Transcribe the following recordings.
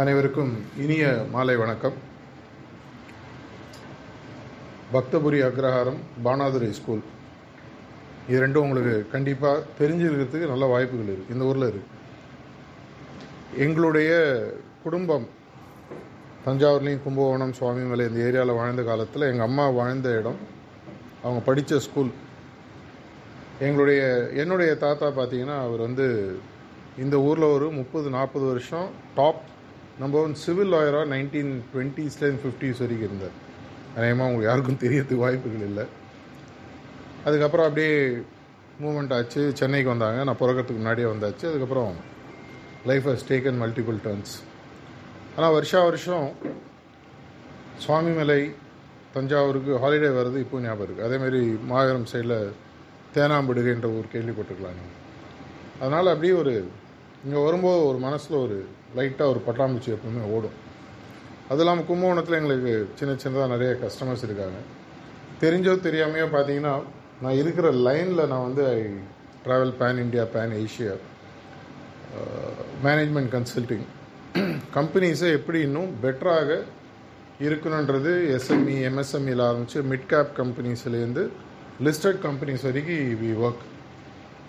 அனைவருக்கும் இனிய மாலை வணக்கம். பக்தபுரி அக்ரஹாரம் பானாதுரை ஸ்கூல் இது ரெண்டும் உங்களுக்கு கண்டிப்பாக தெரிஞ்சிருக்கிறதுக்கு நல்ல வாய்ப்புகள் இருக்குது இந்த ஊரில் இருக்குது எங்களுடைய குடும்பம் தஞ்சாவூர்லேயும் கும்பகோணம் சுவாமிமலை இந்த ஏரியாவில் வாழ்ந்த காலத்தில் எங்கள் அம்மா வாழ்ந்த இடம் அவங்க படித்த ஸ்கூல் எங்களுடைய என்னுடைய தாத்தா பார்த்தீங்கன்னா அவர் வந்து இந்த ஊரில் ஒரு முப்பது நாற்பது வருஷம் டாப் நம்பர் ஒன் சிவில் லாயராக நைன்டீன் டுவெண்ட்டீஸ்லேருந்து ஃபிஃப்டிஸ் வரைக்கும் இருந்தார். அநேகமாக அவங்க யாருக்கும் தெரியறதுக்கு வாய்ப்புகள் இல்லை. அதுக்கப்புறம் அப்படியே மூமெண்ட் ஆச்சு. சென்னைக்கு வந்தாங்க. நான் பிறக்கிறதுக்கு முன்னாடியே வந்தாச்சு. அதுக்கப்புறம் life has taken multiple turns ஆனால் வருஷா வருஷம் சுவாமிமலை தஞ்சாவூருக்கு ஹாலிடே வர்றது இப்போ ஞாபகம் இருக்குது அதேமாரி மாகரம் சைடில் தேனாம்பிடுகைன்ற ஊர் கேள்விப்பட்டிருக்கலாம் நீங்கள் அதனால் அப்படியே ஒரு இங்கே வரும்போது ஒரு மனசில் ஒரு லைட்டாக ஒரு பட்டாம்பூச்சி எப்பவுமே ஓடும். அது இல்லாமல் கும்பகோணத்தில் எங்களுக்கு சின்ன சின்னதாக நிறைய கஸ்டமர்ஸ் இருக்காங்க. தெரிஞ்சோ தெரியாமையோ பார்த்தீங்கன்னா நான் இருக்கிற லைனில் நான் வந்து I travel pan India pan Asia management consulting கம்பெனிஸை எப்படி இன்னும் பெட்டராக இருக்கணுன்றது எஸ்எம்இ எம்எஸ்எம்இல ஆரம்பித்து மிட் கேப் கம்பெனிஸ்லேருந்து லிஸ்டட் கம்பெனிஸ் வரைக்கும் we work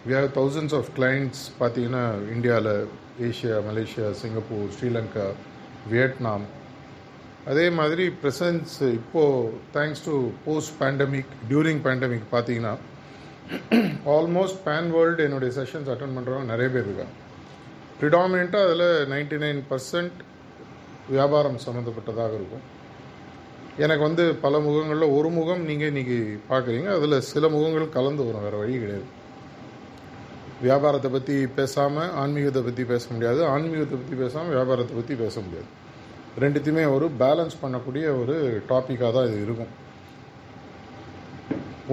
we have thousands of clients பார்த்தீங்கன்னா இந்தியாவில் Asia Malaysia Singapore Sri Lanka Vietnam. அதே மாதிரி ப்ரெசன்ஸ் இப்போது thanks to post pandemic during pandemic பார்த்தீங்கன்னா ஆல்மோஸ்ட் பேன் வேர்ல்டு என்னுடைய செஷன்ஸ் அட்டன் பண்ணுறவங்க நிறைய பேர் இருக்காங்க. ப்ரிடாமினண்ட்டாக அதில் நைன்டி நைன் பர்சன்ட் வியாபாரம் சம்மந்தப்பட்டதாக இருக்கும். எனக்கு வந்து பல முகங்களில் ஒரு முகம் நீங்கள் இன்றைக்கி பார்க்குறீங்க. அதில் சில முகங்கள் கலந்து வரும். வேறு வழி கிடையாது. வியாபாரத்தை பற்றி பேசாமல் ஆன்மீகத்தை பற்றி பேச முடியாது. ஆன்மீகத்தை பற்றி பேசாமல் வியாபாரத்தை பற்றி பேச முடியாது. ரெண்டுத்தையுமே ஒரு பேலன்ஸ் பண்ணக்கூடிய ஒரு டாப்பிக்காக தான் இது இருக்கும்.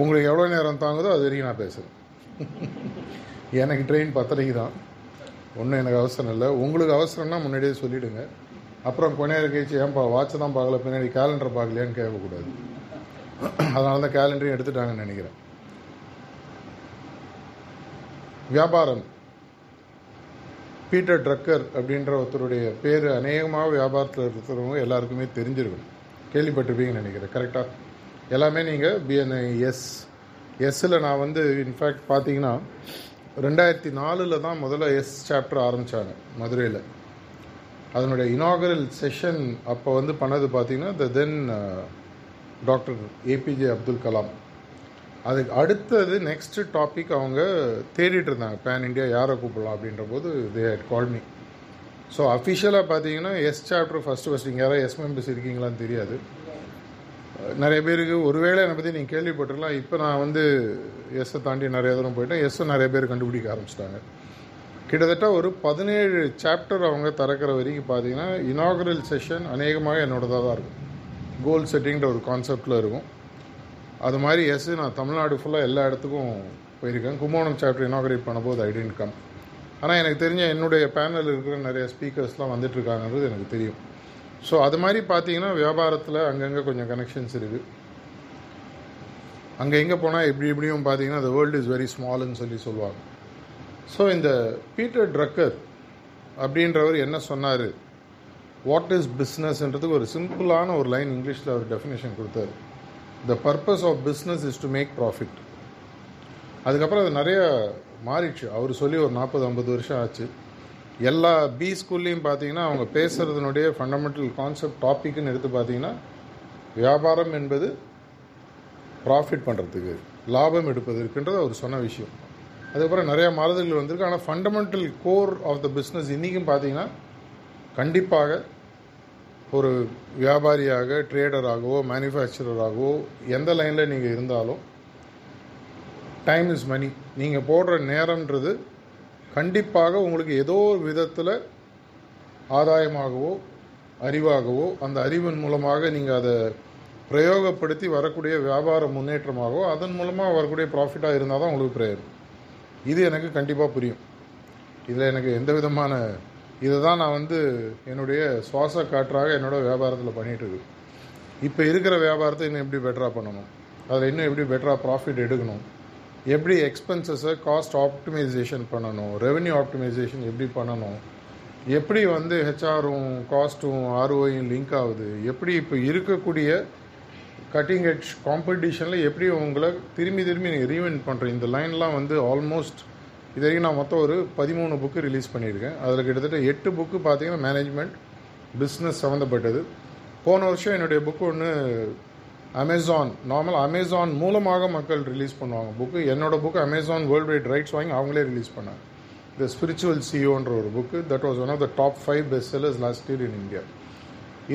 உங்களுக்கு எவ்வளோ நேரம் தாங்குதோ அது வரைக்கும் நான் பேசுகிறேன் எனக்கு ட்ரெயின் பத்தரைக்கு தான். ஒன்றும் எனக்கு அவசரம் இல்லை. உங்களுக்கு அவசரம்னா முன்னாடியே சொல்லிவிடுங்க அப்புறம் கொஞ்ச நேரம் கழிச்சு ஏன்பா வாட்சை தான் பார்க்கல பின்னாடி கேலண்டர் பார்க்கலையான்னு கேட்கக்கூடாது. அதனால தான் கேலண்டரையும் எடுத்துட்டாங்கன்னு நினைக்கிறேன். வியாபாரம். பீட்டர் ட்ரக்கர் அப்படின்ற ஒருத்தருடைய பேர் அநேகமாக வியாபாரத்தில் இருக்கிறவங்க எல்லாருக்குமே தெரிஞ்சிருக்கும். கேள்விப்பட்டிருப்பீங்கன்னு நினைக்கிறேன். கரெக்டாக எல்லாமே நீங்கள் பிஎன்ஐ எஸ் எஸ்ஸில் நான் வந்து இன்ஃபேக்ட் பார்த்தீங்கன்னா ரெண்டாயிரத்தி நாலில் தான் முதல்ல எஸ் சாப்டர் ஆரம்பித்தாங்க மதுரையில். அதனுடைய இனாகரல் செஷன் அப்போ வந்து பண்ணது பார்த்தீங்கன்னா the then doctor APJ Abdul Kalam அதுக்கு அடுத்தது நெக்ஸ்ட்டு டாபிக் அவங்க தேடிட்டு இருந்தாங்க. பேன் இண்டியா யாரை கூப்பிடலாம் அப்படின்ற போது they had call me so அஃபிஷியலாக பார்த்தீங்கன்னா எஸ் சாப்டர் ஃபஸ்ட்டு ஃபஸ்ட் இங்கே யாராவது எஸ் மெம்பர்ஸ் இருக்கீங்களான்னு தெரியாது. நிறைய பேருக்கு ஒருவேளை என்னை பற்றி நீங்கள் கேள்விப்பட்டிருக்கலாம். இப்போ நான் வந்து எஸ்ஸை தாண்டி நிறைய தூரம் போயிட்டேன். எஸ்ஸை நிறைய பேர் கண்டுபிடிக்க ஆரம்பிச்சிட்டாங்க. கிட்டத்தட்ட ஒரு பதினேழு சாப்டர் அவங்க திறக்கிற வரைக்கும் பார்த்தீங்கன்னா இனாகரல் செஷன் அநேகமாக என்னோடதாக தான் இருக்கும். கோல் செட்டிங்கிற ஒரு கான்செப்டில் இருக்கும். அது மாதிரி எஸ் நான் தமிழ்நாடு ஃபுல்லாக எல்லா இடத்துக்கும் போயிருக்கேன். கும்போணம் சாப்டர் இனாகரேட் பண்ணும்போது ஐ டென்ட் கம் ஆனால் எனக்கு தெரிஞ்ச என்னுடைய பேனல் இருக்கிற நிறைய ஸ்பீக்கர்ஸ்லாம் வந்துட்டுருக்காங்கன்றது எனக்கு தெரியும். ஸோ அது மாதிரி பார்த்தீங்கன்னா வியாபாரத்தில் அங்கங்கே கொஞ்சம் கனெக்ஷன்ஸ் இருக்குது அங்கே எங்கே போனால் எப்படி எப்படியும் பார்த்தீங்கன்னா த வேர்ல்டு இஸ் வெரி ஸ்மால்னு சொல்லி சொல்லுவாங்க. ஸோ இந்த பீட்டர் ட்ரக்கர் அப்படின்றவர் என்ன சொன்னார்? வாட் இஸ் பிஸ்னஸ்ன்றதுக்கு ஒரு சிம்பிளான ஒரு லைன் இங்கிலீஷில் அவர் டெஃபினேஷன் கொடுத்தாரு. The purpose of business is to make profit அதுக்கப்புறம் அது நிறைய மாறிடுச்சு. அவர் சொல்லி ஒரு நாற்பது ஐம்பது வருஷம் ஆச்சு. எல்லா பி ஸ்கூல்லையும் பார்த்தீங்கன்னா அவங்க பேசுகிறதுனுடைய ஃபண்டமெண்டல் கான்செப்ட் டாப்பிக்னு எடுத்து பார்த்தீங்கன்னா வியாபாரம் என்பது ப்ராஃபிட் பண்ணுறதுக்கு லாபம் எடுப்பதற்குன்றது அவர் சொன்ன விஷயம். அதுக்கப்புறம் நிறையா மாறுதல்கள் வந்திருக்கு. ஆனால் fundamental core of the business இன்றைக்கும் பார்த்தீங்கன்னா கண்டிப்பாக ஒரு வியாபாரியாக ட்ரேடராகவோ மேனுஃபேக்சரராகவோ எந்த லைனில் நீங்கள் இருந்தாலும் டைம் இஸ் மணி நீங்கள் போடுற நேரன்றது கண்டிப்பாக உங்களுக்கு ஏதோ ஒரு விதத்தில் ஆதாயமாகவோ அறிவாகவோ அந்த அறிவின் மூலமாக நீங்கள் அதை பிரயோகப்படுத்தி வரக்கூடிய வியாபார முன்னேற்றமாகவோ அதன் மூலமாக வரக்கூடிய ப்ராஃபிட்டாக இருந்தால் தான் உங்களுக்கு பிரயோஜனம். இது எனக்கு கண்டிப்பாக புரியும். இதில் எனக்கு எந்த விதமான இதை தான் நான் வந்து என்னுடைய சுவாச காற்றாக என்னோட வியாபாரத்தில் பண்ணிகிட்ருக்கு இப்போ இருக்கிற வியாபாரத்தை இன்னும் எப்படி பெட்டராக பண்ணணும்? அதில் இன்னும் எப்படி பெட்டராக ப்ராஃபிட் எடுக்கணும்? எப்படி எக்ஸ்பென்சஸை காஸ்ட் ஆப்டிமைசேஷன் பண்ணணும்? ரெவென்யூ ஆப்டிமைசேஷன் எப்படி பண்ணணும்? எப்படி வந்து ஹெச்ஆரும் காஸ்ட்டும் ஆர்ஓயும் லிங்க் ஆகுது? எப்படி இப்போ இருக்கக்கூடிய கட்டிங் ஹெட் காம்படிஷனில் எப்படி உங்களை திரும்பி திரும்பி நீங்கள் ரீவென்ட் பண்ணுறேன் இந்த லைன்லாம் வந்து ஆல்மோஸ்ட் இது வரைக்கும் நான் மொத்தம் ஒரு பதிமூணு புக்கு ரிலீஸ் பண்ணியிருக்கேன். அதில் கிட்டத்தட்ட எட்டு புக்கு பார்த்தீங்கன்னா மேனேஜ்மெண்ட் பிஸ்னஸ் சம்மந்தப்பட்டது போன வருஷம் என்னுடைய புக்கு ஒன்று அமேசான் நார்மல் அமேசான் மூலமாக மக்கள் ரிலீஸ் பண்ணுவாங்க. புக்கு என்னோட book Amazon world wide rights வாங்கி அவங்களே ரிலீஸ் பண்ணாங்க. த ஸ்பிரிச்சுவல் சிஓன்ற ஒரு book that was one of the top five best sellers last year in India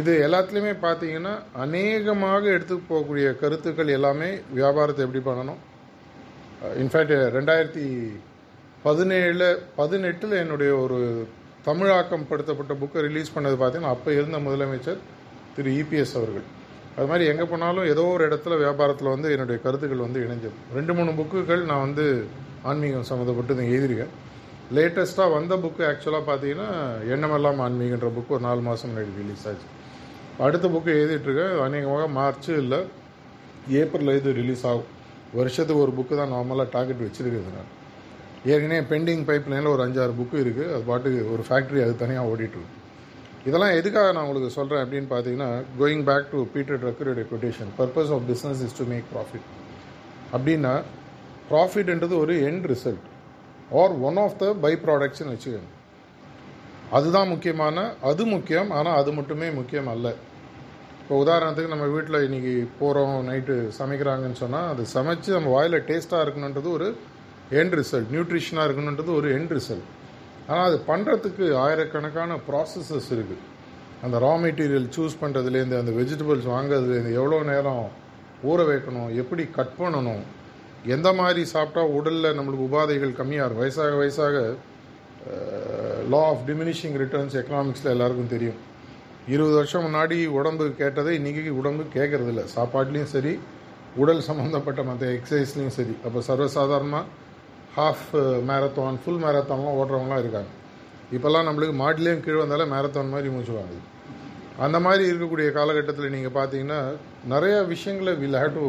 இது எல்லாத்துலேயுமே பார்த்தீங்கன்னா அநேகமாக எடுத்து போகக்கூடிய கருத்துக்கள் எல்லாமே வியாபாரத்தை எப்படி பண்ணணும்? Uh, இன்ஃபேக்ட் ரெண்டாயிரத்தி பதினேழில் பதினெட்டில் என்னுடைய ஒரு தமிழாக்கம் படுத்தப்பட்ட புக்கை ரிலீஸ் பண்ணது பார்த்தீங்கன்னா அப்போ இருந்த முதலமைச்சர் திரு இபிஎஸ் அவர்கள். அது மாதிரி எங்கே போனாலும் ஏதோ ஒரு இடத்துல வியாபாரத்தில் வந்து என்னுடைய கருத்துக்கள் வந்து இணைஞ்சது. ரெண்டு மூணு புக்குகள் நான் வந்து ஆன்மீகம் சம்மந்தப்பட்டு எழுதியிருக்கேன். லேட்டஸ்ட்டாக வந்த புக்கு ஆக்சுவலாக பார்த்தீங்கன்னா எண்ணமெல்லாம் ஆன்மீகன்ற புக்கு ஒரு நாலு மாதம் முன்னாடி ரிலீஸ் ஆச்சு. அடுத்த புக்கு எழுதிட்டுருக்கேன். அநேகமாக மார்ச் இல்லை ஏப்ரல் இது ரிலீஸ் ஆகும். வருஷத்துக்கு ஒரு புக்கு தான் நார்மலாக டார்கெட் வச்சுருக்கிறது நான் ஏற்கனவே பெண்டிங் பைப் லைனில் ஒரு அஞ்சாறு புக்கு இருக்குது அது பாட்டுக்கு ஒரு ஃபேக்ட்ரி அது தனியாக ஓடிட்டுருக்கு இதெல்லாம் எதுக்காக நான் உங்களுக்கு சொல்கிறேன் அப்படின்னு பார்த்தீங்கன்னா going back to Peter ட்ரக்கருடைய quotation purpose of business is to make profit அப்படின்னா ப்ராஃபிட்ன்றது ஒரு end result or one of the by ப்ராடக்ட்ஸ்னு வச்சுக்கோங்க. அதுதான் முக்கியமான அது முக்கியம் ஆனால் அது மட்டுமே முக்கியம் அல்ல. இப்போ உதாரணத்துக்கு நம்ம வீட்டில் இன்றைக்கி போகிறோம் நைட்டு சமைக்கிறாங்கன்னு சொன்னால் அது சமைச்சு நம்ம வாயில் டேஸ்ட்டாக இருக்கணுன்றது ஒரு என் ரிசல்ட் நியூட்ரிஷனாக இருக்கணுன்றது ஒரு என் ரிசல்ட் ஆனால் அது பண்ணுறதுக்கு ஆயிரக்கணக்கான ப்ராசஸஸ் இருக்குது அந்த ரா மெட்டீரியல் சூஸ் பண்ணுறதுலேருந்து அந்த வெஜிடபிள்ஸ் வாங்குறதுலேருந்து எவ்வளோ நேரம் ஊற வைக்கணும் எப்படி கட் பண்ணணும் எந்த மாதிரி சாப்பிட்டா உடலில் நம்மளுக்கு உபாதைகள் கம்மியாக இருக்கும். வயசாக வயசாக லா ஆஃப் டிமினிஷிங் ரிட்டர்ன்ஸ் எக்கனாமிக்ஸில் எல்லாருக்கும் தெரியும். இருபது வருஷம் முன்னாடி உடம்பு கேட்டதை இன்றைக்கி உடம்பு கேட்குறதில்ல சாப்பாட்லேயும் சரி உடல் சம்மந்தப்பட்ட மற்ற எக்ஸசைஸ்லேயும் சரி. அப்போ சர்வசாதாரணமாக ஹாஃப் மேரத்தான் ஃபுல் மேரத்தான்லாம் ஓடுறவங்களாம் இருக்காங்க. இப்போல்லாம் நம்மளுக்கு மாடிலேயும் கீழே வந்தாலே மேரத்தான் மாதிரி மூச்சு வாங்குது. அந்த மாதிரி இருக்கக்கூடிய காலகட்டத்தில் நீங்கள் பார்த்தீங்கன்னா நிறையா விஷயங்களை will have to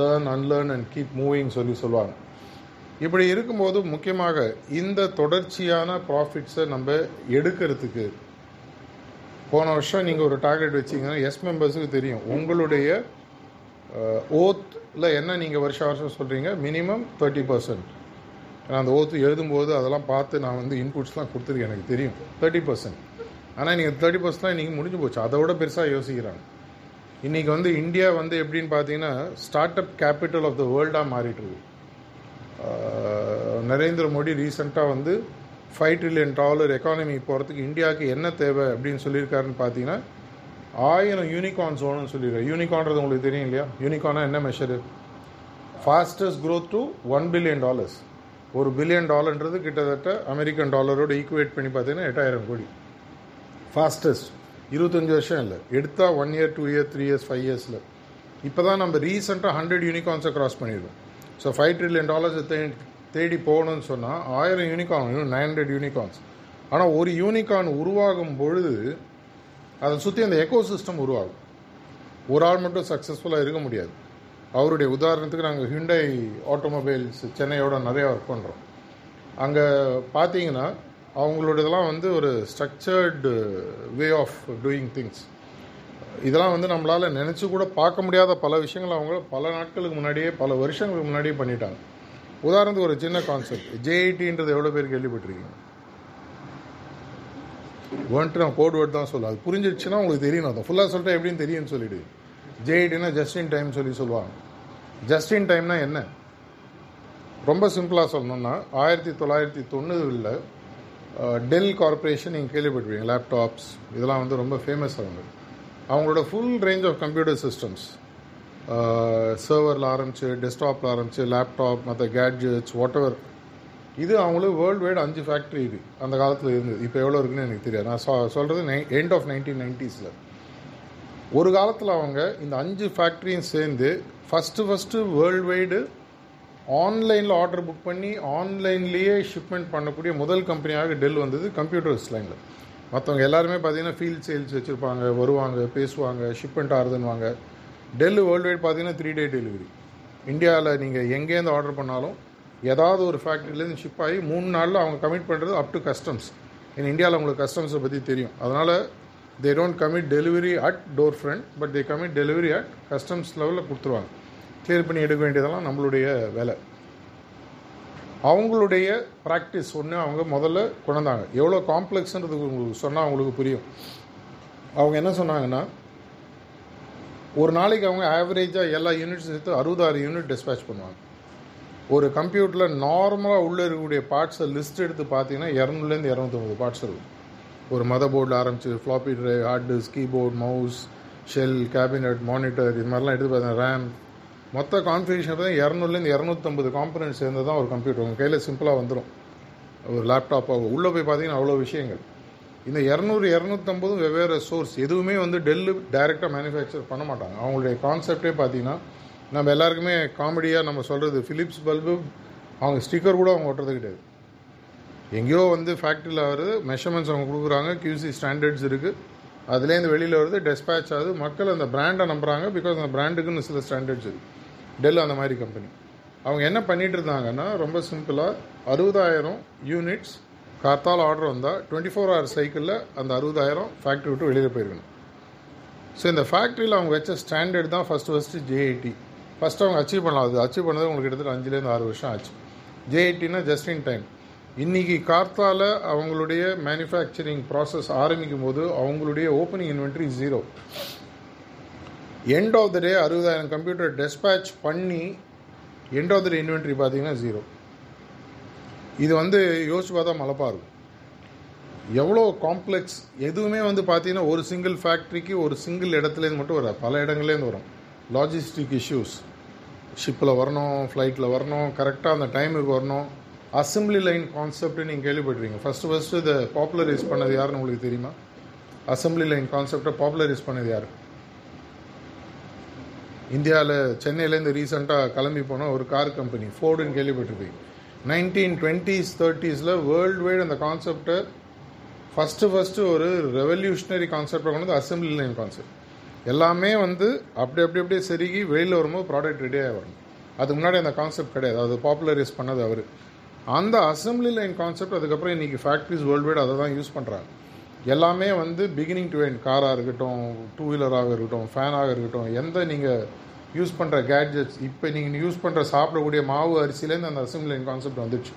learn unlearn and keep moving சொல்லி சொல்லுவாங்க. இப்படி இருக்கும்போது முக்கியமாக இந்த தொடர்ச்சியான ப்ராஃபிட்ஸை நம்ம எடுக்கிறதுக்கு போன வருஷம் நீங்கள் ஒரு டார்கெட் வச்சிங்கன்னா எஸ் மெம்பர்ஸுக்கு தெரியும். உங்களுடைய uh, ஓத்தில் என்ன நீங்கள் வருஷம் வருஷம் சொல்கிறீங்க மினிமம் தேர்ட்டி பர்சன்ட் நான் அந்த ஓத்து எழுதும்போது அதெல்லாம் பார்த்து நான் வந்து இன்புட்ஸ்லாம் கொடுத்துருக்கேன் எனக்கு தெரியும். தேர்ட்டி பர்சன்ட் ஆனால் நீங்கள் தேர்ட்டி பர்சன்ட்லாம் இன்றைக்கி முடிஞ்சு போச்சு. அதை விட பெருசாக யோசிக்கிறாங்க. இன்றைக்கி வந்து இந்தியா வந்து எப்படின்னு பார்த்தீங்கன்னா start up capital of the வேர்ல்டாக மாறிட்டுருக்கு. நரேந்திர மோடி ரீசெண்டாக வந்து ஃபைவ் ட்ரில்லியன் டாலர் எக்கானமி போகிறதுக்கு இந்தியாவுக்கு என்ன தேவை அப்படின்னு சொல்லியிருக்காருன்னு பார்த்தீங்கன்னா ஆயிரம் யூனிகார்ன்ஸ் வேணும்னு சொல்லியிருக்காரு. யூனிகார்ன்றது உங்களுக்கு தெரியும் இல்லையா? யூனிகார்னா என்ன measure fastest growth to one billion dollars ஒரு பில்லியன் டாலர்ன்றது கிட்டத்தட்ட அமெரிக்கன் டாலரோடு ஈக்குவேட் பண்ணி பார்த்தீங்கன்னா எட்டாயிரம் கோடி. ஃபாஸ்டஸ்ட் இருபத்தஞ்சி வருஷம் இல்லை. எடுத்தால் one year two year three years five இயர்ஸில் இப்போ தான் நம்ம ரீசெண்டாக ஹண்ட்ரட் யூனிகார்ன்ஸை க்ராஸ் பண்ணிடுவோம் ஸோ ஃபைவ் ட்ரில்லியன் டாலர்ஸை தே தேடி போகணும்னு சொன்னால் ஆயிரம் யூனிகார்ன் நைன் ஹண்ட்ரட் யூனிகார்ன்ஸ் ஆனால் ஒரு யூனிகார்ன் உருவாகும் பொழுது அதை சுற்றி அந்த எக்கோ சிஸ்டம் உருவாகும். ஒரு ஆள் மட்டும் சக்ஸஸ்ஃபுல்லாக இருக்க முடியாது. அவருடைய உதாரணத்துக்கு நாங்கள் ஹிண்டை ஆட்டோமொபைல்ஸ் சென்னையோட நிறையா ஒர்க் பண்ணுறோம் அங்கே பார்த்தீங்கன்னா அவங்களோடதெல்லாம் வந்து ஒரு structured way of doing things இதெல்லாம் வந்து நம்மளால் நினச்சி கூட பார்க்க முடியாத பல விஷயங்கள் அவங்க பல நாட்களுக்கு முன்னாடியே பல வருஷங்களுக்கு முன்னாடியே பண்ணிட்டாங்க. உதாரணத்துக்கு ஒரு சின்ன கான்செப்ட் ஜேஐடின்றது எவ்வளோ பேர் கேள்விப்பட்டிருக்கீங்க? வந்துட்டு நான் கோட் வேர்ட் தான் சொல்லுவேன் அது புரிஞ்சிடுச்சுன்னா உங்களுக்கு தெரியணும் அதை ஃபுல்லாக சொல்லிட்டு எப்படின்னு தெரியும்னு சொல்லிவிடு ஜேஐடினா ஜஸ்டின் டைம் சொல்லி சொல்லுவாங்க. ஜஸ்டின் டைம்னா என்ன? ரொம்ப சிம்பிளாக சொல்லணும்னா ஆயிரத்தி தொள்ளாயிரத்தி தொண்ணூறில் டெல் கார்பரேஷன் நீங்கள் கேள்விப்பட்டிருப்பீங்க லேப்டாப்ஸ் இதெல்லாம் வந்து ரொம்ப ஃபேமஸ் அவங்க. அவங்களோட full range of computer systems சர்வரில் ஆரம்பிச்சு டெஸ்க்டாப்பில் ஆரம்பிச்சு லேப்டாப் மற்ற கேட்ஜெட்ஸ் வாட் எவர் இது அவங்களுக்கு வேர்ல்டு வைடு அஞ்சு ஃபேக்ட்ரி இது. அந்த காலத்தில் இருந்தது. இப்போ எவ்வளோ இருக்குன்னு எனக்கு தெரியாது. நான் சொ சொல்கிறது நை எண்ட் ஆஃப் நைன்டீன் நைன்ட்டீஸில் ஒரு காலத்தில் அவங்க இந்த அஞ்சு ஃபேக்ட்ரியும் சேர்ந்து ஃபஸ்ட்டு ஃபஸ்ட்டு வேர்ல்டு வைடு ஆன்லைனில் ஆர்டர் புக் பண்ணி ஆன்லைன்லேயே ஷிப்மெண்ட் பண்ணக்கூடிய முதல் கம்பெனியாக டெல் வந்தது கம்ப்யூட்டர்ஸ் லைனில் மற்றவங்க எல்லாருமே பார்த்தீங்கன்னா ஃபீல்ட் சேல்ஸ் வச்சுருப்பாங்க வருவாங்க பேசுவாங்க ஷிப்மெண்ட் ஆகுதுன்னுவாங்க டெல் வேர்ல்டு வைட் பார்த்தீங்கன்னா த்ரீ டே டெலிவரி இந்தியாவில் நீங்கள் எங்கேருந்து ஆர்டர் பண்ணாலும் ஏதாவது ஒரு ஃபேக்ட்ரிலேருந்து ஷிப் ஆகி மூணு நாளில் அவங்க கமிட் பண்ணுறது அப் டு கஸ்டம்ஸ் ஏன்னா இந்தியாவில் உங்களுக்கு கஸ்டம்ஸை பற்றி தெரியும். அதனால் they don't commit delivery at door front but they commit delivery at customs லெவலில் கொடுத்துருவாங்க. கிளியர் பண்ணி எடுக்க வேண்டியதெல்லாம் நம்மளுடைய வேலை. அவங்களுடைய ப்ராக்டிஸ் ஒன்று அவங்க முதல்ல கொண்டாங்க எவ்வளோ காம்ப்ளெக்ஸ்ன்றது உங்களுக்கு சொன்னால் அவங்களுக்கு புரியும். அவங்க என்ன சொன்னாங்கன்னா ஒரு நாளைக்கு அவங்க ஆவரேஜாக எல்லா யூனிட்ஸ் சேர்த்து அறுபதாறு யூனிட் டிஸ்பேச் பண்ணுவாங்க. ஒரு கம்ப்யூட்டரில் நார்மலாக உள்ளே இருக்கக்கூடிய பார்ட்ஸை லிஸ்ட் எடுத்து பார்த்தீங்கன்னா இரநூறுலேருந்து இரநூத்தொம்பது பார்ட்ஸ் இருக்கும். ஒரு மதர் போர்டில் ஆரம்பிச்சு floppy drive hard disk keyboard mouse shell cabinet monitor இது மாதிரிலாம் எடுத்து பார்த்தேன். ரேம் மொத்த கான்ஃபிகேஷன் தான் இரநூறுலேருந்து இரநூத்தம்பது காம்பனன்ட் சேர்ந்து தான் ஒரு கம்ப்யூட்டர் உங்கள் கையில் சிம்பிளாக வந்துடும் ஒரு லேப்டாப்பாக உள்ளே போய் பார்த்தீங்கன்னா அவ்வளோ விஷயங்கள். இந்த இரநூறு இரநூத்தம்பதும் வெவ்வேறு சோர்ஸ் எதுவுமே வந்து டெல்லு டைரெக்டாக மேனுஃபேக்சர் பண்ண மாட்டாங்க. அவங்களுடைய கான்செப்டே பார்த்தீங்கன்னா நம்ம எல்லாருக்குமே காமெடியாக நம்ம சொல்கிறது ஃபிலிப்ஸ் பல்பு அவங்க ஸ்டிக்கர் கூட அவங்க ஒட்டுறது கிடையாது. எங்கேயோ வந்து ஃபேக்ட்ரியில் வருது மெஷர்மெண்ட்ஸ் அவங்க கொடுக்குறாங்க கியூசி ஸ்டாண்டர்ட்ஸ் இருக்குது அதுலேருந்து வெளியில் வருது டெஸ்பேச் ஆகுது. மக்கள் அந்த பிராண்டை நம்புகிறாங்க பிகாஸ் அந்த பிராண்டுக்குன்னு சில ஸ்டாண்டர்ட்ஸ் இருக்குது டெல் அந்த மாதிரி கம்பெனி அவங்க என்ன பண்ணிகிட்டு இருந்தாங்கன்னா ரொம்ப சிம்பிளாக அறுபதாயிரம் யூனிட்ஸ் காத்தால் ஆர்டர் வந்தால் டுவெண்ட்டி ஃபோர் ஹவர் சைக்கிளில் அந்த அறுபதாயிரம் ஃபேக்ட்ரி விட்டு வெளியில் போயிருக்கணும். ஸோ இந்த ஃபேக்ட்ரியில் அவங்க வச்ச ஸ்டாண்டர்ட் தான் ஃபஸ்ட்டு ஃபஸ்ட்டு ஜேஐடி ஃபஸ்ட்டு அவங்க அச்சீவ் பண்ணலாம். அது அச்சீவ் பண்ணது உங்களுக்கு கிட்டத்தட்ட அஞ்சுலேருந்து ஆறு வருஷம் ஆச்சு. ஜேஐடினா ஜஸ்ட் இன் டைம் இன்றைக்கி கார்த்தால அவங்களுடைய மேனுஃபேக்சரிங் ப்ராசஸ் ஆரம்பிக்கும் போது அவங்களுடைய opening inventory zero end of the day அறுபதாயிரம் கம்ப்யூட்டர் டெஸ்பேச் பண்ணி end of the day inventory பார்த்தீங்கன்னா ஜீரோ இது வந்து யோசிச்சு பார்த்தா மலப்பாக இருக்கும். எவ்வளோ காம்ப்ளெக்ஸ் எதுவுமே வந்து பார்த்தீங்கன்னா ஒரு சிங்கிள் ஃபேக்ட்ரிக்கு ஒரு சிங்கிள் இடத்துலேருந்து மட்டும் வராது. பல இடங்கள்லேருந்து வரும். லாஜிஸ்டிக் இஷ்யூஸ் ஷிப்பில் வரணும் ஃப்ளைட்டில் வரணும் கரெக்டாக அந்த டைமுக்கு வரணும். அசம்பிளி லைன் கான்செப்ட் நீங்கள் கேள்விப்பட்டிருக்கீங்க. ஃபஸ்ட்டு ஃபஸ்ட்டு இதை பாப்புலரைஸ் பண்ணது யாருன்னு உங்களுக்கு தெரியுமா? அசம்பிளி லைன் கான்செப்டை பாப்புலரைஸ் பண்ணது யார்? இந்தியாவில் சென்னையிலேருந்து ரீசெண்டாக கிளம்பி போன ஒரு கார் கம்பெனி ஃபோர்டுன்னு கேள்விப்பட்டிருப்பீங்க நைன்டீன் டுவெண்ட்டீஸ் தேர்ட்டிஸில் வேர்ல்டு வைடு அந்த கான்செப்டை ஃபஸ்ட்டு ஃபஸ்ட்டு ஒரு ரெவல்யூஷனரி கான்செப்டாக கொண்டு அசம்பிளி லைன் கான்செப்ட் எல்லாமே வந்து அப்படி அப்படி அப்படியே செருகி வெளியில் வரும்போது ப்ராடக்ட் ரெடியாக வரணும். அதுக்கு முன்னாடி அந்த கான்செப்ட் கிடையாது. அது பாப்புலரைஸ் பண்ணது அவர். அந்த அசம்பிளி லைன் கான்செப்ட் அதுக்கப்புறம் இன்றைக்கி ஃபேக்ட்ரிஸ் வேர்ல்டு வைடு அதை தான் யூஸ் பண்ணுறாங்க எல்லாமே வந்து பிகினிங் டு எண்ட் காராக இருக்கட்டும் டூ வீலராக இருக்கட்டும் ஃபேனாக இருக்கட்டும் எந்த நீங்கள் யூஸ் பண்ணுற கேட்ஜெட்ஸ் இப்போ நீங்கள் யூஸ் பண்ணுற சாப்பிடக்கூடிய மாவு அரிசியிலேருந்து அந்த அசம்பிளி லைன் கான்செப்ட் வந்துச்சு.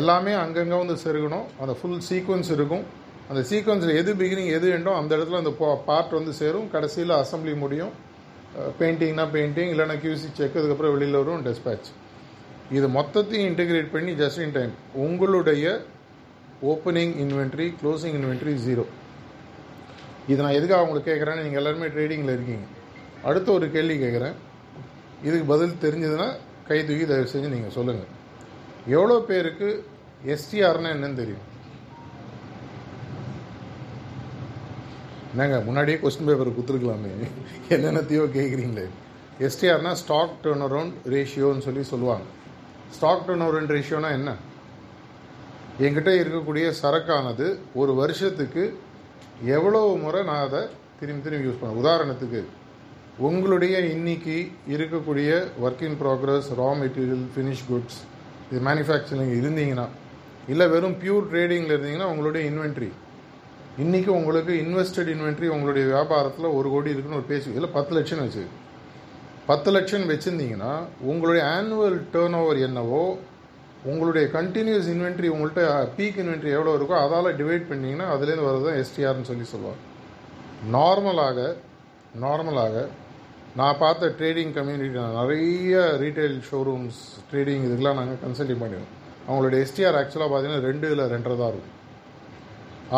எல்லாமே அங்கங்கே வந்து செருகணும். அந்த ஃபுல் சீக்வன்ஸ் இருக்கும். அந்த சீக்வன்ஸில் எது பிகினிங் எது எண்டோ அந்த இடத்துல அந்த பார்ட் வந்து சேரும். கடைசியில் அசம்பிளி முடியும். பெயிண்டிங்னா பெயிண்டிங் இல்லைனா கியூசி செக் அதுக்கப்புறம் வெளியில் வரும் டெஸ்பேட்ச் இது மொத்தத்தையும் இன்டெகிரேட் பண்ணி ஜஸ்ட் இன் டைம் உங்களுடைய opening inventory closing inventory zero இது நான் எதுக்காக உங்களுக்கு கேட்குறேன்னு நீங்கள் எல்லாருமே ட்ரேடிங்கில் இருக்கீங்க. அடுத்த ஒரு கேள்வி கேட்குறேன் இதுக்கு பதில் தெரிஞ்சதுன்னா கை தூக்கி தயவு செஞ்சு நீங்கள் சொல்லுங்கள் எவ்வளோ பேருக்கு எஸ்டிஆர்னா என்னன்னு தெரியும்? என்னங்க முன்னாடியே கொஸ்டின் பேப்பர் கொடுத்துருக்கலாமே. என்னென்னத்தையோ கேட்குறீங்களே எஸ்டிஆர்னா ஸ்டாக் டர்ன் அரவுண்ட் ரேஷியோன்னு சொல்லி சொல்லுவாங்க. ஸ்டாக் டு அரவுண்ட் ரேஷியோனா என்ன? என்கிட்ட இருக்கக்கூடிய சரக்கானது ஒரு வருஷத்துக்கு எவ்வளோ முறை நான் அதை திரும்பி திரும்பி யூஸ் பண்ண உதாரணத்துக்கு உங்களுடைய இன்னைக்கு இருக்கக்கூடிய work in progress raw material finish goods இது மேனுஃபேக்சரிங் இருந்தீங்கன்னா இல்லை வெறும் பியூர் ட்ரேடிங்கில் இருந்தீங்கன்னா உங்களுடைய இன்வென்ட்ரி இன்றைக்கி உங்களுக்கு இன்வெஸ்டட் இன்வென்ட்ரி உங்களுடைய வியாபாரத்தில் ஒரு கோடி இருக்குன்னு ஒரு பேசி இல்லை பத்து லட்சம் வச்சு பத்து லட்சம் வச்சுருந்தீங்கன்னா உங்களுடைய ஆனுவல் டேர்ன் ஓவர் என்னவோ உங்களுடைய கண்டினியூஸ் இன்வென்ட்ரி உங்கள்கிட்ட பீக் இன்வென்ட்ரி எவ்வளோ இருக்கோ அதால் டிவைட் பண்ணிங்கன்னா அதுலேருந்து வரது தான் எஸ்டிஆர்னு சொல்லி சொல்லுவாங்க. நார்மலாக நார்மலாக நான் பார்த்த ட்ரேடிங் கம்யூனிட்டி நிறைய ரீட்டைல் ஷோரூம்ஸ் ட்ரேடிங் இதுக்கெலாம் நாங்கள் கன்சல்டிங் பண்ணிடுவோம் அவங்களோட எஸ்டிஆர் ஆக்சுவலாக பார்த்தீங்கன்னா ரெண்டு இதில் ரெண்டரை தான் இருக்கும்.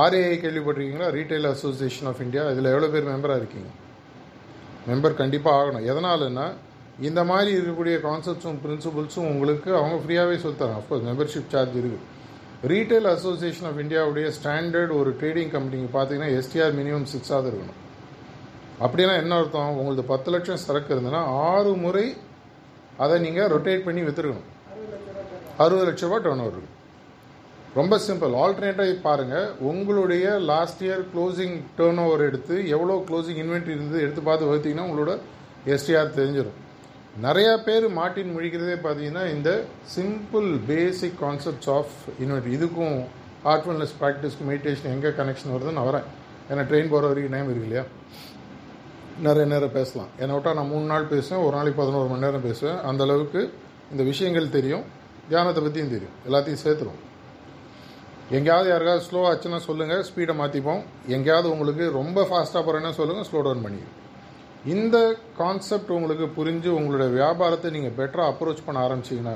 ஆர்ஏஐ கேள்விப்பட்டிருக்கீங்களா? ரீட்டைல் அசோசியேஷன் ஆஃப் இந்தியா இதில் எவ்வளோ பேர் மெம்பராக இருக்கீங்க? மெம்பர் கண்டிப்பாக ஆகணும். எதனாலன்னா இந்த மாதிரி இருக்கக்கூடிய கான்செப்ட்ஸும் பிரின்சிபல்ஸும் உங்களுக்கு அவங்க ஃப்ரீயாகவே சொல்லித்தராங்க. அஃப்கோர்ஸ் மெம்பர்ஷிப் சார்ஜ் இருக்குது ரீட்டைல் அசோசியேஷன் ஆஃப் இந்தியாவுடைய ஸ்டாண்டர்ட் ஒரு ட்ரேடிங் கம்பெனிக்கு பார்த்தீங்கன்னா எஸ்டிஆர் மினிமம் சிக்ஸாவது இருக்கணும். அப்படின்னா என்ன அர்த்தம்? உங்களுக்கு பத்து லட்சம் சரக்கு இருந்ததுன்னா ஆறு முறை அதை நீங்கள் ரொட்டேட் பண்ணி விற்றுருக்கணும் அறுபது லட்ச ரூபா டர்ன் ஓவர் ரொம்ப சிம்பிள். ஆல்டர்னேட்டாக பாருங்கள் உங்களுடைய last year closing turn over எடுத்து எவ்வளோ க்ளோசிங் இன்வென்ட்ரி இருந்தது எடுத்து பார்த்து பார்த்தீங்கன்னா உங்களோட எஸ்டிஆர் தெரிஞ்சிடும் நிறையா பேர் மாட்டின் முழிக்கிறதே பார்த்தீங்கன்னா இந்த simple basic concepts of inventory இதுக்கும் ஹார்ட்ஃபுல்னஸ் ப்ராக்டிஸ்க்கு மெடிடேஷன் எங்கே கனெக்ஷன் வருதுன்னு நான் வரேன். ஏன்னா ட்ரெயின் போகிற வரைக்கும் டைம் இருக்கு இல்லையா? நிறைய நேரம் பேசலாம். என்னை விட்டால் நான் மூணு நாள் பேசுவேன் ஒரு நாளைக்கு பதினோரு மணி நேரம் பேசுவேன். அந்த அளவுக்கு இந்த விஷயங்கள் தெரியும் தியானத்தை பற்றியும் தெரியும். எல்லாத்தையும் சேர்த்துருவோம் எங்கேயாவது யாருக்காவது ஸ்லோ ஆச்சுன்னா சொல்லுங்கள் ஸ்பீடை மாற்றிப்போம் எங்கேயாவது உங்களுக்கு ரொம்ப ஃபாஸ்ட்டாக போகிறேன்னா சொல்லுங்கள் ஸ்லோ டவுன் பண்ணி இந்த கான்செப்ட் உங்களுக்கு புரிஞ்சு உங்களுடைய வியாபாரத்தை நீங்கள் பெட்டராக அப்ரோச் பண்ண ஆரம்பிச்சிங்கன்னா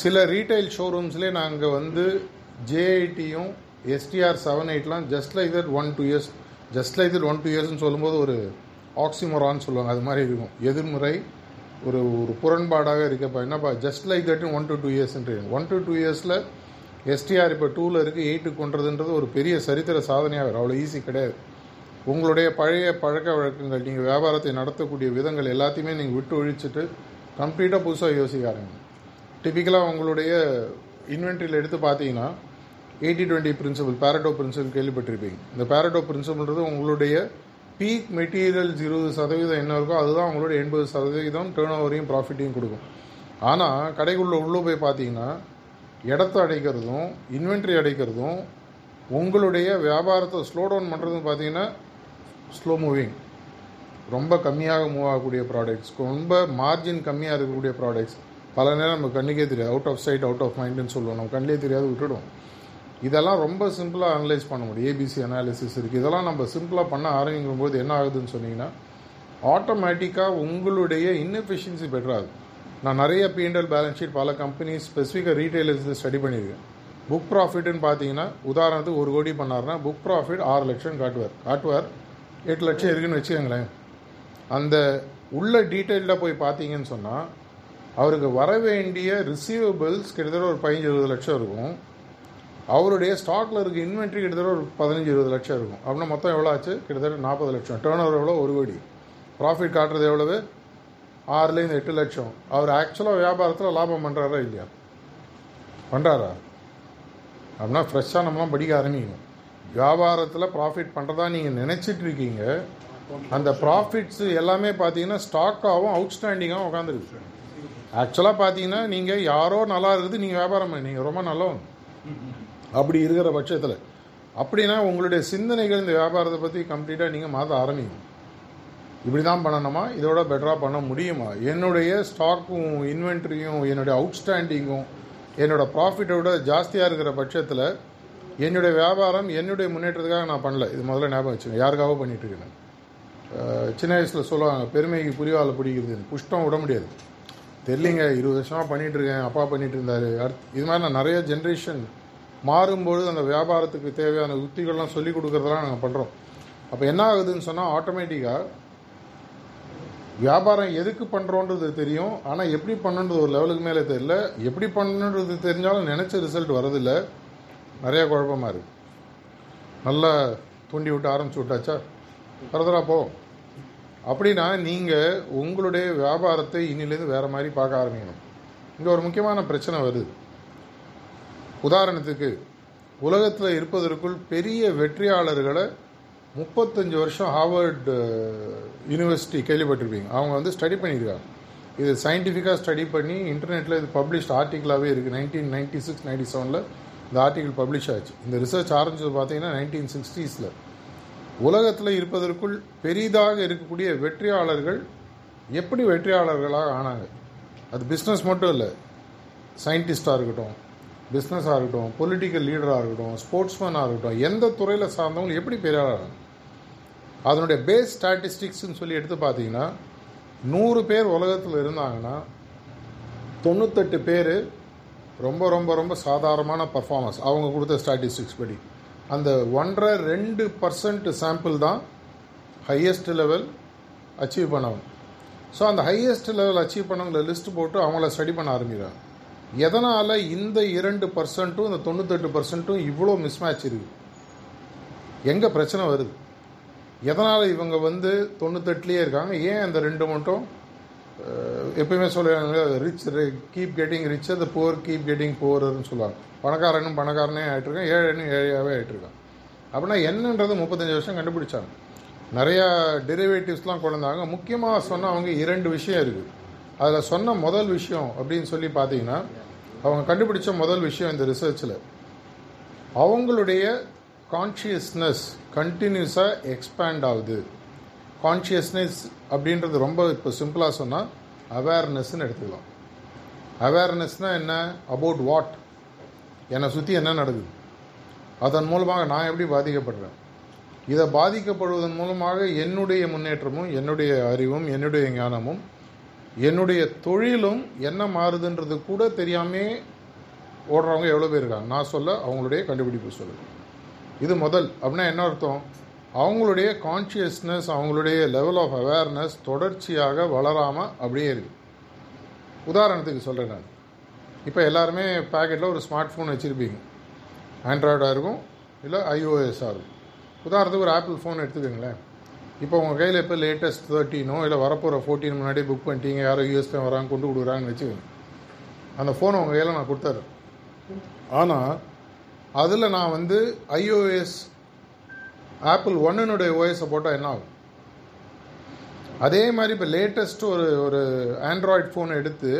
சில ரீட்டைல் ஷோரூம்ஸ்லேயே நாங்கள் வந்து ஜேஐடியும் STR seven எயிட்லாம் just like that one two years just like that one two இயர்ஸ்னு சொல்லும்போது ஒரு ஆக்சிமரான்னு சொல்லுவாங்க. அது மாதிரி இருக்கும். எதிர்முறை ஒரு ஒரு புறன்பாடாக இருக்கப்பா என்னப்பா just like that one to two இயர்ஸ்ன்றீங்க one to two இயர்ஸில் எஸ்டிஆர் இப்போ டூவில் இருக்குது எயிட்டுக்கு கொண்டுறதுன்றது ஒரு பெரிய சரித்திர சாதனையாக வரும் அவ்வளோ ஈஸி கிடையாது. உங்களுடைய பழைய பழக்க வழக்கங்கள் நீங்கள் வியாபாரத்தை நடத்தக்கூடிய விதங்கள் எல்லாத்தையுமே நீங்கள் விட்டு ஒழிச்சிட்டு கம்ப்ளீட்டாக புதுசாக யோசிக்க ஆரம்பிங்க. டிப்பிக்கலாக உங்களுடைய இன்வென்ட்ரியில் எடுத்து பார்த்தீங்கன்னா eighty twenty principle pareto principle கேள்விப்பட்டிருப்பீங்க. இந்த பேரட்டோ பிரின்சிபல்ன்றது உங்களுடைய பீக் மெட்டீரியல்ஸ் இருபது சதவீதம் என்ன இருக்கோ அதுதான் உங்களுடைய எண்பது சதவீதம் டேர்ன் ஓவரையும் ப்ராஃபிட்டையும் கொடுக்கும். ஆனால் கடைக்குள்ளே உள்ளே போய் பார்த்தீங்கன்னா இடத்த அடைக்கிறதும் இன்வென்ட்ரி அடைக்கிறதும் உங்களுடைய வியாபாரத்தை ஸ்லோ டவுன் பண்ணுறதும் பார்த்தீங்கன்னா ஸ்லோ மூவிங் ரொம்ப கம்மியாக மூவ் ஆகக்கூடிய ப்ராடக்ட்ஸ் ரொம்ப மார்ஜின் கம்மியாக இருக்கக்கூடிய ப்ராடக்ட்ஸ் பல நேரம் நம்ம கண்ணுக்கே தெரியாது. Out of sight out of மைண்டுன்னு சொல்லுவோம். நம்ம கண்ணிலே தெரியாது விட்டுடுவோம். இதெல்லாம் ரொம்ப சிம்பிளாக அனலைஸ் பண்ண முடியும். ஏபிசி அனாலிசிஸ் இருக்குது இதெல்லாம் நம்ம சிம்பிளாக பண்ண ஆரம்பிக்கும் போது என்ன ஆகுதுன்னு சொன்னீங்கன்னா ஆட்டோமேட்டிக்காக உங்களுடைய இன்எஃபிஷியன்சி பெட்டராகுது நான் நிறைய பிஎன்எல் பேலன்ஸ் ஷீட் பல கம்பெனிஸ் ஸ்பெசிஃபிக்காக ரீட்டைலர்ஸ் ஸ்டடி பண்ணியிருக்கேன். புக் ப்ராஃபிட்னு பார்த்தீங்கன்னா உதாரணத்துக்கு ஒரு கோடி பண்ணாருன்னா புக் ப்ராஃபிட் ஆறு லட்சம் காட்டுவார். காட்டுவார். எட்டு லட்சம் இருக்குன்னு வச்சுக்கோங்களேன். அந்த உள்ள டீட்டெயிலில் போய் பார்த்தீங்கன்னு சொன்னால் அவருக்கு வர வேண்டிய ரிசீவபிள்ஸ் கிட்டத்தட்ட ஒரு பதினஞ்சு இருபது லட்சம் இருக்கும். அவருடைய ஸ்டாக்கில் இருக்க இன்வென்ட்ரி கிட்டத்தட்ட ஒரு பதினஞ்சு இருபது லட்சம் இருக்கும். அப்படின்னா மொத்தம் எவ்வளோ ஆச்சு? கிட்டத்தட்ட நாற்பது லட்சம். டேர்ன் ஓவர் எவ்வளோ ஒரு கோடி. ப்ராஃபிட் காட்டுறது எவ்வளவு? ஆறுலேருந்து எட்டு லட்சம். அவர் ஆக்சுவலாக வியாபாரத்தில் லாபம் பண்ணுறாரா இல்லையா? பண்ணுறாரா அப்படின்னா ஃப்ரெஷ்ஷாக நம்மளாம் படிக்க ஆரம்பிக்கணும். வியாபாரத்தில் ப்ராஃபிட் பண்ணுறதா நீங்கள் நினச்சிட்டு இருக்கீங்க. அந்த ப்ராஃபிட்ஸ் எல்லாமே பார்த்தீங்கன்னா ஸ்டாக்காகவும் அவுட்ஸ்டாண்டிங்காகவும் உட்காந்துருக்கு ஆக்சுவலாக பார்த்தீங்கன்னா நீங்கள் யாரோ நல்லா இருக்குது நீங்கள் வியாபாரம் பண்ணீங்க நீங்கள் ரொம்ப நல்லவங்க அப்படி இருக்கிற பட்சத்தில். அப்படின்னா உங்களுடைய சிந்தனைகள் இந்த வியாபாரத்தை பற்றி கம்ப்ளீட்டாக நீங்கள் மாற்ற ஆரம்பிக்கும் இப்படி தான் பண்ணணுமா? இதோட பெட்டராக பண்ண முடியுமா? என்னுடைய ஸ்டாக்கும் இன்வென்ட்ரியும் என்னுடைய அவுட்ஸ்டாண்டிங்கும் என்னோடய ப்ராஃபிட்டை விட ஜாஸ்தியாக இருக்கிற பட்சத்தில் என்னுடைய வியாபாரம் என்னுடைய முன்னேற்றத்துக்காக நான் பண்ணல. இது முதல்ல ஞாபகம் வச்சுக்கேன் யாருக்காக பண்ணிகிட்ருக்கேன் சின்ன வயசில் சொல்லுவாங்க பெருமைக்கு புரிவால் பிடிக்கிறது புஷ்டம் விட முடியாது. தெரியலிங்க இருபது வருஷமாக பண்ணிகிட்ருக்கேன் இருக்கேன் அப்பா பண்ணிகிட்டு இருந்தார். அடுத்து இது மாதிரி நான் நிறைய ஜென்ரேஷன் மாறும்பொழுது அந்த வியாபாரத்துக்கு தேவையான உத்திகள்லாம் சொல்லி கொடுக்குறதெல்லாம் நாங்கள் பண்ணுறோம் அப்போ என்ன ஆகுதுன்னு சொன்னால் ஆட்டோமேட்டிக்காக வியாபாரம் எதுக்கு பண்ணுறோன்றது தெரியும். ஆனால் எப்படி பண்ணுன்றது ஒரு லெவலுக்கு மேலே தெரியல. எப்படி பண்ணுன்றது தெரிஞ்சாலும் நினச்ச ரிசல்ட் வரதில்ல நிறையா குழப்பமாக இருக்குது நல்லா தூண்டி விட்டு ஆரம்பிச்சு விட்டாச்சா? ஃபர்தராக போ. அப்படின்னா நீங்கள் உங்களுடைய வியாபாரத்தை இன்னிலேருந்து வேறு மாதிரி பார்க்க ஆரம்பிக்கணும். இங்கே ஒரு முக்கியமான பிரச்சனை வருது. உதாரணத்துக்கு உலகத்தில் இருப்பதற்குள் பெரிய வெற்றியாளர்களை முப்பத்தஞ்சு வருஷம் ஹார்வர்டு யூனிவர்சிட்டி கேள்விப்பட்டிருப்பீங்க. அவங்க வந்து ஸ்டடி பண்ணியிருக்காங்க. இது சயின்டிஃபிக்காக ஸ்டடி பண்ணி இன்டர்நெட்டில் இது பப்ளிஷ்ட் ஆர்டிக்கலாகவே இருக்குது நைன்டீன் நைன்டி சிக்ஸ் நைன்டி செவனில் இந்த ஆர்டிக்கிள் பப்ளிஷ் ஆச்சு. இந்த ரிசர்ச் ஆரம்பிச்சது பார்த்தீங்கன்னா நைன்டீன் சிக்ஸ்டீஸில் உலகத்தில் இருப்பதற்குள் பெரிதாக இருக்கக்கூடிய வெற்றியாளர்கள் எப்படி வெற்றியாளர்களாக ஆனாங்க? அது பிஸ்னஸ் மட்டும் இல்லை. சயின்டிஸ்டாக இருக்கட்டும் பிஸ்னஸாக இருக்கட்டும் பொலிட்டிக்கல் லீடராக இருக்கட்டும் ஸ்போர்ட்ஸ்மேனாக இருக்கட்டும் எந்த துறையில் சார்ந்தவங்க எப்படி பெரியாளாக ஆளாங்க அதனுடைய பேஸ் ஸ்டாட்டிஸ்டிக்ஸ்ன்னு சொல்லி எடுத்து பார்த்தீங்கன்னா நூறு பேர் உலகத்தில் இருந்தாங்கன்னா தொண்ணூத்தெட்டு பேர் ரொம்ப ரொம்ப ரொம்ப சாதாரணமான பர்ஃபார்மன்ஸ் அவங்க கொடுத்த ஸ்டாட்டிஸ்டிக்ஸ் படி. அந்த ஒன்றரை ரெண்டு பர்சன்ட் சாம்பிள் தான் ஹையஸ்ட் லெவல் அச்சீவ் பண்ணவங்க ஸோ அந்த ஹையஸ்ட் லெவல் அச்சீவ் பண்ணவங்கள லிஸ்ட் போட்டு அவங்கள ஸ்டடி பண்ண ஆரம்பிக்கிறாங்க. எதனால் இந்த இரண்டு பர்சன்ட்டும் இந்த தொண்ணூத்தெட்டு பர்சன்ட்டும் இவ்வளோ மிஸ்மேட்ச் இருக்குது எங்கே பிரச்சனை வருது? எதனால் இவங்க வந்து தொண்ணூத்தெட்டுலேயே இருக்காங்க? ஏன் அந்த ரெண்டு மட்டும் எப்பயுமே சொல்லுவாங்க ரிச் கீப் கெட்டிங் ரிச் அந்த புவர் கீப் கெட்டிங் புவர்னு சொல்லுவாங்க. பணக்காரனும் பணக்காரனே ஆகிட்டுருக்கான் ஏழைனும் ஏழையாகவே ஆகிட்டுருக்கான் அப்படின்னா என்னன்றது முப்பத்தஞ்சு வருஷம் கண்டுபிடிச்சாங்க. நிறையா டெரிவேட்டிவ்ஸ்லாம் கொண்டாங்க முக்கியமாக சொன்ன அவங்க இரண்டு விஷயம் இருக்குது அதில் சொன்ன முதல் விஷயம் அப்படின்னு சொல்லி பார்த்தீங்கன்னா அவங்க கண்டுபிடிச்ச முதல் விஷயம் இந்த ரிசர்ச்சில் அவங்களுடைய கான்ஷியஸ்னஸ் கண்டினியூஸாக எக்ஸ்பேண்ட் ஆகுது. கான்ஷியஸ்னஸ் அப்படின்றது ரொம்ப இப்போ சிம்பிளாக சொன்னால் அவேர்னஸ்ன்னு எடுத்துக்கலாம். அவேர்னஸ்னால் என்ன? அபவுட் வாட் என்னை சுற்றி என்ன நடக்குது? அதன் மூலமாக நான் எப்படி பாதிக்கப்படுறேன்? இதை பாதிக்கப்படுவதன் மூலமாக என்னுடைய முன்னேற்றமும் என்னுடைய அறிவும் என்னுடைய ஞானமும் என்னுடைய தொழிலும் என்ன மாறுதுன்றது கூட தெரியாமே ஓடுறவங்க எவ்வளோ பேர் இருக்காங்க? நான் சொல்ல அவங்களுடைய கண்டுபிடிப்பு சொல்லுது இது முதல். அப்படின்னா என்ன அர்த்தம்? அவங்களுடைய கான்ஷியஸ்னஸ் அவங்களுடைய லெவல் ஆஃப் அவேர்னஸ் தொடர்ச்சியாக வளராமல் அப்படியே இருக்குது உதாரணத்துக்கு சொல்கிறேன் நான். இப்போ எல்லாருமே பேக்கெட்டில் ஒரு ஸ்மார்ட் ஃபோன் வச்சுருப்பீங்க ஆண்ட்ராய்டாக இருக்கும் இல்லை ஐஓஎஸ்ஸாக இருக்கும். உதாரணத்துக்கு ஒரு ஆப்பிள் ஃபோன் எடுத்துக்கோங்களேன். இப்போ உங்கள் கையில் இப்போ லேட்டஸ்ட் தேர்ட்டினோ இல்லை வரப்போகிற ஃபோர்டீன் முன்னாடி புக் பண்ணிட்டீங்க யாரோ யூஎஸ்பே வராங்க கொண்டு கொடுக்குறாங்கன்னு வச்சுக்கோங்க. அந்த ஃபோனை உங்கள் கையில் நான் கொடுத்தாரு ஆனால் அதில் நான் வந்து ஐஓஎஸ் ஆப்பிள் ஒன்னுடைய ஓஎஸை போட்டால் என்ன ஆகும்? அதே மாதிரி இப்போ லேட்டஸ்ட் ஒரு ஒரு ஆண்ட்ராய்ட் ஃபோன் எடுத்து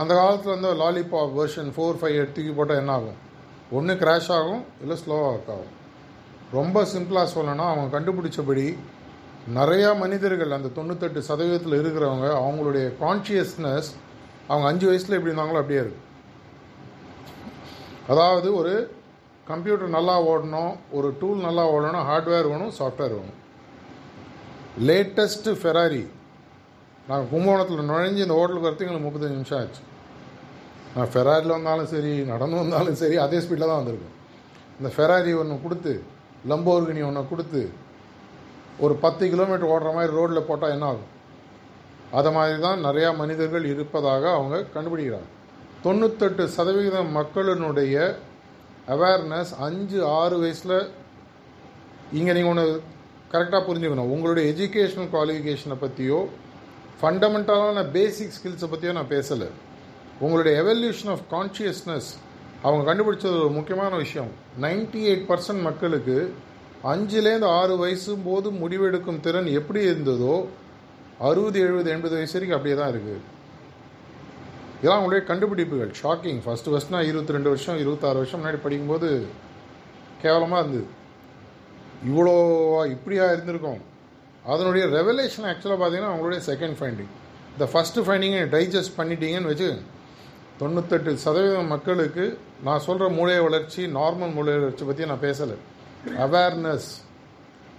அந்த காலத்தில் வந்து லாலிபாப் வெர்ஷன் ஃபோர் ஃபைவ் எடுத்துக்கி போட்டால் என்ன ஆகும்? ஒன்று கிராஷ் ஆகும் இல்லை ஸ்லோவாக ஒர்க் ஆகும். ரொம்ப சிம்பிளாக சொல்லணும்னா அவங்க கண்டுபிடிச்சபடி நிறையா மனிதர்கள் அந்த தொண்ணூத்தெட்டு சதவீதத்தில் இருக்கிறவங்க அவங்களுடைய கான்ஷியஸ்னஸ் அவங்க அஞ்சு வயசில் எப்படி இருந்தாங்களோ அப்படியே இருக்கு. அதாவது ஒரு கம்ப்யூட்டர் நல்லா ஓடணும் ஒரு டூல் நல்லா ஓடணும் ஹார்ட்வேர் வேணும் சாஃப்ட்வேர் வேணும். லேட்டஸ்ட்டு ஃபெராரி நாங்கள் கும்பகோணத்தில் நுழைஞ்சு இந்த ஹோட்டலுக்கு வரத்துக்கு எங்களுக்கு முப்பத்தஞ்சு நிமிஷம் ஆச்சு. நான் ஃபெராரியில் வந்தாலும் சரி நடந்து வந்தாலும் சரி அதே ஸ்பீடில் தான் வந்திருக்கேன். இந்த ஃபெராரி ஒன்று கொடுத்து லம்போர்கினி ஒன்று கொடுத்து ஒரு பத்து கிலோமீட்டர் ஓடுற மாதிரி ரோட்டில் போட்டால் என்ன ஆகும்? அதை மாதிரி தான் நிறையா மனிதர்கள் இருப்பதாக அவங்க கண்டுபிடிக்கிறாங்க. தொண்ணூத்தெட்டு சதவிகிதம் மக்களினுடைய அவேர்னஸ் அஞ்சு ஆறு வயசில் இங்கே நீங்கள் ஒன்று கரெக்டாக புரிஞ்சுக்கணும். உங்களுடைய எஜுகேஷனல் குவாலிஃபிகேஷனை பற்றியோ ஃபண்டமெண்டலான பேசிக் ஸ்கில்ஸை பற்றியோ நான் பேசலை. உங்களுடைய எவல்யூஷன் ஆஃப் கான்ஷியஸ்னஸ் அவங்க கண்டுபிடிச்சது ஒரு முக்கியமான விஷயம். நைன்டி எயிட் பர்சன்ட் மக்களுக்கு அஞ்சுலேருந்து ஆறு வயசும் போது முடிவெடுக்கும் திறன் எப்படி இருந்ததோ அறுபது எழுபது எண்பது வயசு வரைக்கும் அப்படியே தான் இருக்குது இதெல்லாம் அவங்களுடைய கண்டுபிடிப்புகள். ஷாக்கிங் ஃபஸ்ட்டு ஃபஸ்ட்னா இருபத்தி ரெண்டு வருஷம் இருபத்தாறு வருஷம் முன்னாடி படிக்கும்போது கேவலமாக இருந்தது. இவ்வளோ இப்படியா இருந்திருக்கும்? அதனுடைய ரெவலேஷன் ஆக்சுவலாக பார்த்தீங்கன்னா அவங்களுடைய செகண்ட் ஃபைண்டிங் இந்த ஃபஸ்ட்டு ஃபைண்டிங்கை டைஜஸ்ட் பண்ணிட்டீங்கன்னு வச்சு தொண்ணூத்தெட்டு சதவீதம் மக்களுக்கு நான் சொல்கிற மூளை வளர்ச்சி நார்மல் மூளை வளர்ச்சி பற்றி நான் பேசலை. அவேர்னஸ்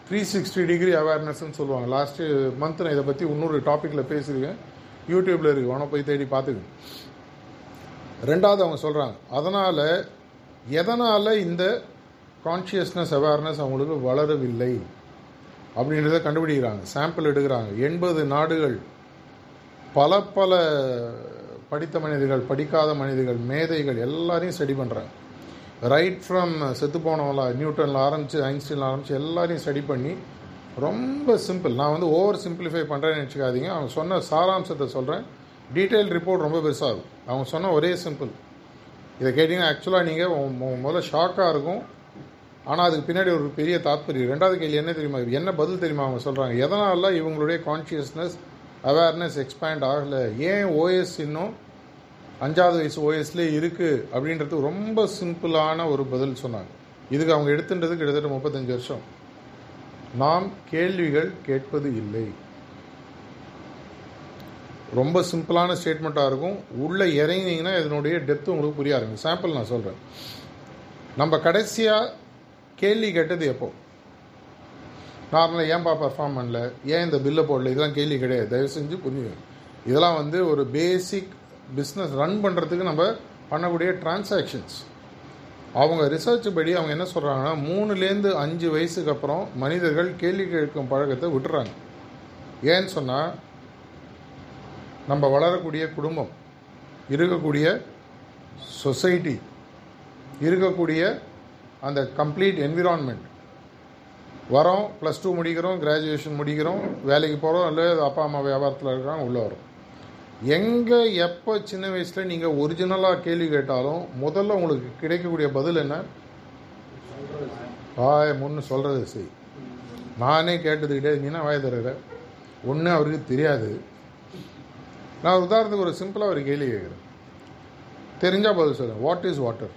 த்ரீ சிக்ஸ்டி டிகிரி அவேர்னஸ்ன்னு சொல்லுவாங்க. லாஸ்ட்டு மந்த் நான் இதை பற்றி இன்னொரு டாப்பிக்கில் பேசியிருக்கேன். யூடியூப்பில் இருக்குது உன போய் தேடி பார்த்துக்கு. ரெண்டாவது அவங்க சொல்கிறாங்க அதனால் எதனால் இந்த கான்ஷியஸ்னஸ் அவேர்னஸ் அவங்களுக்கு வளரவில்லை? அப்படின்றத கண்டுபிடிக்கிறாங்க. சாம்பிள் எடுக்கிறாங்க. எண்பது நாடுகள் பல பல படித்த மனிதர்கள் படிக்காத மனிதர்கள் மேதைகள் எல்லாரையும் ஸ்டடி பண்ணுறாங்க ரைட் ஃப்ரம் செத்து போனவங்களா நியூட்டனில் ஆரம்பித்து ஐன்ஸ்டீனில் ஆரம்பித்து எல்லாரையும் ஸ்டடி பண்ணி ரொம்ப சிம்பிள் நான் வந்து ஓவர் சிம்பிளிஃபை பண்ணுறேன்னு நினச்சிக்காதீங்க. அவங்க சொன்ன சாராம்சத்தை சொல்கிறேன் டீட்டெயில் ரிப்போர்ட் ரொம்ப பெருசாக இருக்கும். அவங்க சொன்ன ஒரே சிம்பிள் இதை கேட்டிங்கன்னா ஆக்சுவலாக நீங்கள் முதல்ல ஷாக்காக இருக்கும். ஆனால் அதுக்கு பின்னாடி ஒரு பெரிய தாத்பரியம் ரெண்டாவது கேள்வி என்ன தெரியுமா? என்ன பதில் தெரியுமா அவங்க சொல்கிறாங்க எதனால இவங்களுடைய கான்ஷியஸ்னஸ் அவேர்னஸ் எக்ஸ்பேண்ட் ஆகலை? ஏன் ஓஎஸ் இன்னும் அஞ்சாவது வயசு ஓஎஸ்லேயே இருக்குது அப்படின்றது ரொம்ப சிம்பிளான ஒரு பதில் சொன்னாங்க. இதுக்கு அவங்க எடுத்துன்றது கிட்டத்தட்ட முப்பத்தஞ்சு வருஷம். நாம் கேள்விகள் கேட்பது இல்லை. ரொம்ப சிம்பிளான ஸ்டேட்மெண்ட்டாக இருக்கும். உள்ளே இறங்கினீங்கன்னா இதனுடைய டெப்த் உங்களுக்கு புரிய ஆரம்பிக்கும். சாம்பிள் நான் சொல்கிறேன் நம்ம கடைசியாக கேள்வி கேட்டது எப்போ? நார்மலாக ஏன்பா பர்ஃபார்ம் பண்ணல? ஏன் இந்த பில்லை போடல? இதெல்லாம் கேள்வி கிடையாது. தயவு செஞ்சு புரிஞ்சுங்க. இதெல்லாம் வந்து ஒரு பேசிக் பிஸ்னஸ் ரன் பண்ணுறதுக்கு நம்ம பண்ணக்கூடிய டிரான்சாக்ஷன்ஸ் அவங்க ரிசர்ச் படி அவங்க என்ன சொல்கிறாங்கன்னா மூணுலேருந்து அஞ்சு வயசுக்கு அப்புறம் மனிதர்கள் கேள்வி கேட்கும் பழக்கத்தை விட்டுறாங்க. ஏன்னு சொன்னால் நம்ம வளரக்கூடிய குடும்பம் இருக்கக்கூடிய சொசைட்டி இருக்கக்கூடிய அந்த கம்ப்ளீட் என்விரான்மெண்ட் வரோம் ப்ளஸ் டூ முடிக்கிறோம் கிராஜுவேஷன் முடிக்கிறோம் வேலைக்கு போகிறோம் இல்லை அப்பா அம்மா வியாபாரத்தில் இருக்கிறாங்க உள்ளே வரோம். எங்கே எப்போ சின்ன வயசில் நீங்கள் ஒரிஜினலாக கேள்வி கேட்டாலும் முதல்ல உங்களுக்கு கிடைக்கக்கூடிய பதில் என்ன? வாய முன்னு சொல்கிறது சரி. நானே கேட்டதுக்கிட்டே இருந்தீங்கன்னா வாய் தருகிற ஒன்று அவருக்கு தெரியாது. நான் உதாரணத்துக்கு ஒரு சிம்பிளாக ஒரு கேள்வி கேட்குறேன். தெரிஞ்சால் பதில் சொல்கிறேன் வாட் இஸ் வாட்டர்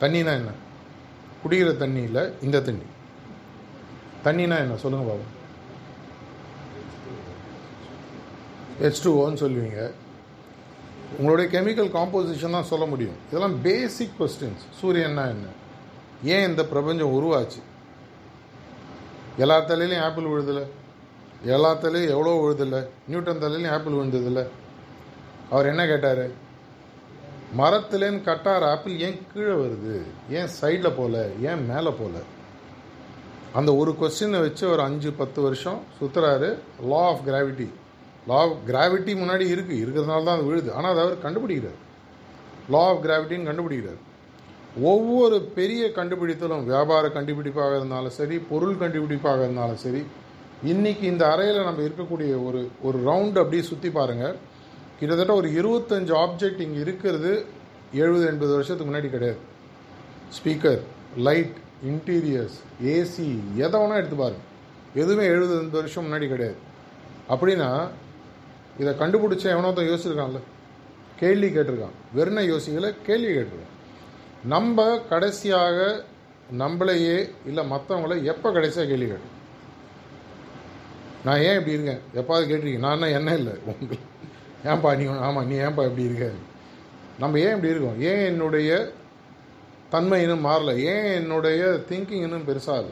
தண்ணினா என்ன? குடிக்கிற தண்ணியில் இந்த தண்ணி. தண்ணினா என்ன? சொல்லுங்கள் பாபா. ஹெச் டூ ஓன்னு சொல்லுவீங்க. உங்களுடைய கெமிக்கல் காம்போசிஷன் தான் சொல்ல முடியும். இதெல்லாம் பேசிக் கொஸ்டின்ஸ் சூரியன்னா என்ன? ஏன் இந்த பிரபஞ்சம் உருவாச்சு? எல்லா தலையிலையும் ஆப்பிள் விழுதில்லை எல்லா தலையும் எவ்வளோ விழுதில்லை நியூட்டன் தலையிலையும் ஆப்பிள் விழுந்ததில்ல அவர் என்ன கேட்டார்? மரத்துலேன்னு கட்டார் ஆப்பிள் ஏன் கீழே வருது? ஏன் சைடில் போகல ஏன் மேலே போகல அந்த ஒரு கொஸ்டினை வச்சு ஒரு அஞ்சு பத்து வருஷம் சுற்றுறாரு law of gravity law of gravity முன்னாடி இருக்குது இருக்கிறதுனால தான் அது விழுது. ஆனால் அதை அவர் கண்டுபிடிக்கிறார். Law of கிராவிட்டின்னு கண்டுபிடிக்கிறார். ஒவ்வொரு பெரிய கண்டுபிடித்தலும் வியாபார கண்டுபிடிப்பாக இருந்தாலும் சரி பொருள் கண்டுபிடிப்பாக இருந்தாலும் சரி இன்னைக்கு இந்த அறையில் நம்ம இருக்கக்கூடிய ஒரு ஒரு ரவுண்டு அப்படியே சுற்றி பாருங்கள் கிட்டத்தட்ட ஒரு இருபத்தஞ்சு ஆப்ஜெக்ட் இங்கே இருக்கிறது எழுபது எண்பது வருஷத்துக்கு முன்னாடி கிடையாது. ஸ்பீக்கர் லைட் இன்டீரியர்ஸ் ஏசி எதை வேணால் எடுத்து பாருங்கள் எதுவுமே எழுபது எண்பது வருஷம் முன்னாடி கிடையாது. அப்படின்னா இதை கண்டுபிடிச்ச எவனோத்தான் யோசிச்சிருக்கான்ல? கேள்வி கேட்டிருக்கான். வெறுனை யோசிக்கல கேள்வி கேட்டிருக்கான். நம்ம கடைசியாக நம்மளையே இல்லை மற்றவங்கள எப்போ கடைசியாக கேள்வி கேட்டோம்? நான் ஏன் இப்படி இருக்கேன்? எப்பாவது கேட்டிருக்கேன் நான் என்ன இல்லை? உங்களுக்கு ஏன்பா நீ ஆமாம் நீ ஏன்பா இப்படி இருக்க? நம்ம ஏன் இப்படி இருக்கோம்? ஏன் என்னுடைய தன்மை இன்னும் மாறல? ஏன் என்னுடைய திங்கிங் இன்னும் பெருசாக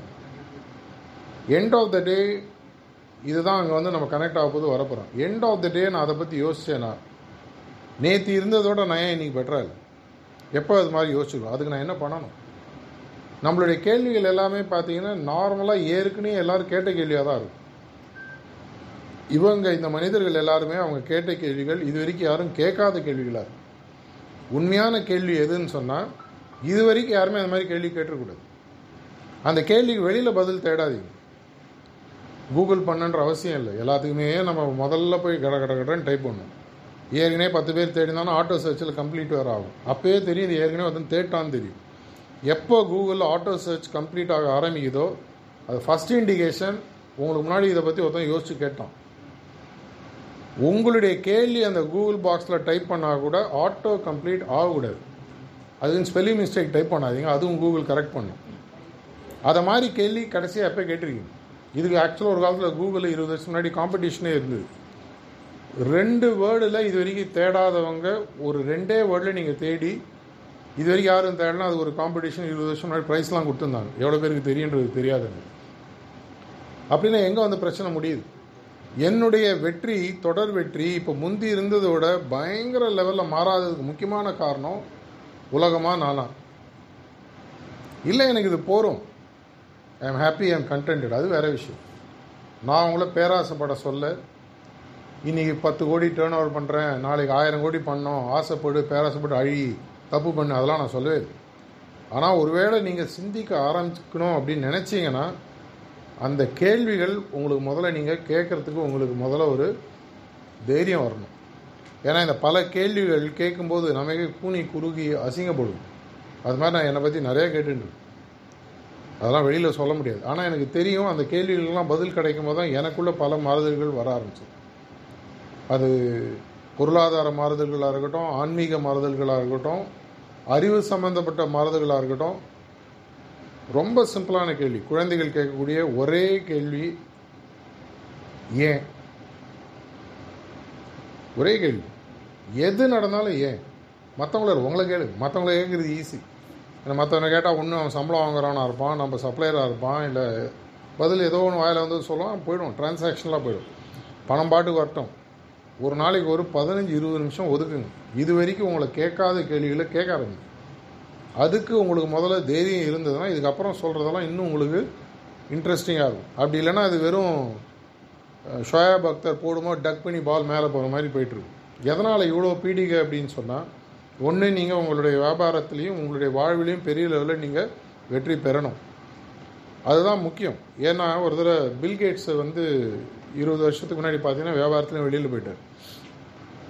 எண்ட் ஆஃப் த டே இதுதான் அங்கே வந்து நம்ம கனெக்ட் ஆக போது வரப்போகிறோம் எண்ட் ஆஃப் த டே நான் அதை பற்றி யோசித்தேனா நேற்று இருந்ததோட நான் ஏன் இன்னைக்கு பெட்டராக இல்லை? எப்போ அது மாதிரி யோசிச்சுக்கணும் அதுக்கு நான் என்ன பண்ணணும்? நம்மளுடைய கேள்விகள் எல்லாமே பார்த்தீங்கன்னா நார்மலாக ஏற்கனவே எல்லாரும் கேட்ட கேள்வியாக தான் இருக்கும். இவங்க இந்த மனிதர்கள் எல்லாருமே அவங்க கேட்ட கேள்விகள் இது வரைக்கும் யாரும் கேட்காத கேள்விகளாக இருக்கும். உண்மையான கேள்வி எதுன்னு சொன்னால் இது வரைக்கும் யாருமே அந்த மாதிரி கேள்வி கேட்டுக்கூடாது அந்த கேள்விக்கு வெளியில் பதில் தேடாதீங்க. கூகுள் பண்ணுன்ற அவசியம் இல்லை. எல்லாத்துக்குமே நம்ம முதல்ல போய் கட கட கடன்னு டைப் பண்ணணும். ஏற்கனவே பத்து பேர் தேடினாலும் ஆட்டோ சர்ச்சில் கம்ப்ளீட் வேறு ஆகும். அப்போயே தெரியும் இது ஏற்கனவே வந்து தேட்டான்னு தெரியும். எப்போ கூகுளில் ஆட்டோ சர்ச் கம்ப்ளீட் ஆக ஆரம்பிக்குதோ அது ஃபஸ்ட் இண்டிகேஷன் உங்களுக்கு முன்னாடி இதை பற்றி ஒருத்தன் யோசிச்சு கேட்டான். உங்களுடைய கேள்வி அந்த கூகுள் பாக்ஸில் டைப் பண்ணால் கூட ஆட்டோ கம்ப்ளீட் ஆகக்கூடாது. அதுன்னு ஸ்பெல்லிங் மிஸ்டேக் டைப் பண்ணாதீங்க அதுவும் கூகுள் கரெக்ட் பண்ணும். அதை மாதிரி கேள்வி கடைசியாக எப்போ கேட்டிருக்கீங்க? இதுக்கு ஆக்சுவலாக ஒரு காலத்தில் கூகுளில் இருபது வருஷம் முன்னாடி காம்படிஷனே இருந்தது. ரெண்டு வேர்டில் இது வரைக்கும் தேடாதவங்க ஒரு ரெண்டே வேர்டில் நீங்கள் தேடி இது வரைக்கும் யாரும் தேடலாம் அது ஒரு காம்படிஷன் இருபது வருஷம் முன்னாடி ப்ரைஸ்லாம் கொடுத்துருந்தாங்க. எவ்வளோ பேருக்கு தெரியுன்றது தெரியாதுங்க அப்படின்னா எங்கே வந்து பிரச்சனை முடியுது? என்னுடைய வெற்றி தொடர் வெற்றி இப்போ முந்தி இருந்ததோட பயங்கர லெவலில் மாறாததுக்கு முக்கியமான காரணம் உலகமாக நானா? இல்லை எனக்கு இது போகிறோம் I am happy I am contented அது வேற விஷயம். நான் உங்களை பேராசைப்பட சொல்ல இன்றைக்கி பத்து கோடி டேர்ன் ஓவர் பண்ணுறேன் நாளைக்கு ஆயிரம் கோடி பண்ணோம் ஆசைப்படு பேராசைப்பட்டு அழி தப்பு பண்ணு அதெல்லாம் நான் சொல்லவே இல்லை. ஆனால் ஒருவேளை நீங்கள் சிந்திக்க ஆரம்பிக்கணும் அப்படின்னு நினச்சிங்கன்னா அந்த கேள்விகள் உங்களுக்கு முதல்ல நீங்கள் கேட்குறதுக்கு உங்களுக்கு முதல்ல ஒரு தைரியம் வரணும். ஏன்னா இந்த பல கேள்விகள் கேட்கும்போது நமக்கு கூனி குறுகி அசிங்கப்படும் அது மாதிரி நான் என்னை பற்றி நிறைய கேட்டுருக்கேன் அதெல்லாம் வெளியில் சொல்ல முடியாது. ஆனால் எனக்கு தெரியும் அந்த கேள்விகள்லாம் பதில் கிடைக்கும் போது தான் எனக்குள்ளே பல மாறுதல்கள் வர ஆரம்பிச்சு அது பொருளாதார மாறுதல்களாக இருக்கட்டும் ஆன்மீக மாறுதல்களாக இருக்கட்டும் அறிவு சம்பந்தப்பட்ட மாறுதல்களாக இருக்கட்டும் ரொம்ப சிம்பிளான கேள்வி. குழந்தைகள் கேட்கக்கூடிய ஒரே கேள்வி ஏன்? ஒரே கேள்வி. எது நடந்தாலும் ஏன்? மற்றவங்கள உங்களை கேளு. மற்றவங்கள கேட்குறது ஈஸி ஏன்னா மற்றவனை கேட்டால் ஒன்று அவன் சம்பளம் வாங்குறவனாக இருப்பான் நம்ம சப்ளையராக இருப்பான் இல்லை பதில் ஏதோ ஒன்று வாயில் வந்து சொல்லுவான் போயிடும். டிரான்சாக்ஷனலாக போயிடும். பணம் பாட்டுக்கு வரட்டும். ஒரு நாளைக்கு ஒரு பதினஞ்சு இருபது நிமிஷம் ஒதுக்குங்க. இது வரைக்கும் உங்களை கேட்காத கேள்விகளை கேட்க ஆரம்பிங்க. அதுக்கு உங்களுக்கு முதல்ல தைரியம் இருந்ததுன்னா இதுக்கப்புறம் சொல்கிறதெல்லாம் இன்னும் உங்களுக்கு இன்ட்ரெஸ்டிங்காக இருக்கும். அப்படி இல்லைன்னா அது வெறும் ஷோயா பக்தர் போடுமோ டக் பண்ணி பால் மேலே போகிற மாதிரி போயிட்டுருக்கு எதனால் இவ்வளோ பீடிகை அப்படின்னு சொன்னால் ஒன்று நீங்கள் உங்களுடைய வியாபாரத்துலேயும் உங்களுடைய வாழ்விலையும் பெரிய லெவலில் நீங்கள் வெற்றி பெறணும். அதுதான் முக்கியம். ஏன்னா ஒரு தடவை பில்கேட்ஸை வந்து இருபது வருஷத்துக்கு முன்னாடி பார்த்தீங்கன்னா வியாபாரத்துலேயும் வெளியில் போயிட்டார்.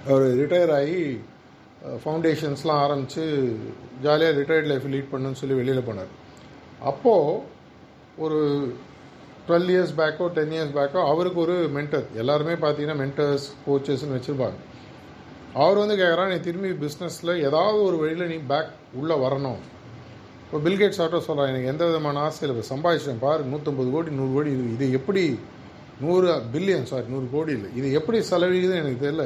அவர் ரிட்டையர் ஆகி ஃபவுண்டேஷன்ஸ்லாம் ஆரம்பித்து ஜாலியாக ரிட்டையர்ட் லைஃப் லீட் பண்ணுன்னு சொல்லி வெளியில் போனார். அப்போது ஒரு டுவெல் இயர்ஸ் பேக்கோ டென் இயர்ஸ் பேக்கோ அவருக்கு ஒரு மென்டர் எல்லாருமே பார்த்தீங்கன்னா மென்டர்ஸ் கோச்சஸ்ன்னு வச்சுருப்பாங்க. அவர் வந்து கேட்குறா நீ திரும்பி பிஸ்னஸில் ஏதாவது ஒரு வழியில் நீ பேக் உள்ளே வரணும். இப்போ பில்கேட்ஸ் ஆட்டோ சொல்கிறான் எனக்கு எந்த விதமான ஆசையில் இப்போ சம்பாதிச்சேன் பாரு நூற்றம்பது கோடி நூறு கோடி இது இது எப்படி நூறு பில்லியன் சாரி நூறு கோடி இல்லை இது எப்படி செலவழிக்குதுன்னு எனக்கு தெரியல.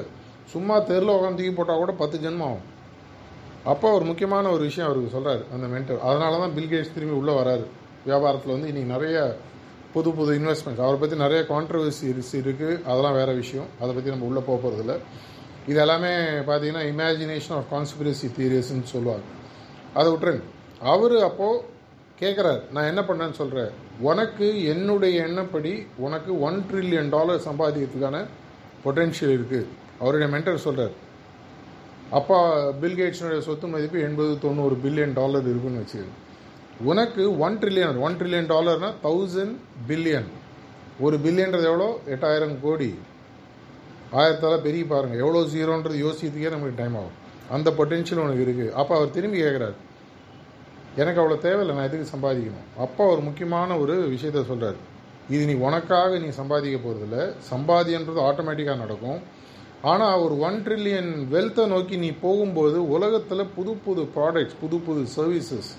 சும்மா தெருல உட்காந்து தூக்கி போட்டால் கூட பத்து ஜென்மம் ஆகும். அப்போ ஒரு முக்கியமான ஒரு விஷயம் அவருக்கு சொல்கிறார் அந்த மென்டர் அதனால தான் பில்கேட்ஸ் திரும்பி உள்ளே வராரு. வியாபாரத்தில் வந்து இன்றைக்கி நிறைய புது புது இன்வெஸ்ட்மெண்ட்ஸ் அவரை பற்றி நிறைய கான்ட்ரவர்சி இருக்குது அதெல்லாம் வேறு விஷயம். அதை பற்றி நம்ம உள்ளே போக போகிறதில்ல இது எல்லாமே பார்த்தீங்கன்னா இமேஜினேஷன் ஆஃப் கான்ஸ்பிரசி தியரிஸ்ன்னு சொல்லுவாங்க. அதை விட்டுருங்க. அவர் அப்போது கேட்குறாரு நான் என்ன பண்ணேன்னு சொல்கிறேன் உனக்கு என்னுடைய எண்ணப்படி உனக்கு ஒன் ட்ரில்லியன் டாலர் சம்பாதிக்கிறதுக்கான பொட்டென்ஷியல் இருக்குது அவருடைய மென்டர் சொல்கிறார் அப்பா பில்கேட்ஸினுடைய சொத்து மதிப்பு எண்பது தொண்ணூறு பில்லியன் டாலர் இருக்குன்னு வச்சுக்கோங்க. உனக்கு ஒன் ட்ரில்லியன் ஒன் ட்ரில்லியன் டாலர்னால் தௌசண்ட் பில்லியன் ஒரு பில்லியன்றது எவ்வளோ? எட்டாயிரம் கோடி. ஆயிரத்தால பெரிய பாருங்கள் எவ்வளோ ஜீரோன்றது யோசிக்கிறதுக்கே நமக்கு டைம் ஆகும். அந்த பொட்டென்ஷியல் உனக்கு இருக்குது அப்போ அவர் திரும்பி கேட்குறாரு எனக்கு அவ்வளோ தேவையில்லை நான் எதுக்கு சம்பாதிக்கணும்? அப்போ ஒரு முக்கியமான ஒரு விஷயத்த சொல்கிறார் இது நீ உனக்காக நீ சம்பாதிக்க போகிறதில்ல சம்பாதியன்றது ஆட்டோமேட்டிக்காக நடக்கும். ஆனால் ஒரு ஒன் ட்ரில்லியன் வெல்த்தை நோக்கி நீ போகும்போது உலகத்தில் புது புது ப்ராடக்ட்ஸ் புது புது சர்வீசஸ்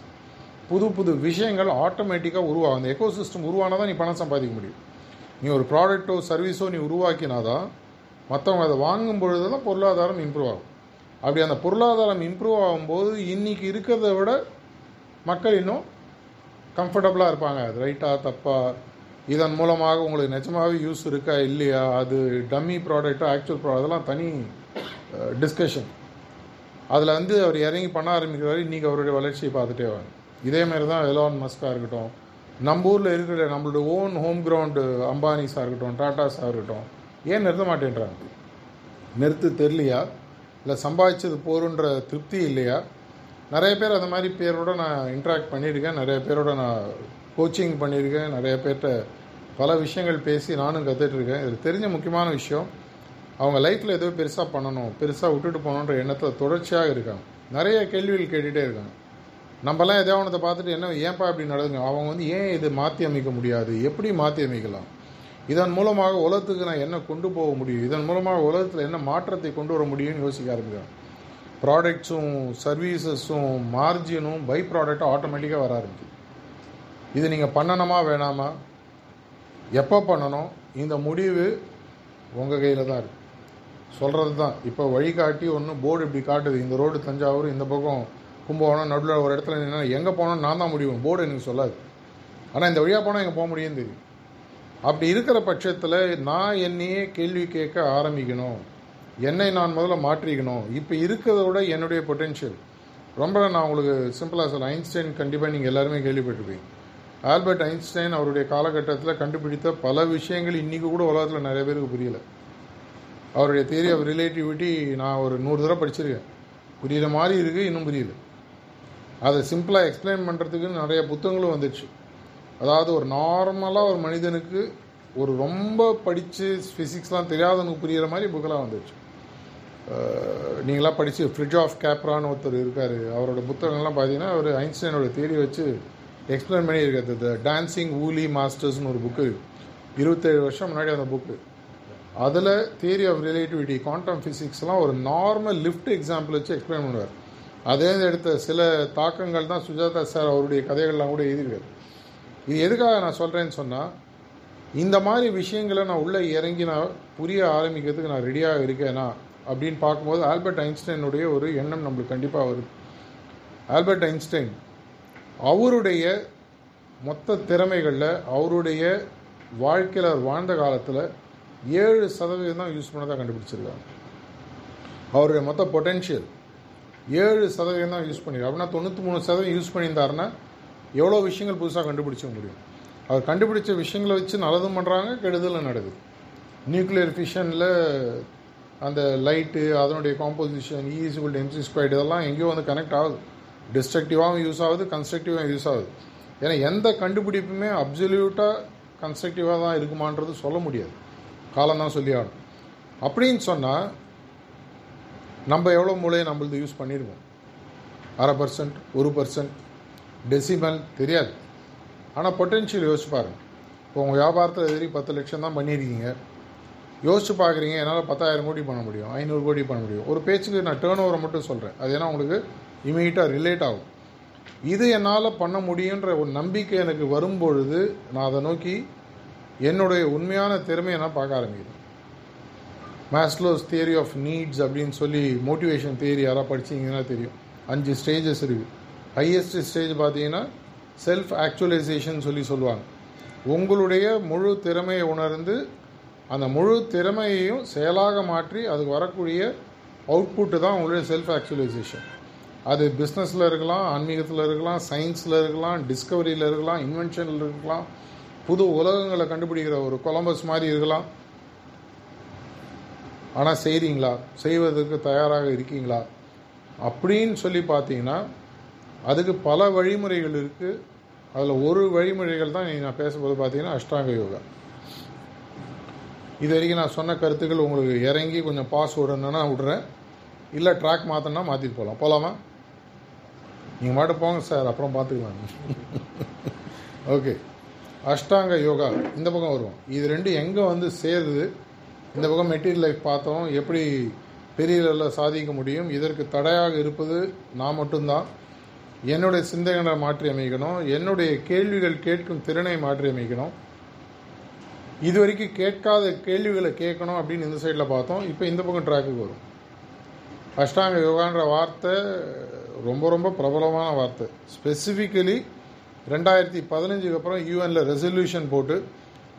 புது புது விஷயங்கள் ஆட்டோமேட்டிக்காக உருவாகும் அந்த எக்கோசிஸ்டம் உருவானால் தான் நீ பணம் சம்பாதிக்க முடியும். நீ ஒரு ப்ராடக்ட்டோ சர்வீஸோ நீ உருவாக்கினா தான் மற்றவங்க அதை வாங்கும் பொழுது தான் பொருளாதாரம் இம்ப்ரூவ் ஆகும். அப்படி அந்த பொருளாதாரம் இம்ப்ரூவ் ஆகும்போது இன்றைக்கி இருக்கிறத விட மக்கள் இன்னும் கம்ஃபர்டபுளாக இருப்பாங்க. அது ரைட்டா தப்பா? இதன் மூலமாக உங்களுக்கு நிஜமாகவே யூஸ் இருக்கா இல்லையா? அது டம்மி ப்ராடக்டாக ஆக்சுவல் ப்ராடக்ட் அதெல்லாம் தனி டிஸ்கஷன் அதில் வந்து அவர் இறங்கி பண்ண ஆரம்பிக்கிறாரு இன்றைக்கி அவருடைய வளர்ச்சியை பார்த்துட்டே வாங்க இதே மாதிரி தான் எலான் மஸ்காக இருக்கட்டும் நம்ம ஊரில் இருக்கிற நம்மளோட ஓன் ஹோம் கிரவுண்டு அம்பானிஸாக இருக்கட்டும் டாட்டாஸாக இருக்கட்டும் ஏன் நிறுத்த மாட்டேன்றாங்க? நிறுத்து தெரியலையா? இல்லை சம்பாதிச்சது போருன்ற திருப்தி இல்லையா? நிறைய பேர் அந்த மாதிரி பேரோட நான் இன்ட்ராக்ட் பண்ணியிருக்கேன். நிறைய பேரோட நான் கோச்சிங் பண்ணியிருக்கேன். நிறைய பேர்கிட்ட பல விஷயங்கள் பேசி நானும் கற்றுட்ருக்கேன் இதில் தெரிஞ்ச முக்கியமான விஷயம். அவங்க லைஃப்பில் ஏதோ பெருசாக பண்ணணும் பெருசாக விட்டுட்டு போகணுன்ற எண்ணத்தில் தொடர்ச்சியாக இருக்காங்க. நிறைய கேள்விகள் கேட்டுகிட்டே இருக்காங்க. நம்மலாம் எதாவது ஒன்றத்தை பார்த்துட்டு என்ன ஏன்பா இப்படி நடந்துங்க? அவங்க வந்து ஏன் இது மாற்றி அமைக்க முடியாது? எப்படி மாற்றி அமைக்கலாம்? இதன் மூலமாக உலகத்துக்கு நான் என்ன கொண்டு போக முடியும்? இதன் மூலமாக உலகத்தில் என்ன மாற்றத்தை கொண்டு வர முடியும்னு யோசிக்க ஆரம்பிக்கிறேன் ப்ராடக்ட்ஸும் சர்வீசஸும் மார்ஜினும் பை ப்ராடக்ட்டும் ஆட்டோமேட்டிக்காக வர ஆரம்பிக்குது. இது நீங்கள் பண்ணணுமா வேணாமா? எப்போ பண்ணணும்? இந்த முடிவு உங்கள் கையில் தான் இருக்குது சொல்கிறது தான் இப்போ வழிகாட்டி ஒன்று போர்டு இப்படி காட்டுது. இந்த ரோடு தஞ்சாவூர் இந்த பக்கம் கும்பகோணம் நடுவில் ஒரு இடத்துல நின்று எங்கே போனோம் நான் தான் முடியும் போர்டு எனக்கு சொல்லாது. ஆனால் இந்த வழியாக போனால் எங்கே போக முடியும்னு தெரியும். அப்படி இருக்கிற பட்சத்தில் நான் என்னையே கேள்வி கேட்க ஆரம்பிக்கணும். என்னை நான் முதல்ல மாற்றிக்கணும். இப்போ இருக்கிறத விட என்னுடைய பொட்டென்ஷியல் ரொம்ப நான் உங்களுக்கு சிம்பிளாக சொல்ல ஐன்ஸ்டைன் கண்டிப்பாக நீங்கள் எல்லாருமே கேள்விப்பட்டிருப்பீங்க. ஆல்பர்ட் ஐன்ஸ்டைன் அவருடைய காலகட்டத்தில் கண்டுபிடித்த பல விஷயங்கள் இன்றைக்கி கூட உலகத்தில் நிறைய பேருக்கு புரியல. அவருடைய தேரி ஆஃப் ரிலேட்டிவிட்டி நான் ஒரு நூறு தடவை படிச்சிருக்கேன். புரியிற மாதிரி இருக்குது இன்னும் புரியல. அதை சிம்பிளாக எக்ஸ்பிளைன் பண்ணுறதுக்கு நிறைய புத்தகங்களும் வந்துடுச்சு அதாவது ஒரு நார்மலாக ஒரு மனிதனுக்கு ஒரு ரொம்ப படித்து ஃபிசிக்ஸ்லாம் தெரியாதவனுக்கு புரிகிற மாதிரி புக்கெல்லாம் வந்துச்சு நீங்களாம் படித்து ஃப்ரிட்ஜ் ஆஃப் கேப்ரான்னு ஒருத்தர் இருக்கார். அவரோட புத்தகங்கள்லாம் பார்த்தீங்கன்னா அவர் ஐன்ஸ்டைனோட தேடி வச்சு எக்ஸ்பிளைன் இருக்கிறது த டான்சிங் ஊலி மாஸ்டர்ஸ்னு ஒரு புக்கு இருபத்தேழு வருஷம் முன்னாடி அந்த புக்கு அதில் தியரி ஆஃப் ரிலேட்டிவிட்டி குவாண்டம் ஃபிசிக்ஸ்லாம் ஒரு நார்மல் லிஃப்ட் எக்ஸாம்பிள் வச்சு எக்ஸ்பிளைன் பண்ணுவார். அதே எடுத்த சில தாக்கங்கள் தான் சுஜாதா சார் அவருடைய கதைகள்லாம் கூட எழுதியிருக்காரு. இது எதுக்காக நான் சொல்கிறேன்னு சொன்னால் இந்த மாதிரி விஷயங்களை நான் உள்ளே இறங்கி நான் புரிய ஆரம்பிக்கிறதுக்கு நான் ரெடியாக இருக்கேனா அப்படின்னு பார்க்கும்போது ஆல்பர்ட் ஐன்ஸ்டைனுடைய ஒரு எண்ணம் நம்மளுக்கு கண்டிப்பாக வருது. ஆல்பர்ட் ஐன்ஸ்டைன் அவருடைய மொத்த திறமைகளில் அவருடைய வாழ்க்கையில் அவர் வாழ்ந்த காலத்தில் ஏழு சதவீதம் தான் யூஸ் பண்ணதாக கண்டுபிடிச்சிருக்காங்க. அவருடைய மொத்த பொட்டென்ஷியல் ஏழு சதவீதம் தான் யூஸ் பண்ணியிருக்காரு அப்படின்னா தொண்ணூற்றி மூணு சதவீதம் யூஸ் பண்ணியிருந்தாருன்னா எவ்வளோ விஷயங்கள் புதுசாக கண்டுபிடிச்ச முடியும். அவர் கண்டுபிடிச்ச விஷயங்களை வச்சு நல்லதும் பண்ணுறாங்க கெடுதலும் நடக்குது. நியூக்ளியர் ஃபிஷனில் அந்த லைட்டு அதனுடைய காம்போசிஷன் ஈஸிபிள் எம்சி ஸ்கொயர்ட் இதெல்லாம் எங்கேயோ வந்து கனெக்ட் ஆகுது. டிஸ்ட்ரக்டிவாகவும் யூஸ் ஆகுது கன்ஸ்ட்ரக்டிவாகவும் யூஸ் ஆகுது. ஏன்னா எந்த கண்டுபிடிப்புமே அப்சல்யூட்டாக கன்ஸ்ட்ரக்டிவாக தான் இருக்குமான்றது சொல்ல முடியாது. காலம் தான் சொல்லி ஆகணும். அப்படின்னு சொன்னால் நம்ம எவ்வளோ மூளையை நம்மளது யூஸ் பண்ணியிருக்கோம் அரை பர்சன்ட் ஒரு பர்சன்ட் டெசிமல் தெரியாது. ஆனால் பொட்டென்ஷியல் யோசிச்சு பாருங்கள் இப்போ உங்கள் வியாபாரத்தில் எதிரி பத்து லட்சம் தான் பண்ணியிருக்கீங்க. யோசிச்சு பார்க்குறீங்க என்னால் பத்தாயிரம் கோடி பண்ண முடியும் ஐநூறு கோடி பண்ண முடியும். ஒரு பேச்சுக்கு நான் டேர்ன் ஓவரை மட்டும் சொல்கிறேன் அது ஏன்னா உங்களுக்கு இமீடியட்டாக ரிலேட் ஆகும். இது என்னால் பண்ண முடியுன்ற ஒரு நம்பிக்கை எனக்கு வரும்பொழுது நான் அதை நோக்கி என்னுடைய உண்மையான திறமையை நான் பார்க்க ஆரம்பிக்கிறேன். மேஸ்லோஸ் தியரி ஆஃப் நீட்ஸ் அப்படின்னு சொல்லி மோட்டிவேஷன் தியரி யாராவது படிச்சீங்கன்னா தெரியும். அஞ்சு ஸ்டேஜஸ் இருக்குது ஹையஸ்ட் ஸ்டேஜ் பார்த்தீங்கன்னா செல்ஃப் ஆக்சுவலைசேஷன் சொல்லி சொல்லுவாங்க. உங்களுடைய முழு திறமையை உணர்ந்து அந்த முழு திறமையையும் செயலாக மாற்றி அதுக்கு வரக்கூடிய அவுட்புட்டு தான் உங்களுடைய செல்ஃப் ஆக்சுவலைசேஷன் அது பிஸ்னஸில் இருக்கலாம் ஆன்மீகத்தில் இருக்கலாம் சயின்ஸில் இருக்கலாம் டிஸ்கவரியில் இருக்கலாம் இன்வென்ஷனில் இருக்கலாம் புது உலகங்களை கண்டுபிடிக்கிற ஒரு கொலம்பஸ் மாதிரி இருக்கலாம். ஆனால் செய்கிறீங்களா செய்வதற்கு தயாராக இருக்கீங்களா? அப்படின்னு சொல்லி பார்த்தீங்கன்னா அதுக்கு பல வழிமுறைகள் இருக்குது அதில் ஒரு வழிமுறைகள் தான் நான் பேசும்போது பார்த்தீங்கன்னா அஷ்டாங்க யோகா. இது வரைக்கும் நான் சொன்ன கருத்துக்கள் உங்களுக்கு இறங்கி கொஞ்சம் பாஸ் விடணுன்னா விடுறேன். இல்லை ட்ராக் மாற்றணும்னா மாற்றிட்டு போகலாம் போகலாமா நீங்கள் மட்டும் போங்க சார் அப்புறம் பார்த்துக்கலாம் ஓகே அஷ்டாங்க யோகா இந்த பக்கம் வருவோம். இது ரெண்டும் எங்கே வந்து சேருது? இந்த பக்கம் மெட்டீரியல் லைஃப் பார்த்தோம். எப்படி பெரிய லெவலில் சாதிக்க முடியும்? இதற்கு தடையாக இருப்பது நான் மட்டும்தான். என்னுடைய சிந்தனைகளை மாற்றி அமைக்கணும். என்னுடைய கேள்விகள் கேட்கும் திறனை மாற்றி அமைக்கணும். இது வரைக்கும் கேட்காத கேள்விகளை கேட்கணும் அப்படின்னு இந்த சைடில் பார்த்தோம். இப்போ இந்த பக்கம் ட்ராக்குக்கு வரும். அஷ்டாங்க யோகான்ற வார்த்தை ரொம்ப ரொம்ப பிரபலமான வார்த்தை. ஸ்பெசிஃபிக்கலி ரெண்டாயிரத்தி பதினஞ்சுக்கு அப்புறம் யூஎனில் ரெசல்யூஷன் போட்டு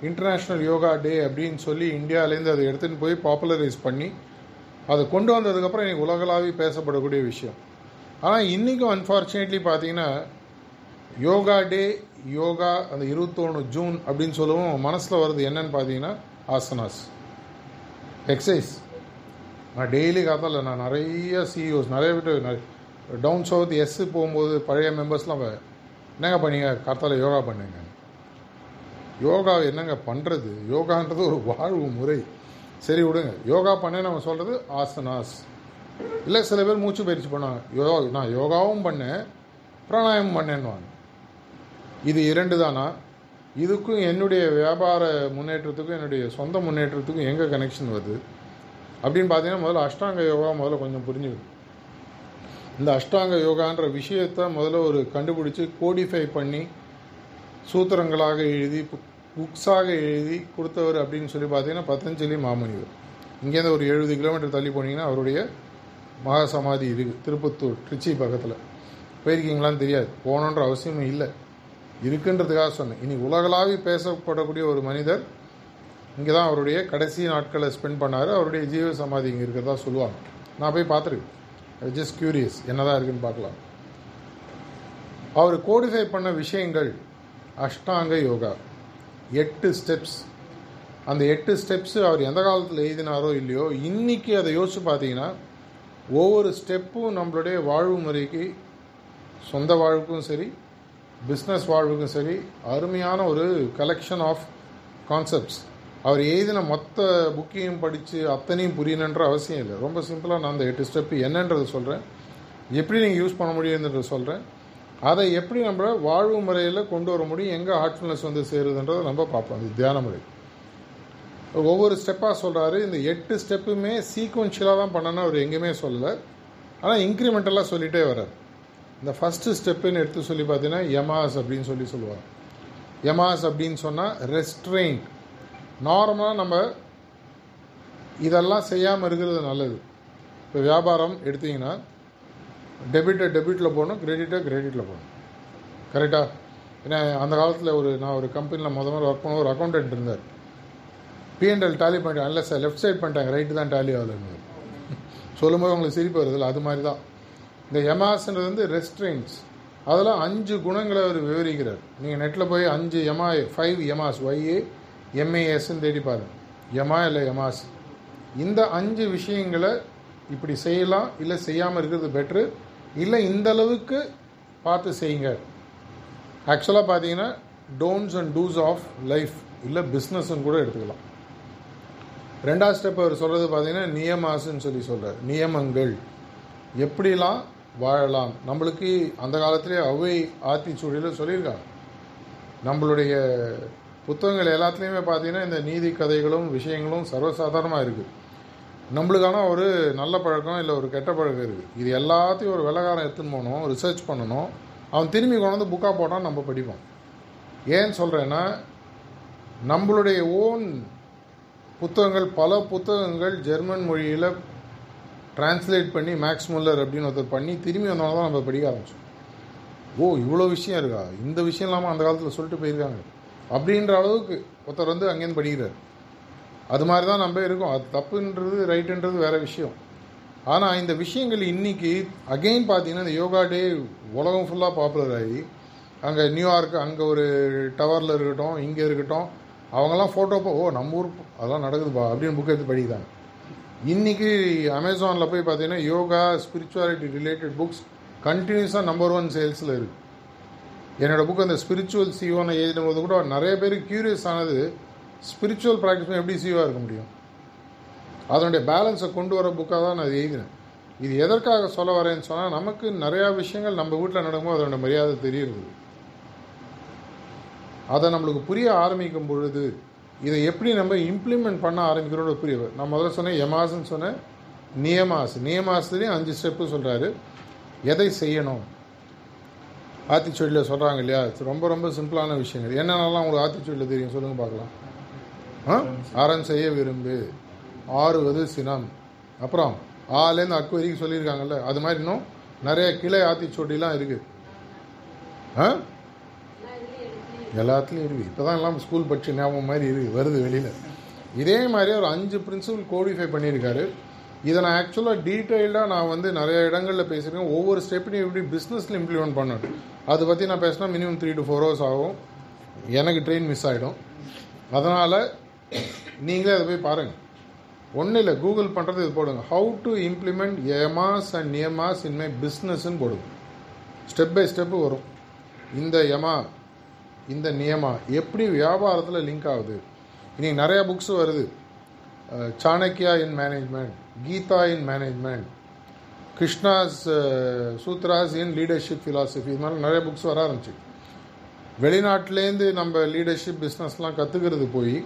இன்டர்நேஷ்னல் யோகா டே அப்படின்னு சொல்லி இந்தியாவிலேருந்து அதை எடுத்துகிட்டு போய் பாப்புலரைஸ் பண்ணி அதை கொண்டு வந்ததுக்கப்புறம் எனக்கு உலகளாவி பேசப்படக்கூடிய விஷயம். ஆனால் இன்றைக்கும் அன்ஃபார்ச்சுனேட்லி பார்த்தீங்கன்னா யோகா டே யோகா அந்த இருபத்தொன்று ஜூன் அப்படின்னு சொல்லவும் மனசில் வருது என்னன்னு பார்த்தீங்கன்னா ஆசனாஸ். எக்ஸசைஸ் நான் டெய்லி காத்தால நான் நிறைய சிஇஓஸ் நிறைய பேர் டவுன் சவுத் எஸ் போகும்போது பழைய மெம்பர்ஸ்லாம் என்னங்க பண்ணீங்க? காத்தால யோகா பண்ணுங்க. யோகா என்னங்க பண்ணுறது யோகான்றது ஒரு வாழ்வு முறை. சரி விடுங்க. யோகா பண்ண நம்ம சொல்கிறது ஆசனாஸ். இல்லை சில பேர் மூச்சு பயிற்சி பண்ணுவாங்க. யோ நான் யோகாவும் பண்ணேன் பிராணாயாமம் பண்ணேன்னுவாங்க. இது இரண்டு தானா இதுக்கும் என்னுடைய வியாபார முன்னேற்றத்துக்கும் என்னுடைய சொந்த முன்னேற்றத்துக்கும் எங்கே கனெக்ஷன் வருது? அப்படின்னு பார்த்தீங்கன்னா முதல்ல அஷ்டாங்க யோகா முதல்ல கொஞ்சம் புரிஞ்சுக்கணும். இந்த அஷ்டாங்க யோகான்ற விஷயத்தை முதல்ல ஒரு கண்டுபிடிச்சி கோடிஃபை பண்ணி சூத்திரங்களாக எழுதி புக்ஸாக எழுதி கொடுத்தவர் அப்படின்னு சொல்லி பார்த்தீங்கன்னா பதஞ்சலி மாமுனிவர். இங்கேருந்து ஒரு எழுபது கிலோமீட்டர் தள்ளி போனீங்கன்னா அவருடைய மகா சமாதி இருக்குது திருப்பத்தூர் திருச்சி பக்கத்தில். போயிருக்கீங்களான்னு தெரியாது. போகணுன்ற அவசியமே இல்லை. இருக்குன்றதுக்காக சொன்னேன். இனி உலகளாவி பேசப்படக்கூடிய ஒரு மனிதர் இங்கே தான் அவருடைய கடைசி நாட்களை ஸ்பெண்ட் பண்ணார். அவருடைய ஜீவ சமாதி இங்கே இருக்கிறதா சொல்லுவாங்க. நான் போய் பார்த்துருக்கேன் ஜஸ்ட் கியூரியஸ் என்னதான் இருக்குன்னு பார்க்கலாம். அவர் கோடிஃபை பண்ண விஷயங்கள் அஷ்டாங்க யோகா. எட்டு ஸ்டெப்ஸ் அந்த எட்டு ஸ்டெப்ஸு அவர் எந்த காலத்தில் எழுதினாரோ இல்லையோ இன்றைக்கி அதை யோசித்து பார்த்தீங்கன்னா ஒவ்வொரு ஸ்டெப்பும் நம்மளுடைய வாழ்வு முறைக்கு சொந்த வாழ்வுக்கும் சரி பிஸ்னஸ் வாழ்வுக்கும் சரி அருமையான ஒரு கலெக்ஷன் ஆஃப் கான்செப்ட்ஸ் அவர் எழுதின மொத்த புக்கையும் படித்து அத்தனையும் புரியணுன்ற அவசியம் இல்லை. ரொம்ப சிம்பிளாக நான் அந்த எட்டு ஸ்டெப்பு என்னன்றது சொல்கிறேன் எப்படி நீங்கள் யூஸ் பண்ண முடியுன்றதை சொல்கிறேன் அதை எப்படி நம்ம வாழ்வு முறையில் கொண்டு வர முடியும் எங்கே ஹார்ட்ஃபுல்னஸ் வந்து சேருதுன்றதை நம்ம பார்ப்போம். அது தியான முறை. ஒவ்வொரு ஸ்டெப்பாக சொல்கிறாரு இந்த எட்டு ஸ்டெப்புமே சீக்வன்ஷியலாக தான் பண்ணணும்னு அவர் எங்கேயுமே சொல்லலை. ஆனால் இன்க்ரிமெண்டலாக சொல்லிகிட்டே வர்றார். இந்த ஃபஸ்ட்டு ஸ்டெப்புன்னு எடுத்து சொல்லி பார்த்தீங்கன்னா யமாஸ் அப்படின்னு சொல்லி சொல்லுவாங்க. யமாஸ் அப்படின்னு சொன்னால் ரெஸ்ட்ரெயின்ட் நார்மலாக நம்ம இதெல்லாம் செய்யாமல் இருக்கிறது நல்லது. இப்போ வியாபாரம் எடுத்தீங்கன்னா டெபிட்டை டெபிட்டில் போகணும் கிரெடிட்டை கிரெடிட்டில் போகணும் கரெக்டாக ஏன்னா அந்த காலத்தில் ஒரு நான் ஒரு கம்பெனியில் முத முதல்ல ஒர்க் பண்ண ஒரு அக்கௌண்டன்ட் இருந்தார். பிஎன்எல் டாலி பண்ணிட்டாங்க. இல்லை சார் லெஃப்ட் சைட் பண்ணிட்டாங்க. ரைட்டு தான் டாலி ஆகலைன்னு சொல்லும்போது உங்களுக்கு சிரிப்பு வருதில்ல அது மாதிரி தான். இந்த எமாஸ்ன்றது வந்து ரெஸ்ட்ரெயின்ஸ் அதெல்லாம் அஞ்சு குணங்களை அவர் விவரிக்கிறார். நீங்கள் நெட்டில் போய் அஞ்சு எமா ஃபைவ் எமாஸ் ஒய்ஏ எம்ஏஎஸ்ன்னு தேடி பாருங்கள் எமா இல்லை எமாஸ் இந்த அஞ்சு விஷயங்களை இப்படி செய்யலாம். இல்லை செய்யாமல் இருக்கிறது பெட்ரு இல்லை இந்த அளவுக்கு பார்த்து செய்யுங்க. ஆக்சுவலாக பார்த்தீங்கன்னா don'ts and do's of life இல்லை பிஸ்னஸ்ன்னு கூட எடுத்துக்கலாம். ரெண்டாவது ஸ்டெப் அவர் சொல்கிறது பார்த்தீங்கன்னா நியமாசுன்னு சொல்லி சொல்கிறார் நியமங்கள். எப்படிலாம் வாழலாம்? நம்மளுக்கு அந்த காலத்திலே அவை ஆத்திச்சூடியில் சொல்லியிருக்காங்க. நம்மளுடைய புத்தகங்கள் எல்லாத்துலேயுமே பார்த்தீங்கன்னா இந்த நீதி கதைகளும் விஷயங்களும் சர்வசாதாரணமாக இருக்குது நம்மளுக்கான ஒரு நல்ல பழக்கம் இல்லை ஒரு கெட்ட பழக்கம் இருக்குது இது எல்லாத்தையும் ஒரு விலகாரம் எடுத்துன்னு போகணும் ரிசர்ச் பண்ணணும். அவன் திரும்பி கொண்டு வந்து புக்காக போட்டான் நம்ம படிப்போம். ஏன் சொல்கிறேன்னா நம்மளுடைய ஓன் புத்தகங்கள் பல புத்தகங்கள் ஜெர்மன் மொழியில் டிரான்ஸ்லேட் பண்ணி மேக்ஸ் முல்லர் அப்படின்னு ஒருத்தர் பண்ணி திரும்பி வந்தவங்க தான் நம்ம படிக்க ஆரம்பிச்சோம். ஓ இவ்வளோ விஷயம் இருக்கா? இந்த விஷயம் இல்லாமல் அந்த காலத்தில் சொல்லிட்டு போயிருக்காங்க. அப்படின்ற அளவுக்கு ஒருத்தர் வந்து அங்கேருந்து படிக்கிறார். அது மாதிரி தான் நம்ம இருக்கோம். அது தப்புன்றது ரைட்டுன்றது வேறு விஷயம். ஆனால் இந்த விஷயங்கள் இன்றைக்கி அகெயின் பார்த்தீங்கன்னா இந்த யோகா டே உலகம் ஃபுல்லாக பாப்புலர் ஆகி அங்கே நியூயார்க் அங்கே ஒரு டவரில் இருக்கட்டும் இங்கே இருக்கட்டும் அவங்கெல்லாம் ஃபோட்டோ ஓ நம்ம ஊர் அதெல்லாம் நடக்குதுப்பா அப்படின்னு புக் எடுத்து படிக்கிறாங்க. இன்றைக்கி அமேசானில் போய் பார்த்தீங்கன்னா யோகா ஸ்பிரிச்சுவாலிட்டி ரிலேட்டட் புக்ஸ் கண்டினியூஸாக நம்பர் ஒன் சேல்ஸில் இருக்குது என்னோடய புக் அந்த ஸ்பிரிச்சுவல் சிஓன்னு எழுதும்போது கூட நிறைய பேர் கியூரியஸ் ஆனது ஸ்பிரிச்சுவல் ப்ராக்டிஸ் எப்படி சிஓவாக இருக்க முடியும். அதனுடைய பேலன்ஸை கொண்டு வர புக்காக தான் நான் எழுதினேன். இது எதற்காக சொல்ல வரேன்னு சொன்னால் நமக்கு நிறையா விஷயங்கள் நம்ம வீட்டில் நடக்கும்போது அதனுடைய மரியாதை தெரியுது அதை நம்மளுக்கு புரிய ஆரம்பிக்கும் பொழுது இதை எப்படி நம்ம இம்ப்ளிமெண்ட் பண்ண ஆரம்பிக்கிறோட புரிய நான் முதல்ல சொன்னேன் எமாஸ்ன்னு சொன்னேன் நியமாஸ். நியமாஸ்லேயும் அஞ்சு ஸ்டெப்பு சொல்கிறாரு எதை செய்யணும்? ஆத்திச்சூடியில் சொல்கிறாங்க இல்லையா? ரொம்ப ரொம்ப சிம்பிளான விஷயங்கள். என்னென்னலாம் உங்களுக்கு ஆத்திச்சூடியில் தெரியும்? சொல்லுங்கள் பார்க்கலாம். ஆ? அறம் செய்ய விரும்பு. ஆறுவது சினம். அப்புறம் ஆலேருந்து அக்கு வரைக்கும் சொல்லியிருக்காங்கல்ல அது மாதிரி இன்னும் நிறைய கிளை ஆத்திச்சொட்டிலாம் இருக்குது ஆ? எல்லாத்துலேயும் இருக்குது இப்போ தான் எல்லாம் ஸ்கூல் படிச்சு ஞாபகம் மாதிரி இருக்குது வருது வெளியில். இதே மாதிரி ஒரு அஞ்சு பிரின்சிபல் கோடிஃபை பண்ணியிருக்காரு. இதை நான் ஆக்சுவலாக டீட்டெயில்டாக நான் வந்து நிறைய இடங்களில் பேசியிருக்கேன். ஒவ்வொரு ஸ்டெப்பையும் எப்படி பிஸ்னஸில் இம்ப்ளிமெண்ட் பண்ணணும். அதை பற்றி நான் பேசினா minimum three to four hours ஆகும். எனக்கு ட்ரெயின் மிஸ் ஆகிடும் அதனால் நீங்களே அதை போய் பாருங்கள் ஒன்றும் இல்லை கூகுள் பண்ணுறது இது போடுங்க. How to implement yamas and niyamas in my பிஸ்னஸ்ன்னு போடுங்க. ஸ்டெப் பை ஸ்டெப்பு வரும். இந்த யமா இந்த நியமா எப்படி வியாபாரத்தில் லிங்க் ஆகுது? இன்றைக்கி நிறையா புக்ஸ் வருது. Chanakya in management Gita in management Krishna's sutras in leadership philosophy இது மாதிரி நிறைய புக்ஸ் வர ஆரம்பிச்சு. வெளிநாட்டிலேருந்து நம்ம லீடர்ஷிப் பிஸ்னஸ்லாம் கற்றுக்கிறது போய்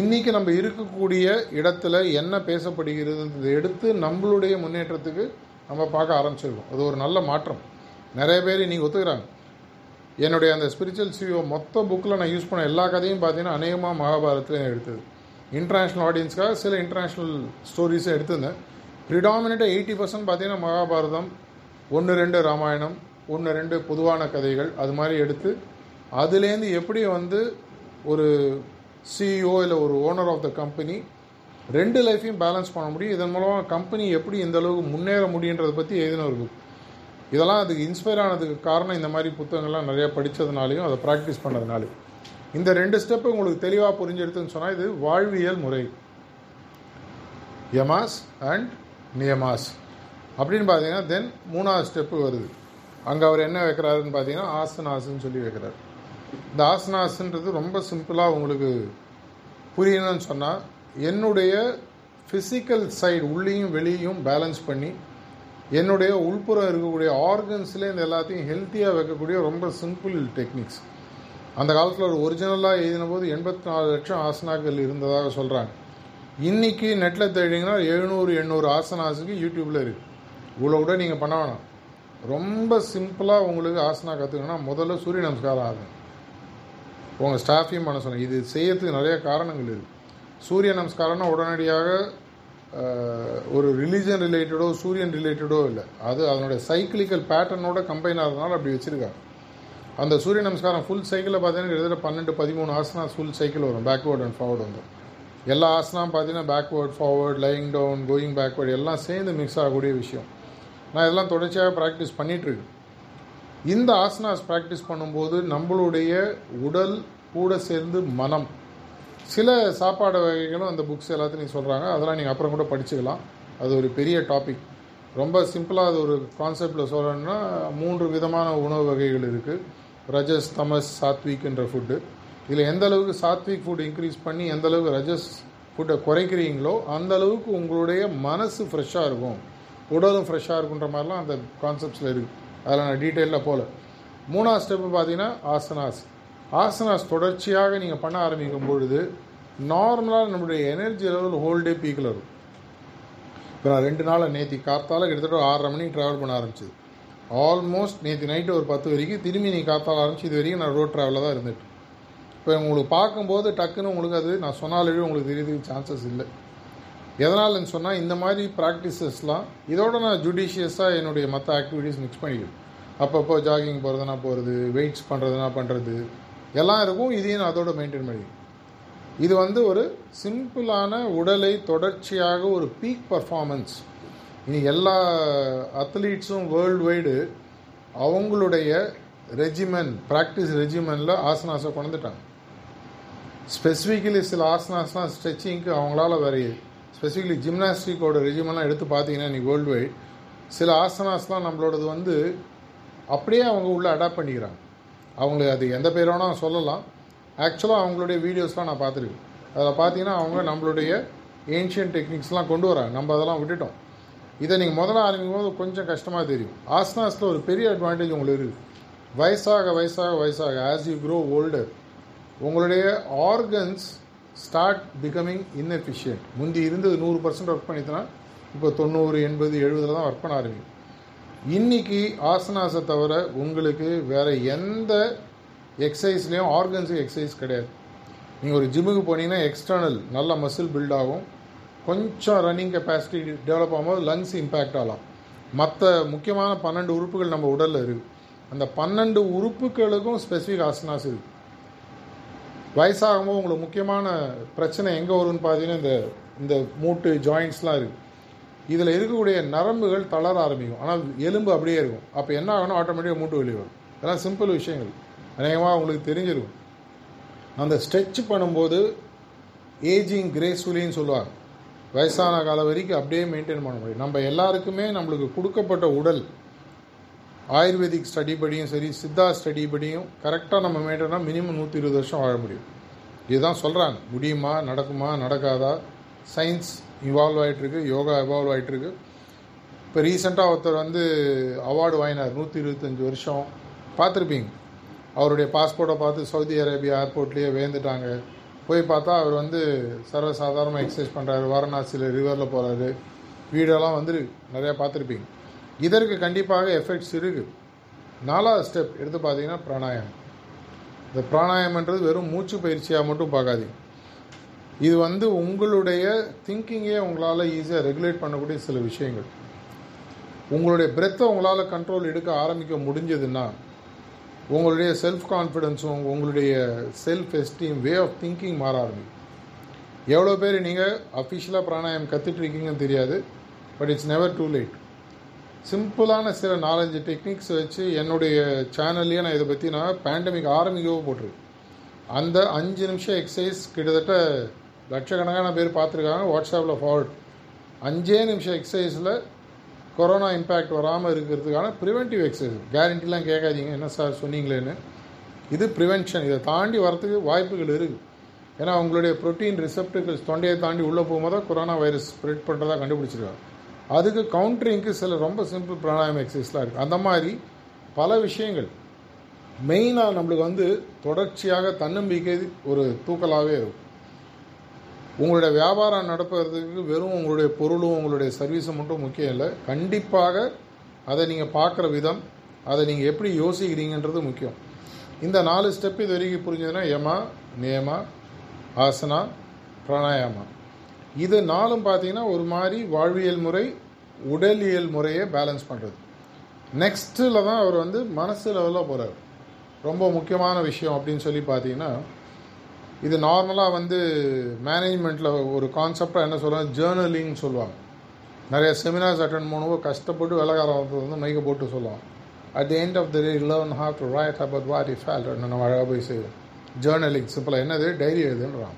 இன்றைக்கி நம்ம இருக்கக்கூடிய இடத்துல என்ன பேசப்படுகிறது எடுத்து நம்மளுடைய முன்னேற்றத்துக்கு நம்ம பார்க்க ஆரம்பிச்சிருக்கோம். அது ஒரு நல்ல மாற்றம். நிறைய பேர் இன்றைக்கி ஒத்துக்கிறாங்க. என்னுடைய அந்த ஸ்பிரிச்சுவல் சிஓ மொத்த புக்கில் நான் யூஸ் பண்ண எல்லா கதையும் பார்த்தீங்கன்னா அநேகமாக மகாபாரத்தில் எடுத்தது. இன்டர்நேஷ்னல் ஆடியன்ஸ்க்காக சில இன்டர்நேஷ்னல் ஸ்டோரிஸும் எடுத்திருந்தேன். ப்ரிடாமினேட்டாக எயிட்டி பர்சன்ட் பார்த்தீங்கன்னா மகாபாரதம் ஒன்று ரெண்டு ராமாயணம் ஒன்று ரெண்டு பொதுவான கதைகள் அது மாதிரி எடுத்து அதுலேருந்து எப்படி வந்து ஒரு சிஇஓ இல்லை ஒரு ஓனர் ஆஃப் த கம்பெனி ரெண்டு லைஃப்பையும் பேலன்ஸ் பண்ண முடியும். இதன் மூலமாக கம்பெனி எப்படி இந்த அளவுக்கு முன்னேற முடியுன்றதை பற்றி எழுதின ஒரு புக் இதெல்லாம் அதுக்கு இன்ஸ்பயர் ஆனதுக்கு காரணம் இந்த மாதிரி புத்தகங்கள்லாம் நிறையா படித்ததுனாலையும் அதை ப்ராக்டிஸ் பண்ணதுனாலையும். இந்த ரெண்டு ஸ்டெப்பு உங்களுக்கு தெளிவாக புரிஞ்செடுத்துன்னு சொன்னால் இது வாழ்வியல் முறை. யமாஸ் அண்ட் நியமாஸ். அப்படின்னு பார்த்தீங்கன்னா தென் மூணாவது ஸ்டெப்பு வருது. அங்கே அவர் என்ன வைக்கிறாருன்னு பார்த்தீங்கன்னா ஆசனாஸ்ன்னு சொல்லி வைக்கிறார். இந்த ஆசனாஸ்ன்றது ரொம்ப சிம்பிளாக உங்களுக்கு புரியணும்னு சொன்னால் என்னுடைய ஃபிசிக்கல் சைடு உள்ளேயும் வெளியும் பேலன்ஸ் பண்ணி என்னுடைய உள்புறம் இருக்கக்கூடிய ஆர்கன்ஸ்லேயே இந்த எல்லாத்தையும் ஹெல்த்தியாக வைக்கக்கூடிய ரொம்ப சிம்பிள் டெக்னிக்ஸ் அந்த காலத்தில் ஒரு ஒரிஜினலாக எழுதின போது எண்பத்தி நாலு லட்சம் ஆசனாக்கள் இருந்ததாக சொல்கிறாங்க இன்றைக்கி நெட்டில் தேடிங்கன்னா எழுநூறு எண்ணூறு ஆசனாஸுக்கு யூடியூப்பில் இருக்குது இவ்வளோ கூட நீங்கள் பண்ண வேணாம். ரொம்ப சிம்பிளாக உங்களுக்கு ஆசனா கற்றுக்கணும்னா முதல்ல சூரிய நமஸ்காரம் ஆகும் உங்கள் ஸ்டாஃபையும் பண்ண சொன்னேன் இது செய்யறதுக்கு நிறைய காரணங்கள் இருக்குது சூரிய நமஸ்காரம்னா உடனடியாக ஒரு ரிலீஜன் ரிலேட்டடோ சூரியன் ரிலேட்டடோ இல்லை. அது அதனுடைய சைக்கிளிக்கல் பேட்டர்னோட கம்பைன் ஆகிறதுனால அப்படி வச்சுருக்காங்க. அந்த சூரிய நமஸ்காரம் ஃபுல் சைக்கிளில் பார்த்தீங்கன்னா கிட்டத்தட்ட பன்னெண்டு பதிமூணு ஆசனாஸ் ஃபுல் சைக்கிள் வரும். பேக்வேர்டு அண்ட் ஃபார்வர்டு வந்துடும் எல்லா ஆசனாம் பார்த்தீங்கன்னா backward forward lying down going backward எல்லாம் சேர்ந்து மிக்ஸ் ஆகக்கூடிய விஷயம். நான் இதெல்லாம் தொடர்ச்சியாக ப்ராக்டிஸ் பண்ணிகிட்ருக்கேன் இந்த ஆசனாஸ் ப்ராக்டிஸ் பண்ணும்போது நம்மளுடைய உடல் கூட சேர்ந்து மனம் சில சாப்பாடு வகைகளும் அந்த புக்ஸ் எல்லாத்தையும் சொல்கிறாங்க அதெல்லாம் நீங்கள் அப்புறம் கூட படிச்சுக்கலாம். அது ஒரு பெரிய டாபிக் ரொம்ப சிம்பிளாக அது ஒரு கான்செப்டில் சொல்லணும்னா மூன்று விதமான உணவு வகைகள் இருக்குது ரஜஸ் தமஸ் சாத்விக்ன்ற ஃபுட்டு இதில் எந்த அளவுக்கு சாத்விக் ஃபுட் இன்க்ரீஸ் பண்ணி எந்த அளவுக்கு ரஜஸ் ஃபுட்டை குறைக்கிறீங்களோ அந்த அளவுக்கு உங்களுடைய மனசு ஃப்ரெஷ்ஷாக இருக்கும். உடலும் ஃப்ரெஷ்ஷாக இருக்குன்ற மாதிரிலாம் அந்த கான்செப்ட்ஸில் இருக்குது அதில் நான் டீட்டெயிலில் போகல மூணாவது ஸ்டெப்பு பார்த்தீங்கன்னா ஆசனாஸ். ஆசனாஸ் தொடர்ச்சியாக நீங்கள் பண்ண ஆரம்பிக்கும் பொழுது நார்மலாக நம்மளுடைய எனர்ஜி லெவல் ஹோல் டே பீக்கில் இருக்கும் இப்போ நான் ரெண்டு நாள் நேற்று காத்தால கிட்டத்தட்ட ஆறரை மணிக்கு ட்ராவல் பண்ண ஆரம்பிச்சிது. ஆல்மோஸ்ட் நேற்று நைட்டு ஒரு பத்து வரைக்கும் திரும்பி நீ காத்தால் ஆரம்பிச்சு இது வரைக்கும் நான் ரோட் ட்ராவலில் தான் இருந்துட்டு. இப்போ உங்களுக்கு பார்க்கும்போது டக்குன்னு உங்களுக்கு அது நான் சொன்னாலே உங்களுக்கு தெரியறதுக்கு சான்சஸ் இல்லை. எதனாலன்னு சொன்னால் இந்த மாதிரி ப்ராக்டிசஸ்லாம் இதோட நான் ஜுடிஷியஸாக என்னுடைய மற்ற ஆக்டிவிட்டீஸ் மிக்ஸ் பண்ணிக்கிறேன் அப்பப்போ ஜாகிங் போகிறதுனா போகிறது வெயிட்ஸ் பண்ணுறதுனா பண்ணுறது எல்லாம் இருக்கும் இதையும் நான் அதோட மெயின்டைன் பண்ணி இது வந்து ஒரு சிம்பிளான உடலை தொடர்ச்சியாக ஒரு பீக் பர்ஃபார்மன்ஸ் இனி எல்லா அத்லீட்ஸும் வேர்ல்டு வைடு அவங்களுடைய ரெஜிமென் ப்ராக்டிஸ் ரெஜிமெனில் ஆசனாஸை கொண்டுட்டாங்க. ஸ்பெசிஃபிக்கலி சில ஆசனாஸ்லாம் ஸ்ட்ரெச்சிங்க்கு அவங்களால வேறு ஸ்பெசிஃபிக்கலி ஜிம்னாஸ்டிக்கோட ரெஜிமென்லாம் எடுத்து பார்த்தீங்கன்னா இன்றைக்கி வேர்ல்டு வைட் சில ஆசனாஸ்லாம் நம்மளோடது வந்து அப்படியே அவங்க உள்ளே அடாப்ட் பண்ணிக்கிறாங்க. அவங்களுக்கு அது எந்த பேரோனா சொல்லலாம். ஆக்சுவலாக அவங்களுடைய வீடியோஸ்லாம் நான் பார்த்துருக்கேன். அதில் பார்த்தீங்கன்னா அவங்க நம்மளுடைய ஏன்ஷியன் டெக்னிக்ஸ்லாம் கொண்டு வராங்க. நம்ம அதெல்லாம் விட்டுட்டோம். இதை நீங்கள் முதல்ல ஆரம்பிக்கும் போது கொஞ்சம் கஷ்டமாக தெரியும். ஆஸ்னாஸில் ஒரு பெரிய அட்வான்டேஜ் உங்களுக்கு இருக்குது வயசாக வயசாக வயசாக ஆஸ் யூ க்ரோ ஓல்டர் உங்களுடைய ஆர்கன்ஸ் ஸ்டார்ட் பிகமிங் இன்எஃபிஷியன்ட் முந்தி இருந்தது நூறு பர்சன்ட் ஒர்க் பண்ணிட்டுனா இப்போ தொண்ணூறு எண்பது எழுபதில் தான் ஒர்க் பண்ண ஆரம்பிக்கும். இன்னைக்கு ஆசனாஸை தவிர உங்களுக்கு வேறு எந்த எக்ஸசைஸ்லேயும் ஆர்கன்ஸுக்கு எக்ஸசைஸ் கிடையாது. நீங்கள் ஒரு ஜிம்முக்கு போனீங்கன்னா எக்ஸ்டர்னல் நல்ல மசில் பில்ட் ஆகும். கொஞ்சம் ரன்னிங் கெப்பாசிட்டி டெவலப் ஆகும்போது லங்ஸ் இம்பேக்ட் ஆகலாம். மற்ற முக்கியமான பன்னெண்டு உறுப்புகள் நம்ம உடலில் இருக்குது அந்த பன்னெண்டு உறுப்புகளுக்கும் ஸ்பெசிஃபிக் ஆசனாஸ் இருக்குது வயசாகும்போது உங்களுக்கு முக்கியமான பிரச்சனை எங்கே வரும்னு பார்த்தீங்கன்னா இந்த இந்த மூட்டு ஜாயிண்ட்ஸ்லாம் இருக்குது இதில் இருக்கக்கூடிய நரம்புகள் தளர ஆரம்பிக்கும். ஆனால் எலும்பு அப்படியே இருக்கும். அப்போ என்ன ஆகணும் ஆட்டோமேட்டிக்காக மூட்டு வெளியே வரும். இதெல்லாம் சிம்பிள் விஷயங்கள். அநேகமாக உங்களுக்கு தெரிஞ்சிருக்கும். அந்த ஸ்ட்ரெச் பண்ணும்போது ஏஜிங் கிரேஸ்ஃபுல்லின்னு சொல்லுவாங்க. வயசான காலம் வரைக்கும் அப்படியே மெயின்டைன் பண்ண முடியும். நம்ம எல்லாருக்குமே நம்மளுக்கு கொடுக்கப்பட்ட உடல் ஆயுர்வேதிக் ஸ்டடி படியும் சரி சித்தா ஸ்டடி படியும் கரெக்டாக நம்ம மெயின்டைனாக மினிமம் நூற்றி இருபது வருஷம் வாழ முடியும். இதுதான் சொல்கிறாங்க முடியுமா நடக்குமா நடக்காதா? சயின்ஸ் இவால்வ் ஆகிட்டுருக்கு யோகா இவால்வ் ஆகிட்டுருக்கு இப்போ ரீசெண்டாக ஒருத்தர் வந்து அவார்டு வாங்கினார் நூற்றி இருபத்தஞ்சி வருஷம். பார்த்துருப்பீங்க. அவருடைய பாஸ்போர்ட்டை பார்த்து சவுதி அரேபியா ஏர்போர்ட்லேயே வேந்துட்டாங்க. போய் பார்த்தா அவர் வந்து சர்வசாதாரணமாக எக்ஸசைஸ் பண்ணுறாரு வாரணாசியில் ரிவரில் போகிறாரு வீடெல்லாம் வந்து நிறையா பார்த்துருப்பீங்க. இதற்கு கண்டிப்பாக எஃபெக்ட்ஸ் இருக்குது நாலாவது ஸ்டெப் எடுத்து பார்த்தீங்கன்னா பிராணாயாமம். இந்த பிராணாயாமன்றது வெறும் மூச்சு பயிற்சியாக மட்டும் பார்க்காதீங்க. இது வந்து உங்களுடைய திங்கிங்கே உங்களால் ஈஸியாக ரெகுலேட் பண்ணக்கூடிய சில விஷயங்கள். உங்களுடைய பிரெத்தை உங்களால் கண்ட்ரோல் எடுக்க ஆரம்பிக்க முடிஞ்சதுன்னா உங்களுடைய செல்ஃப் கான்ஃபிடென்ஸும் உங்களுடைய self esteem way of thinking மாற ஆரம்பிக்கும். எவ்வளோ பேர் நீங்கள் அஃபிஷியலாக பிராணாயம் கற்றுட்டு இருக்கீங்கன்னு தெரியாது but it's never too late சிம்பிளான சில நாலஞ்சு டெக்னிக்ஸ் வச்சு என்னுடைய சேனல்லையே நான் இதை பற்றி நான் பேண்டமிக் ஆரம்பிக்கவோ போட்டிருக்கேன். அந்த அஞ்சு நிமிஷம் எக்ஸசைஸ் கிட்டத்தட்ட லட்சக்கணக்கான பேர் பார்த்துருக்காங்க. வாட்ஸ்அப்பில் ஃபார்வர்ட் அஞ்சே நிமிஷம் எக்ஸசைஸில் கொரோனா இம்பேக்ட் வராமல் இருக்கிறதுக்கான ப்ரிவென்டிவ் எக்ஸசைஸ் கேரண்டிலாம் கேட்காதீங்க. என்ன சார் சொன்னீங்களேன்னு. இது ப்ரிவென்ஷன் இதை தாண்டி வரத்துக்கு வாய்ப்புகள் இருக்குது ஏன்னா உங்களுடைய ப்ரோட்டீன் ரிசப்டுகள் தொண்டையை தாண்டி உள்ளே போகும்போது தான் கொரோனா வைரஸ் ஸ்ப்ரெட் பண்ணுறதா கண்டுபிடிச்சிருக்காங்க. அதுக்கு கவுண்டரிங்க்கு சில ரொம்ப சிம்பிள் பிராணாயம் எக்ஸசைஸ்லாம் இருக்குது அந்த மாதிரி பல விஷயங்கள். மெயினாக நம்மளுக்கு வந்து தொடர்ச்சியாக தன்னம்பிக்கை ஒரு தூக்கலாகவே இருக்கும். உங்களுடைய வியாபாரம் நடப்பதற்கு வெறும் உங்களுடைய பொருளும் உங்களுடைய சர்வீஸும் மட்டும் முக்கியம் இல்லை. கண்டிப்பாக அதை நீங்கள் பார்க்குற விதம் அதை நீங்கள் எப்படி யோசிக்கிறீங்கன்றது முக்கியம். இந்த நாலு ஸ்டெப் இது வரைக்கும் புரிஞ்சதுன்னா யமா நியமா ஆசனா பிராணாயாமா. இது நாலும் பார்த்தீங்கன்னா ஒரு மாதிரி வாழ்வியல் முறை உடலியல் முறையை பேலன்ஸ் பண்ணுறது நெக்ஸ்ட்டில் தான் அவர் வந்து மனசு லெவலில் போகிறார் ரொம்ப முக்கியமான விஷயம் அப்படின்னு சொல்லி பார்த்தீங்கன்னா இது நார்மலாக வந்து மேனேஜ்மெண்ட்டில் ஒரு கான்செப்டாக என்ன சொல்லுவாங்க ஜேர்னலிங்னு சொல்லுவாங்க. நிறைய செமினார்ஸ் அட்டன் பண்ணுவோம் கஷ்டப்பட்டு விலகாரத்தை வந்து மைக்க போட்டு சொல்லுவாங்க at the end of the day learn have to write about what if fail நம்ம அழகாக போய் செய்வோம். ஜேர்னலிங் சிம்பிளாக என்னது? டைரி எழுதுன்றான்.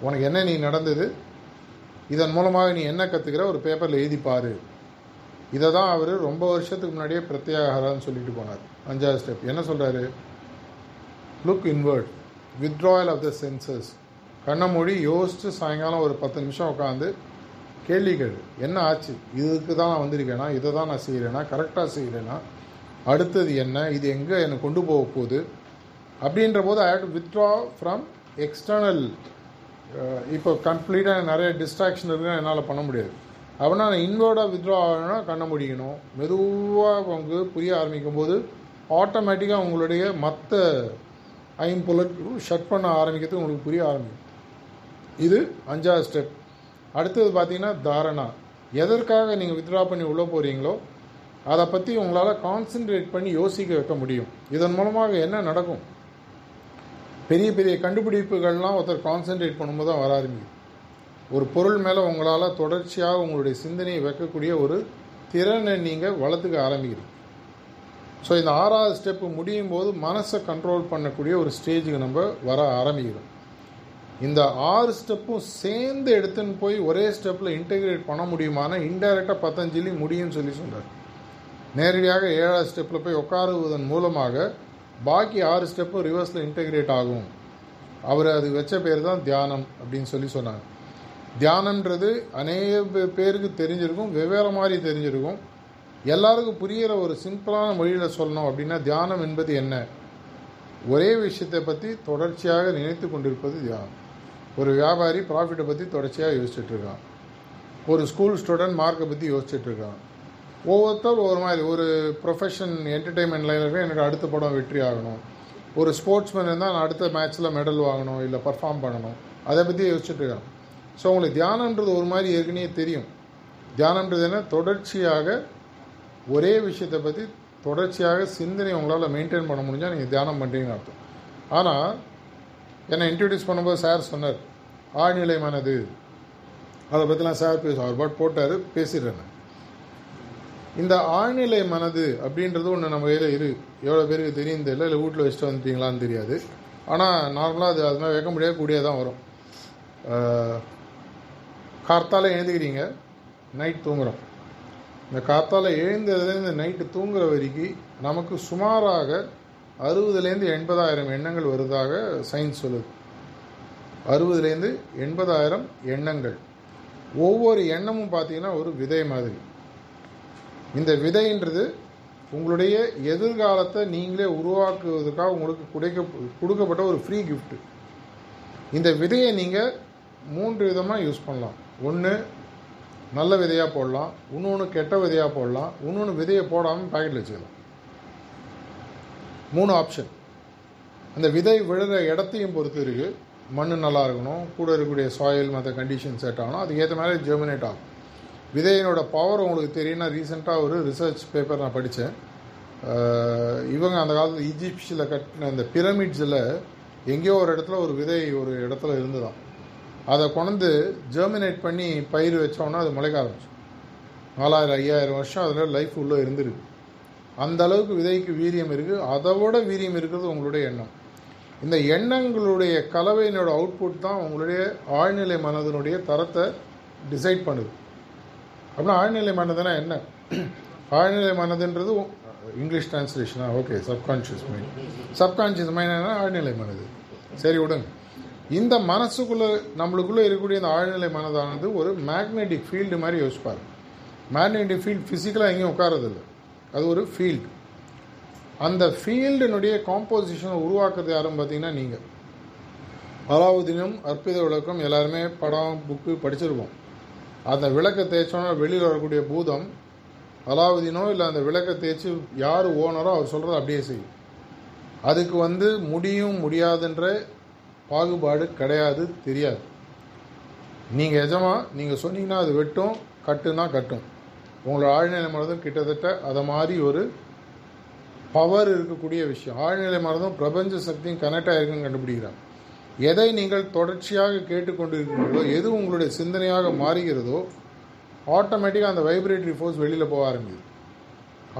உனக்கு என்ன நீ நடந்தது? இதன் மூலமாக நீ என்ன கற்றுக்கிற ஒரு பேப்பரில் எழுதி இதை தான் அவர் ரொம்ப வருஷத்துக்கு முன்னாடியே பிரத்யாகரான்னு சொல்லிட்டு போனார். அஞ்சாவது ஸ்டெப் என்ன சொல்கிறாரு look invert withdrawal of the senses கண்ணை மூடி யோசித்து சாயங்காலம் ஒரு பத்து நிமிஷம் உட்காந்து கேள்விகள் என்ன ஆச்சு? இதுக்கு தான் நான் வந்திருக்கேனா? இதை தான் நான் செய்கிறேனா கரெக்டாக செய்கிறேனா அடுத்தது என்ன? இது எங்கே என்னை கொண்டு போக போகுது? அப்படின்ற போது I have to withdraw from external இப்போ கம்ப்ளீட்டாக நிறைய டிஸ்ட்ராக்ஷன் இருக்குன்னு என்னால் பண்ண முடியாது. அப்படின்னா நான் இன்வேர்டாக வித்ட்ரா ஆகணும்னா கண்ணை முடிக்கணும் மெதுவாக அவங்க புரிய ஆரம்பிக்கும் போது ஆட்டோமேட்டிக்காக உங்களுடைய மற்ற ஐம்புலன்களும் ஷட் பண்ண ஆரம்பிக்கிறது உங்களுக்கு புரிய ஆரம்பிக்கும். இது அஞ்சாவது ஸ்டெப் அடுத்தது பார்த்தீங்கன்னா தாரணா. எதற்காக நீங்கள் வித்ட்ரா பண்ணி உள்ளே போகிறீங்களோ அதை பற்றி உங்களால் கான்சென்ட்ரேட் பண்ணி யோசிக்க வைக்க முடியும். இதன் மூலமாக என்ன நடக்கும்? பெரிய பெரிய கண்டுபிடிப்புகள்லாம் ஒருத்தர் கான்சென்ட்ரேட் பண்ணும்போது தான் வர ஆரம்பிக்கும். ஒரு பொருள் மேலே உங்களால் தொடர்ச்சியாக உங்களுடைய சிந்தனையை வைக்கக்கூடிய ஒரு திறனை நீங்கள் வளர்த்துக்க ஆரம்பிக்கிறீங்க. ஸோ இந்த ஆறாவது ஸ்டெப்பு முடியும் போது மனசை கண்ட்ரோல் பண்ணக்கூடிய ஒரு ஸ்டேஜுக்கு நம்ம வர ஆரம்பிக்கிறோம். இந்த ஆறு ஸ்டெப்பும் சேர்ந்து எடுத்துன்னு போய் ஒரே ஸ்டெப்பில் இன்டெகிரேட் பண்ண முடியுமானா இன்டைரக்டாக பத்தஞ்சலி முடியும்னு சொல்லி சொல்கிறார் நேரடியாக ஏழாவது ஸ்டெப்பில் போய் உட்காருவதன் மூலமாக பாக்கி ஆறு ஸ்டெப்பும் ரிவர்ஸில் இன்டெகிரேட் ஆகும். அவர் அது வச்ச பேர் தான் தியானம் அப்படின்னு சொல்லி சொன்னாங்க. தியானம்ன்றது அநேக பேருக்கு தெரிஞ்சிருக்கும் வெவ்வேறு மாதிரி தெரிஞ்சிருக்கும். எல்லாருக்கும் புரிகிற ஒரு சிம்பிளான மொழியில் சொல்லணும் அப்படின்னா தியானம் என்பது என்ன? ஒரே விஷயத்தை பற்றி தொடர்ச்சியாக நினைத்து கொண்டிருப்பது தியானம். ஒரு வியாபாரி ப்ராஃபிட்டை பற்றி தொடர்ச்சியாக யோசிச்சுட்ருக்கான் ஒரு ஸ்கூல் ஸ்டூடெண்ட் மார்க்கை பற்றி யோசிச்சுட்ருக்கான் ஒவ்வொருத்தர் ஒரு மாதிரி ஒரு ப்ரொஃபஷன் என்டர்டெயின்மெண்ட் லைனில் இருக்க எனக்கு அடுத்த படம் வெற்றி ஆகணும். ஒரு ஸ்போர்ட்ஸ்மேன் இருந்தால் நான் அடுத்த மேட்ச்சில் மெடல் வாங்கணும் இல்லை பர்ஃபார்ம் பண்ணணும். அதை பற்றி யோசிச்சுட்ருக்கான் ஸோ உங்களுக்கு தியானன்றது ஒரு மாதிரி ஏற்கனவே தெரியும். தியானன்றது என்ன? தொடர்ச்சியாக ஒரே விஷயத்தை பற்றி தொடர்ச்சியாக சிந்தனை உங்களால் மெயின்டைன் பண்ண முடிஞ்சால் நீங்கள் தியானம் பண்ணுறீங்கன்னு அர்த்தம். ஆனால் என்னை இன்ட்ரடியூஸ் பண்ணும்போது சார் சொன்னார் ஆழ்நிலை மனது அதை பற்றிலாம் சார் பேச அவர் பாட் போட்டார் பேசிடுறேன் இந்த ஆழ்நிலை மனது அப்படின்றது ஒன்று நம்ம கையில் இரு. எவ்வளோ பேருக்கு தெரியும் தெரியல இல்லை வீட்டில் வச்சுட்டு வந்துட்டீங்களான்னு தெரியாது. ஆனால் நார்மலாக அது அது மாதிரி வைக்க முடியாது கூடிய தான் வரும். கார்த்தால் கார்த்தால எழுந்துக்கிறீங்க நைட் தூங்குகிறோம் இந்த காத்தால் எழுந்ததுலேருந்து நைட்டு தூங்குற வரைக்கும் நமக்கு சுமாராக அறுபதுலேருந்து எண்பதாயிரம் எண்ணங்கள் வருவதாக சயின்ஸ் சொல்லுது. அறுபதுலேருந்து எண்பதாயிரம் எண்ணங்கள். ஒவ்வொரு எண்ணமும் பார்த்தீங்கன்னா ஒரு விதை மாதிரி. இந்த விதைன்றது உங்களுடைய எதிர்காலத்தை நீங்களே உருவாக்குவதற்காக உங்களுக்கு குடைக்க கொடுக்கப்பட்ட ஒரு ஃப்ரீ கிஃப்ட்டு இந்த விதையை நீங்கள் மூன்று விதமாக யூஸ் பண்ணலாம். ஒன்று நல்ல விதையாக போடலாம் இன்னொன்று கெட்ட விதையாக போடலாம் இன்னொன்று விதையை போடாமல் பேக்கெட்டில் வச்சுக்கலாம். மூணு ஆப்ஷன் அந்த விதை விழுற இடத்தையும் பொறுத்து இருக்குது மண் நல்லா இருக்கணும் கூட இருக்கக்கூடிய சாயில் மற்ற கண்டிஷன் செட் ஆகணும். அதுக்கு ஏற்ற மாதிரி ஜெர்மினேட் ஆகும். விதையினோட பவர் உங்களுக்கு தெரியும்னா ரீசெண்டாக ஒரு ரிசர்ச் பேப்பர் நான் படித்தேன் இவங்க அந்த காலத்தில் ஈஜிப்சில் கட்டின அந்த பிரமிட்ஸில் எங்கேயோ ஒரு இடத்துல ஒரு விதை ஒரு இடத்துல இருந்துதான். அதை கொண்டு ஜெர்மினேட் பண்ணி பயிர் வச்சோன்னா அது முளைக்க ஆரம்பிச்சு. நாலாயிரம் ஐயாயிரம் வருஷம் அதில் லைஃப் உள்ளே இருந்திருக்கு. அந்த அளவுக்கு விதைக்கு வீரியம் இருக்குது அதை விட வீரியம் இருக்கிறது உங்களுடைய எண்ணம். இந்த எண்ணங்களுடைய கலவையினோட அவுட்புட் தான் உங்களுடைய ஆழ்நிலை மனதினுடைய தரத்தை டிசைட் பண்ணுது. அப்படின்னா ஆழ்நிலை மனதுனா என்ன? ஆழ்நிலை மனதுன்றது English டிரான்ஸ்லேஷனா okay subconscious mind subconscious mind ஆழ்நிலை மனது. சரி விடுங்க. இந்த மனசுக்குள்ளே நம்மளுக்குள்ளே இருக்கக்கூடிய இந்த ஆழ்நிலை மனதானது ஒரு மேக்னெட்டிக் ஃபீல்டு மாதிரி யோசிப்பார். மேக்னெட்டிக் ஃபீல்டு ஃபிசிக்கலாக எங்கேயும் உட்காரதில்லை அது ஒரு ஃபீல்டு அந்த ஃபீல்டினுடைய காம்போசிஷனை உருவாக்குறது யாரும் பார்த்தீங்கன்னா நீங்கள் அலாவுதீனும் அற்புத விளக்கம் எல்லாருமே படம் புக்கு படிச்சிருப்போம். அந்த விளக்கை தேய்ச்சோன்னா வெளியில் வரக்கூடிய பூதம் அலாவுதீனோ இல்லை அந்த விளக்கை தேய்ச்சி யார் ஓனரோ அவர் சொல்கிறத அப்படியே செய்யும். அதுக்கு வந்து முடியும் முடியாதுன்ற பாகுபாடு கிடையாது தெரியாது. நீங்கள் எஜமா நீங்கள் சொன்னீங்கன்னா அது வெட்டும் கட்டுனா கட்டும். உங்களோட ஆழ்நிலை மனதும் கிட்டத்தட்ட அதை மாதிரி ஒரு பவர் இருக்கக்கூடிய விஷயம். ஆழ்நிலை மனதும் பிரபஞ்ச சக்தியும் கனெக்ட் ஆகிருக்குன்னு கண்டுபிடிக்கிறாங்க எதை நீங்கள் தொடர்ச்சியாக கேட்டுக்கொண்டிருக்கிறீர்களோ எது உங்களுடைய சிந்தனையாக மாறுகிறதோ ஆட்டோமேட்டிக்காக அந்த வைப்ரேட்டரி ஃபோர்ஸ் வெளியில் போக ஆரம்பிது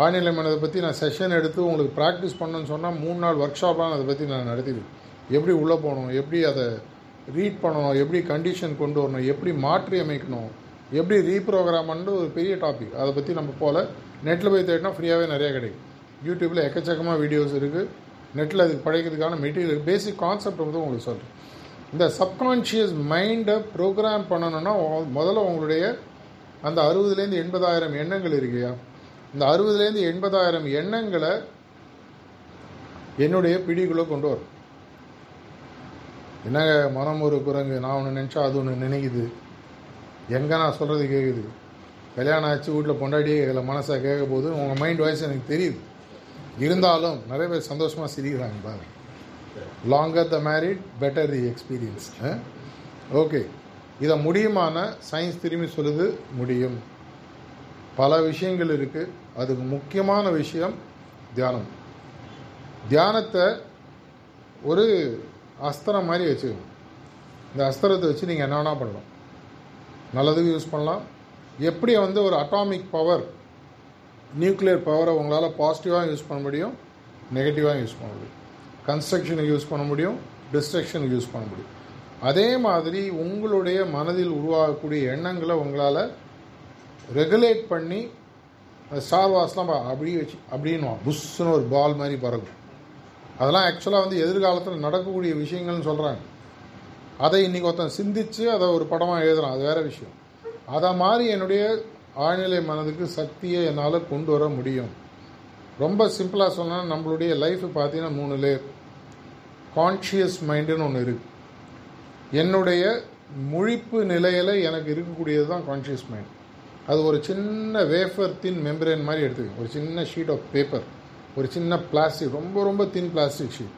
ஆழ்நிலை மனதை பற்றி நான் செஷன் எடுத்து உங்களுக்கு ப்ராக்டிஸ் பண்ணணும்னு சொன்னால் மூணு நாள் ஒர்க் ஷாப்லாம் அதை பற்றி நான் நடத்திடுவேன். எப்படி உள்ளே போகணும் எப்படி அதை ரீட் பண்ணணும் எப்படி கண்டிஷன் கொண்டு வரணும் எப்படி மாற்றி அமைக்கணும் எப்படி ரீப்ரோக்ராம் ஒரு பெரிய டாபிக் அதை பற்றி நம்ம போல் நெட்டில் போய் தேடினா ஃப்ரீயாகவே நிறையா கிடைக்கும். யூடியூப்பில் எக்கச்சக்கமாக வீடியோஸ் இருக்குது நெட்டில் அதுக்கு படைக்கிறதுக்கான மெட்டீரியல் பேசிக் கான்செப்ட் வந்து உங்களுக்கு சொல்கிறேன் இந்த சப்கான்ஷியஸ் மைண்டை ப்ரோக்ராம் பண்ணணும்னா முதல்ல உங்களுடைய அந்த அறுபதுலேருந்து எண்பதாயிரம் எண்ணங்கள் இருக்கையா இந்த அறுபதுலேருந்து எண்பதாயிரம் எண்ணங்களை என்னுடைய பிடிக்குள்ளே கொண்டு வரும். என்னங்க மனம் ஒரு குரங்கு? நான் ஒன்று நினச்சா அது ஒன்று நினைக்குது. எங்கே நான் சொல்கிறது கேட்குது கல்யாணம் ஆச்சு வீட்டில் பொண்டாடியே இதில் மனசாக கேட்க போது உங்கள் மைண்ட் வாய்ஸ் எனக்கு தெரியுது. இருந்தாலும் நிறைய பேர் சந்தோஷமாக சிரிக்கிறாங்க பாருங்க. Longer the married better the experience okay இதை முடியுமான சயின்ஸ் திரும்பி சொல்லுது முடியும். பல விஷயங்கள் இருக்குது அதுக்கு முக்கியமான விஷயம் தியானம். தியானத்தை ஒரு அஸ்திரம் மாதிரி வச்சுக்கணும். இந்த அஸ்திரத்தை வச்சு நீங்கள் என்ன வேணால் பண்ணலாம். நல்லதுக்கு யூஸ் பண்ணலாம். எப்படி வந்து ஒரு அட்டாமிக் பவர் நியூக்ளியர் பவரை உங்களால் பாசிட்டிவாக யூஸ் பண்ண முடியும் நெகட்டிவாக யூஸ் பண்ண முடியும். கன்ஸ்ட்ரக்ஷனுக்கு யூஸ் பண்ண முடியும் டிஸ்ட்ரக்ஷனுக்கு யூஸ் பண்ண முடியும். அதே மாதிரி உங்களுடைய மனதில் உருவாகக்கூடிய எண்ணங்களை உங்களால் ரெகுலேட் பண்ணி ஸ்டார் வாஸ்லாம் அப்படியே வச்சு அப்படின்னு புஷ்ஷுன்னு ஒரு பால் மாதிரி பறக்கும். அதெல்லாம் ஆக்சுவலாக வந்து எதிர்காலத்தில் நடக்கக்கூடிய விஷயங்கள்னு சொல்கிறாங்க அதை இன்றைக்கி ஒருத்தன் சிந்தித்து அதை ஒரு படமாக எழுதுகிறான் அது வேறு விஷயம். அதை மாதிரி என்னுடைய ஆழ்நிலை மனதுக்கு சக்தியை என்னால் கொண்டு வர முடியும். ரொம்ப சிம்பிளாக சொன்னால் நம்மளுடைய லைஃப் பார்த்தீங்கன்னா மூணு லேர் கான்ஷியஸ் மைண்டுன்னு ஒன்று இருக்குது என்னுடைய முழிப்பு நிலையில் எனக்கு இருக்கக்கூடியது தான் கான்ஷியஸ் மைண்ட் அது ஒரு சின்ன வேஃபர் தின் மெம்பரேன் மாதிரி எடுத்துக்கோங்க. ஒரு சின்ன ஷீட் ஆஃப் பேப்பர் ஒரு சின்ன பிளாஸ்டிக் ரொம்ப ரொம்ப thin plastic sheet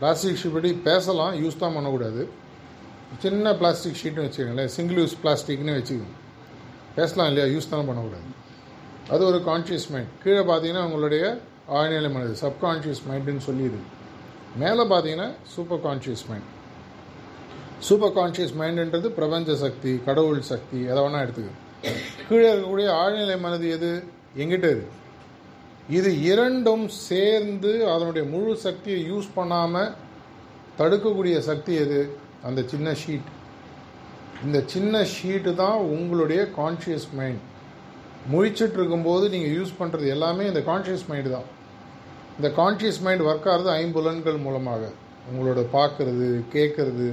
plastic sheet படி பேசலாம் யூஸ் தான் பண்ணக்கூடாது. சின்ன பிளாஸ்டிக் ஷீட்னு வச்சுக்கோங்களேன் சிங்கிள் யூஸ் பிளாஸ்டிக்னு வச்சுக்கோங்க. பேசலாம் இல்லையா யூஸ் தானே பண்ணக்கூடாது. அது ஒரு கான்ஷியஸ் மைண்ட் கீழே பார்த்தீங்கன்னா உங்களுடைய ஆழ்நிலை மனது சப்கான்ஷியஸ் மைண்டுன்னு சொல்லிடுது மேலே பார்த்தீங்கன்னா super conscious mind super conscious மைண்டுன்றது பிரபஞ்ச சக்தி கடவுள் சக்தி எதை வேணால் எடுத்துக்க. கீழே இருக்கக்கூடிய ஆழ்நிலை மனது எது? எங்கிட்ட இருக்குது இது இரண்டும் சேர்ந்து அதனுடைய முழு சக்தியை யூஸ் பண்ணாமல் தடுக்கக்கூடிய சக்தி எது? அந்த சின்ன ஷீட் இந்த சின்ன ஷீட்டு தான் உங்களுடைய கான்ஷியஸ் மைண்ட் முழிச்சிட்டு இருக்கும்போது நீங்கள் யூஸ் பண்ணுறது எல்லாமே இந்த கான்ஷியஸ் மைண்டு தான். இந்த கான்ஷியஸ் மைண்ட் ஒர்க் ஆகிறது ஐம்புலன்கள் மூலமாக. உங்களோட பார்க்கறது கேட்கறது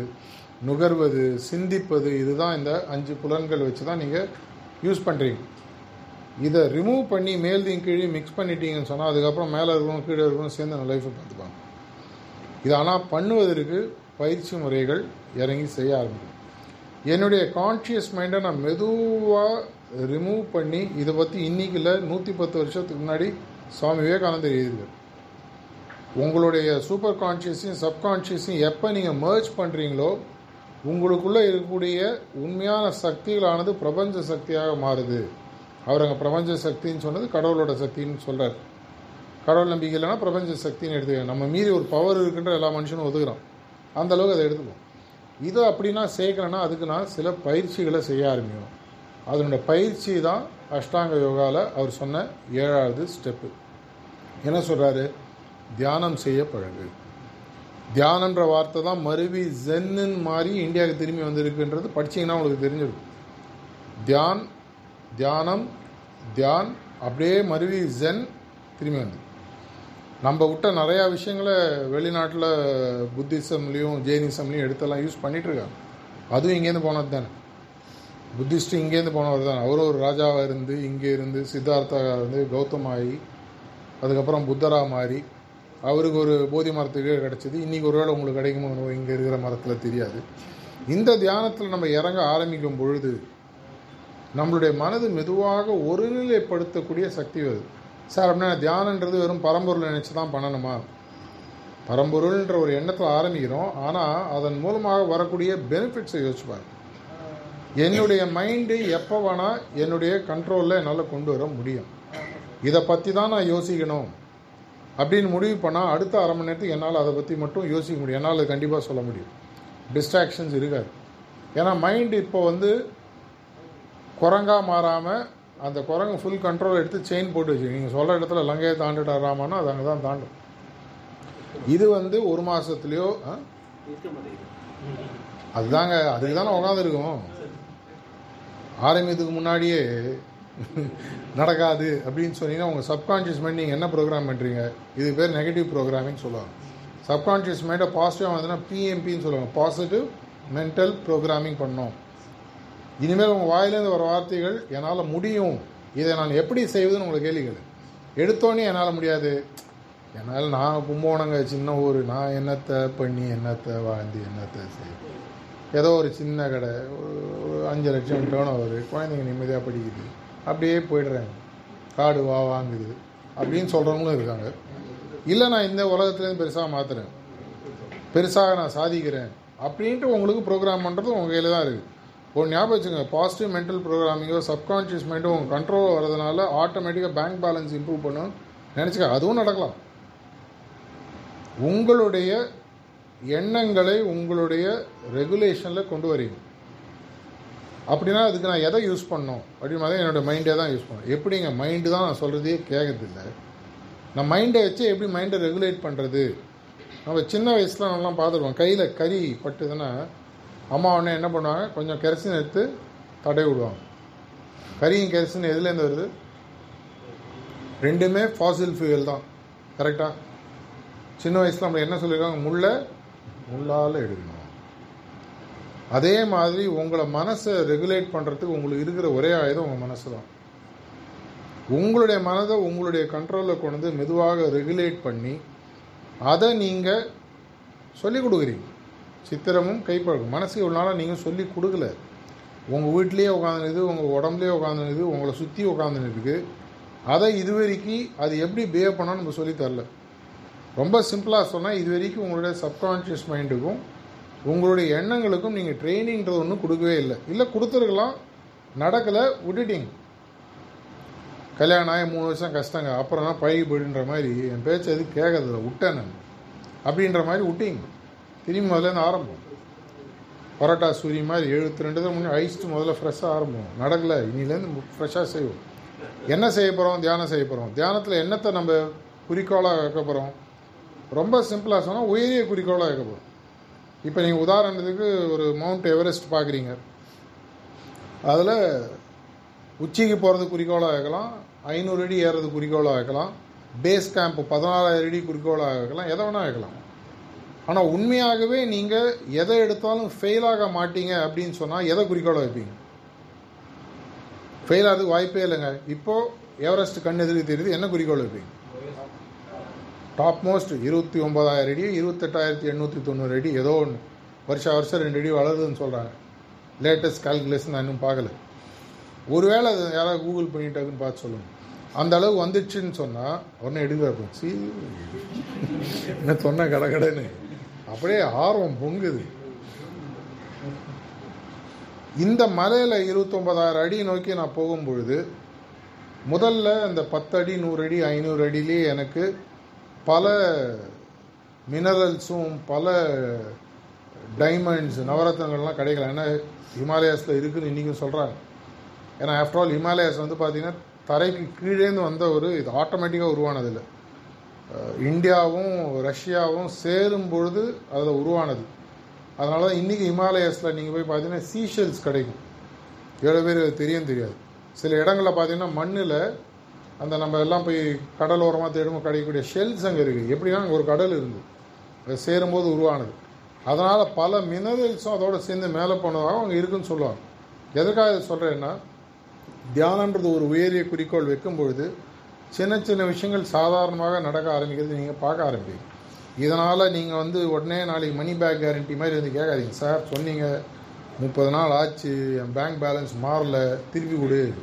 நுகர்வது சிந்திப்பது இதுதான் இந்த அஞ்சு புலன்கள் வச்சு தான் நீங்கள் யூஸ் பண்ணுறீங்க இதை ரிமூவ் பண்ணி மேல்தையும் கீழே மிக்ஸ் பண்ணிட்டீங்கன்னு சொன்னால் அதுக்கப்புறம் மேலே இருக்கணும் கீழே இருக்கணும் சேர்ந்து அந்த லைஃப்பை பார்த்துப்பாங்க. இது ஆனால் பண்ணுவதற்கு பயிற்சி முறைகள் இறங்கி செய்ய ஆரம்பிக்கும். என்னுடைய கான்ஷியஸ் மைண்டை நான் மெதுவாக ரிமூவ் பண்ணி இதை பற்றி இன்னைக்கு இல்லை நூற்றி பத்து வருஷத்துக்கு முன்னாடி சுவாமி விவேகானந்தர் எழுதியிருக்கார். உங்களுடைய சூப்பர் கான்ஷியஸையும் சப்கான்ஷியஸையும் எப்போ நீங்கள் மர்ஜ் பண்ணுறீங்களோ உங்களுக்குள்ளே இருக்கக்கூடிய உண்மையான சக்திகளானது பிரபஞ்ச சக்தியாக மாறுது. அவர் அங்கே பிரபஞ்ச சக்தின்னு சொன்னது கடவுளோட சக்தின்னு சொல்கிறார் கடவுள் நம்பிக்கை இல்லைன்னா பிரபஞ்ச சக்தின்னு எடுத்துக்கலாம் நம்ம மீறி ஒரு பவர் இருக்குன்ற எல்லா மனுஷனும் ஒதுக்குறோம். அந்த அளவுக்கு அதை எடுத்துக்கும் இதை அப்படின்னா சேர்க்கலன்னா அதுக்கு நான் சில பயிற்சிகளை செய்ய ஆரம்பிக்கணும். அதனுடைய பயிற்சி தான் அஷ்டாங்க யோகாவில் அவர் சொன்ன ஏழாவது ஸ்டெப்பு என்ன சொல்கிறாரு தியானம் செய்ய பழகு. தியானன்ற வார்த்தை தான் மருவி ஜென்னு மாதிரி இந்தியாவுக்கு திரும்பி வந்திருக்குன்றது படிச்சீங்கன்னா உங்களுக்கு தெரிஞ்சிருக்கும். தியான் தியானம் தியான் அப்படியே மருவி ஜென் திரும்பி வந்து. நம்ம விட்ட நிறையா விஷயங்களை வெளிநாட்டில் புத்திசம்லேயும் ஜெயினிசம்லேயும் எடுத்தெல்லாம் யூஸ் பண்ணிகிட்ருக்காங்க அதுவும் இங்கேருந்து போனது தானே புத்திஸ்ட்டு இங்கேருந்து போனவர் தான். அவர் ஒரு ராஜாவாக இருந்து இங்கே இருந்து சித்தார்த்தாக இருந்து கௌதமாயி அதுக்கப்புறம் புத்தரா மாறி அவருக்கு ஒரு போதி மரத்துக்கு கிடச்சிது. இன்றைக்கி ஒருவேளை உங்களுக்கு கிடைக்குமோ இங்கே இருக்கிற மரத்தில் தெரியாது. இந்த தியானத்தில் நம்ம இறங்க ஆரம்பிக்கும் பொழுது நம்மளுடைய மனது மெதுவாக ஒருநிலைப்படுத்தக்கூடிய சக்தி வருது சார் அப்படின்னா தியானன்றது வெறும் பரம்பொருள் நினச்சி தான் பண்ணணுமா? பரம்பொருள்ன்ற ஒரு எண்ணத்தில் ஆரம்பிக்கிறோம். ஆனால் அதன் மூலமாக வரக்கூடிய பெனிஃபிட்ஸை யோசிப்பார் என்னுடைய மைண்டு எப்போ வேணால் என்னுடைய கண்ட்ரோலில் என்னால் கொண்டு வர முடியும். இதை பற்றி தான் நான் யோசிக்கணும். அப்படின்னு முடிவு பண்ணால் அடுத்த அரை மணி நேரத்துக்கு என்னால் அதை பற்றி மட்டும் யோசிக்க முடியும். என்னால் அது கண்டிப்பாக சொல்ல முடியும். டிஸ்ட்ராக்ஷன்ஸ் இருக்காது. ஏன்னா மைண்டு இப்போ வந்து குரங்காக மாறாமல் அந்த குரங்கு ஃபுல் கண்ட்ரோல் எடுத்து செயின் போட்டு வச்சு நீங்கள் சொல்கிற இடத்துல லங்கையை தாண்டிட்டாராமான்னா அது அங்கே தான் தாண்டும். இது வந்து ஒரு மாதத்துலேயோ அதுதாங்க அதுக்கு தானே உட்காந்துருக்கும் ஆரம்பிக்கிறதுக்கு முன்னாடியே நடக்காது அப்படின்னு சொன்னீங்கன்னா உங்கள் சப்கான்ஷியஸ் மைண்ட் நீங்கள் என்ன ப்ரோக்ராம் பண்ணுறீங்க இது பேர் நெகட்டிவ் ப்ரோக்ராமிங் சொல்லுவாங்க. சப்கான்ஷியஸ் மைண்டை பாசிட்டிவாக வந்ததுன்னா பிஎம்பின்னு சொல்லுவாங்க. பாசிட்டிவ் மென்டல் ப்ரோக்ராமிங் பண்ணோம். இனிமேல் உங்கள் வாயிலேருந்து வர வார்த்தைகள் என்னால் முடியும். இதை நான் எப்படி செய்வதுன்னு உங்களை கேள்வி கேளு. எடுத்தோன்னே என்னால் முடியாது. என்னால் நான் கும்போனங்க சின்ன ஊர். நான் என்னத்தை பண்ணி என்னத்தை வாழ்ந்து என்னத்தை செய்ய ஏதோ ஒரு சின்ன கடை. ஒரு ஒரு அஞ்சு லட்சம் டேர்ன் ஓவர் குழந்தைங்க நிம்மதியாக படிக்குது. அப்படியே போயிடுறாங்க. காடு வா வாங்குது. அப்படின்னு சொல்கிறவங்களும் இருக்காங்க. இல்லை நான் இந்த உலகத்துலேருந்து பெருசாக மாற்றுறேன் பெருசாக நான் சாதிக்கிறேன். அப்படின்ட்டு உங்களுக்கு ப்ரோக்ராம் பண்ணுறது உங்கள் கையில் தான் இருக்குது ஒரு ஞாபகம் வச்சுங்க பாசிட்டிவ் மென்டல் ப்ரோக்ராமிங்கோ சப்கான்ஷியஸ் மைண்டும் உங்கள் கண்ட்ரோல் வரதுனால ஆட்டோமேட்டிக்காக பேங்க் பேலன்ஸ் இம்ப்ரூவ் பண்ணும். நினச்சிக்க அதுவும் நடக்கலாம். உங்களுடைய எண்ணங்களை உங்களுடைய ரெகுலேஷனில் கொண்டு வரீங்க. அப்படின்னா அதுக்கு நான் எதை யூஸ் பண்ணணும்? அப்படின்னு மாதிரி என்னோடய மைண்டே தான் யூஸ் பண்ணோம் எப்படிங்க? மைண்டு தான் நான் சொல்கிறதே கேட்கறதில்ல நான் மைண்டை வச்சு எப்படி மைண்டை ரெகுலேட் பண்ணுறது நம்ம சின்ன வயசில் நம்மலாம் பார்த்துருவோம் கையில் கறி பட்டுதுன்னா அம்மா உடனே என்ன பண்ணுவாங்க? கொஞ்சம் கெரசின் எடுத்து தடை விடுவாங்க. கரியும் கெரசின் எதுலேருந்து வருது? ரெண்டுமே ஃபாசில் ஃபியூயல் தான். கரெக்டாக சின்ன வயசில் நம்ம என்ன சொல்லியிருக்காங்க முள்ளை முள்ளால் எடுக்கணும். அதே மாதிரி உங்களை மனசை ரெகுலேட் பண்ணுறதுக்கு உங்களுக்கு இருக்கிற ஒரே ஆயுதம் உங்கள் மனசு தான். உங்களுடைய மனதை உங்களுடைய கண்ட்ரோலில் கொண்டு வந்து மெதுவாக ரெகுலேட் பண்ணி அதை நீங்கள் சொல்லிக் கொடுக்குறீங்க. சித்திரமும் கைப்பழக்கம் மனசு இவ்வளோ நாளாக நீங்கள் சொல்லி கொடுக்கல. உங்கள் வீட்லேயே உட்காந்துருது உங்கள் உடம்புலேயே உட்காந்துருது உங்களை சுற்றி உட்காந்துருக்கு அதை இது வரைக்கும் அது எப்படி பிஹேவ் பண்ணால் நம்ம சொல்லி தரல. ரொம்ப சிம்பிளாக சொன்னால் இது வரைக்கும் உங்களுடைய சப்கான்ஷியஸ் மைண்டுக்கும் உங்களுடைய எண்ணங்களுக்கும் நீங்கள் ட்ரைனிங்கிறது ஒன்றும் கொடுக்கவே இல்லை. இல்லை கொடுத்துருக்கலாம். நடக்கலை விட்டுட்டிங் கல்யாணம் ஆகி மூணு வருஷம் கஷ்டங்க. அப்புறம் தான் பழகி போயிடுன்ற மாதிரி என் பேச்சு எதுவும் கேட்கறதில்ல. விட்டேன் நான். அப்படின்ற மாதிரி விட்டிங்க. திரும்பி முதல்ல ஆரம்பம். பரோட்டா சூரி மாதிரி எழுபத்தி ரெண்டு தான் முன்னே அழிச்சிட்டு முதல்ல ஃப்ரெஷ்ஷாக ஆரம்பம். நடக்கலை. இனிலேருந்து ஃப்ரெஷ்ஷாக செய்வோம். என்ன செய்ய போகிறோம் தியானம் செய்ய போகிறோம் தியானத்தில் என்னத்தை நம்ம குறிக்கோளாக வைக்க போகிறோம் ரொம்ப சிம்பிளாக சொன்னால் உயரிய குறிக்கோளாக வைக்க போகிறோம் இப்போ நீங்கள் உதாரணத்துக்கு ஒரு மவுண்ட் எவரெஸ்ட் பார்க்குறீங்க அதில் உச்சிக்கு போகிறது குறிக்கோளாக வைக்கலாம். ஐநூறு அடி ஏறுறது குறிக்கோளாக வைக்கலாம். பேஸ் கேம்ப் பதினாலாயிரம் அடி குறிக்கோளாக வைக்கலாம். எதை வேணால் வைக்கலாம். ஆனால் உண்மையாகவே நீங்கள் எதை எடுத்தாலும் ஃபெயில் ஆக மாட்டீங்க அப்படின்னு சொன்னால் எதை குறிக்கோளை வைப்பீங்க? ஃபெயில் ஆகிறதுக்கு வாய்ப்பே இல்லைங்க. இப்போது எவரெஸ்ட் கண் எதிர்க்கு தெரியுது என்ன குறிக்கோள் வைப்பீங்க? டாப் மோஸ்ட் இருபத்தி ஒம்பதாயிரம் அடி இருபத்தெட்டாயிரத்தி எண்ணூற்றி தொண்ணூறு அடி ஏதோ ஒன்று வருஷம் வருஷம் ரெண்டு அடி வளருதுன்னு சொல்கிறாங்க லேட்டஸ்ட் கால்குலேஷன் நான் இன்னும் பார்க்கல. ஒருவேளை அது யாராவது கூகுள் பண்ணிட்டாக்குன்னு பார்த்து சொல்லுங்கள் அந்த அளவு வந்துடுச்சுன்னு சொன்னால் உடனே எடுக்கிற போச்சு என்ன சொன்ன கடகடன்னு. அப்படியே ஆர்வம் பொங்குது. இந்த மலையில் இருபத்தொம்பதாயிரம் அடி நோக்கி நான் போகும்பொழுது முதல்ல இந்த பத்து அடி நூறு அடி ஐநூறு அடியிலே எனக்கு பல மினரல்ஸும் பல டைமண்ட்ஸ் நவரத்னங்கள்லாம் கிடைக்கல. ஏன்னா ஹிமாலயாஸில் இருக்குதுன்னு இன்றைக்கும் சொல்கிறாங்க ஏன்னா ஆஃப்டர் ஆல் ஹிமாலயாஸ் வந்து பார்த்திங்கன்னா தரைக்கு கீழேந்து வந்த ஒரு இது ஆட்டோமேட்டிக்காக உருவானதில்லை. இந்தியாவும் ரஷ்யாவும் சேரும் பொழுது அதில் உருவானது. அதனால தான் இன்றைக்கி ஹிமாலயஸில் நீங்கள் போய் பார்த்தீங்கன்னா சீஷெல்ஸ் கிடைக்கும். ஏழு பேர் தெரியும் தெரியாது. சில இடங்களில் பார்த்தீங்கன்னா மண்ணில் அந்த நம்ம எல்லாம் போய் கடலோரமாக தேடுமோ கிடைக்கக்கூடிய ஷெல்ஸ் அங்கே இருக்குது எப்படின்னா அங்கே ஒரு கடல் இருந்து. அது சேரும்போது உருவானது. அதனால் பல மினரல்ஸும் அதோடு சேர்ந்து மேலே போனதாகவும் அங்கே இருக்குன்னு சொல்லுவாங்க. எதற்காக இதை சொல்கிறேன்னா தியானன்றது ஒரு உயரிய குறிக்கோள் வைக்கும் பொழுது சின்ன சின்ன விஷயங்கள் சாதாரணமாக நடக்க ஆரம்பிக்கிறது நீங்கள் பார்க்க ஆரம்பிங்க இதனால் நீங்கள் வந்து உடனே நாளைக்கு மணி பேக் கேரண்டி மாதிரி வந்து கேட்காதீங்க. சார் சொன்னீங்க முப்பது நாள் ஆச்சு என் பேங்க் பேலன்ஸ் மாறல திருப்பி கொடு.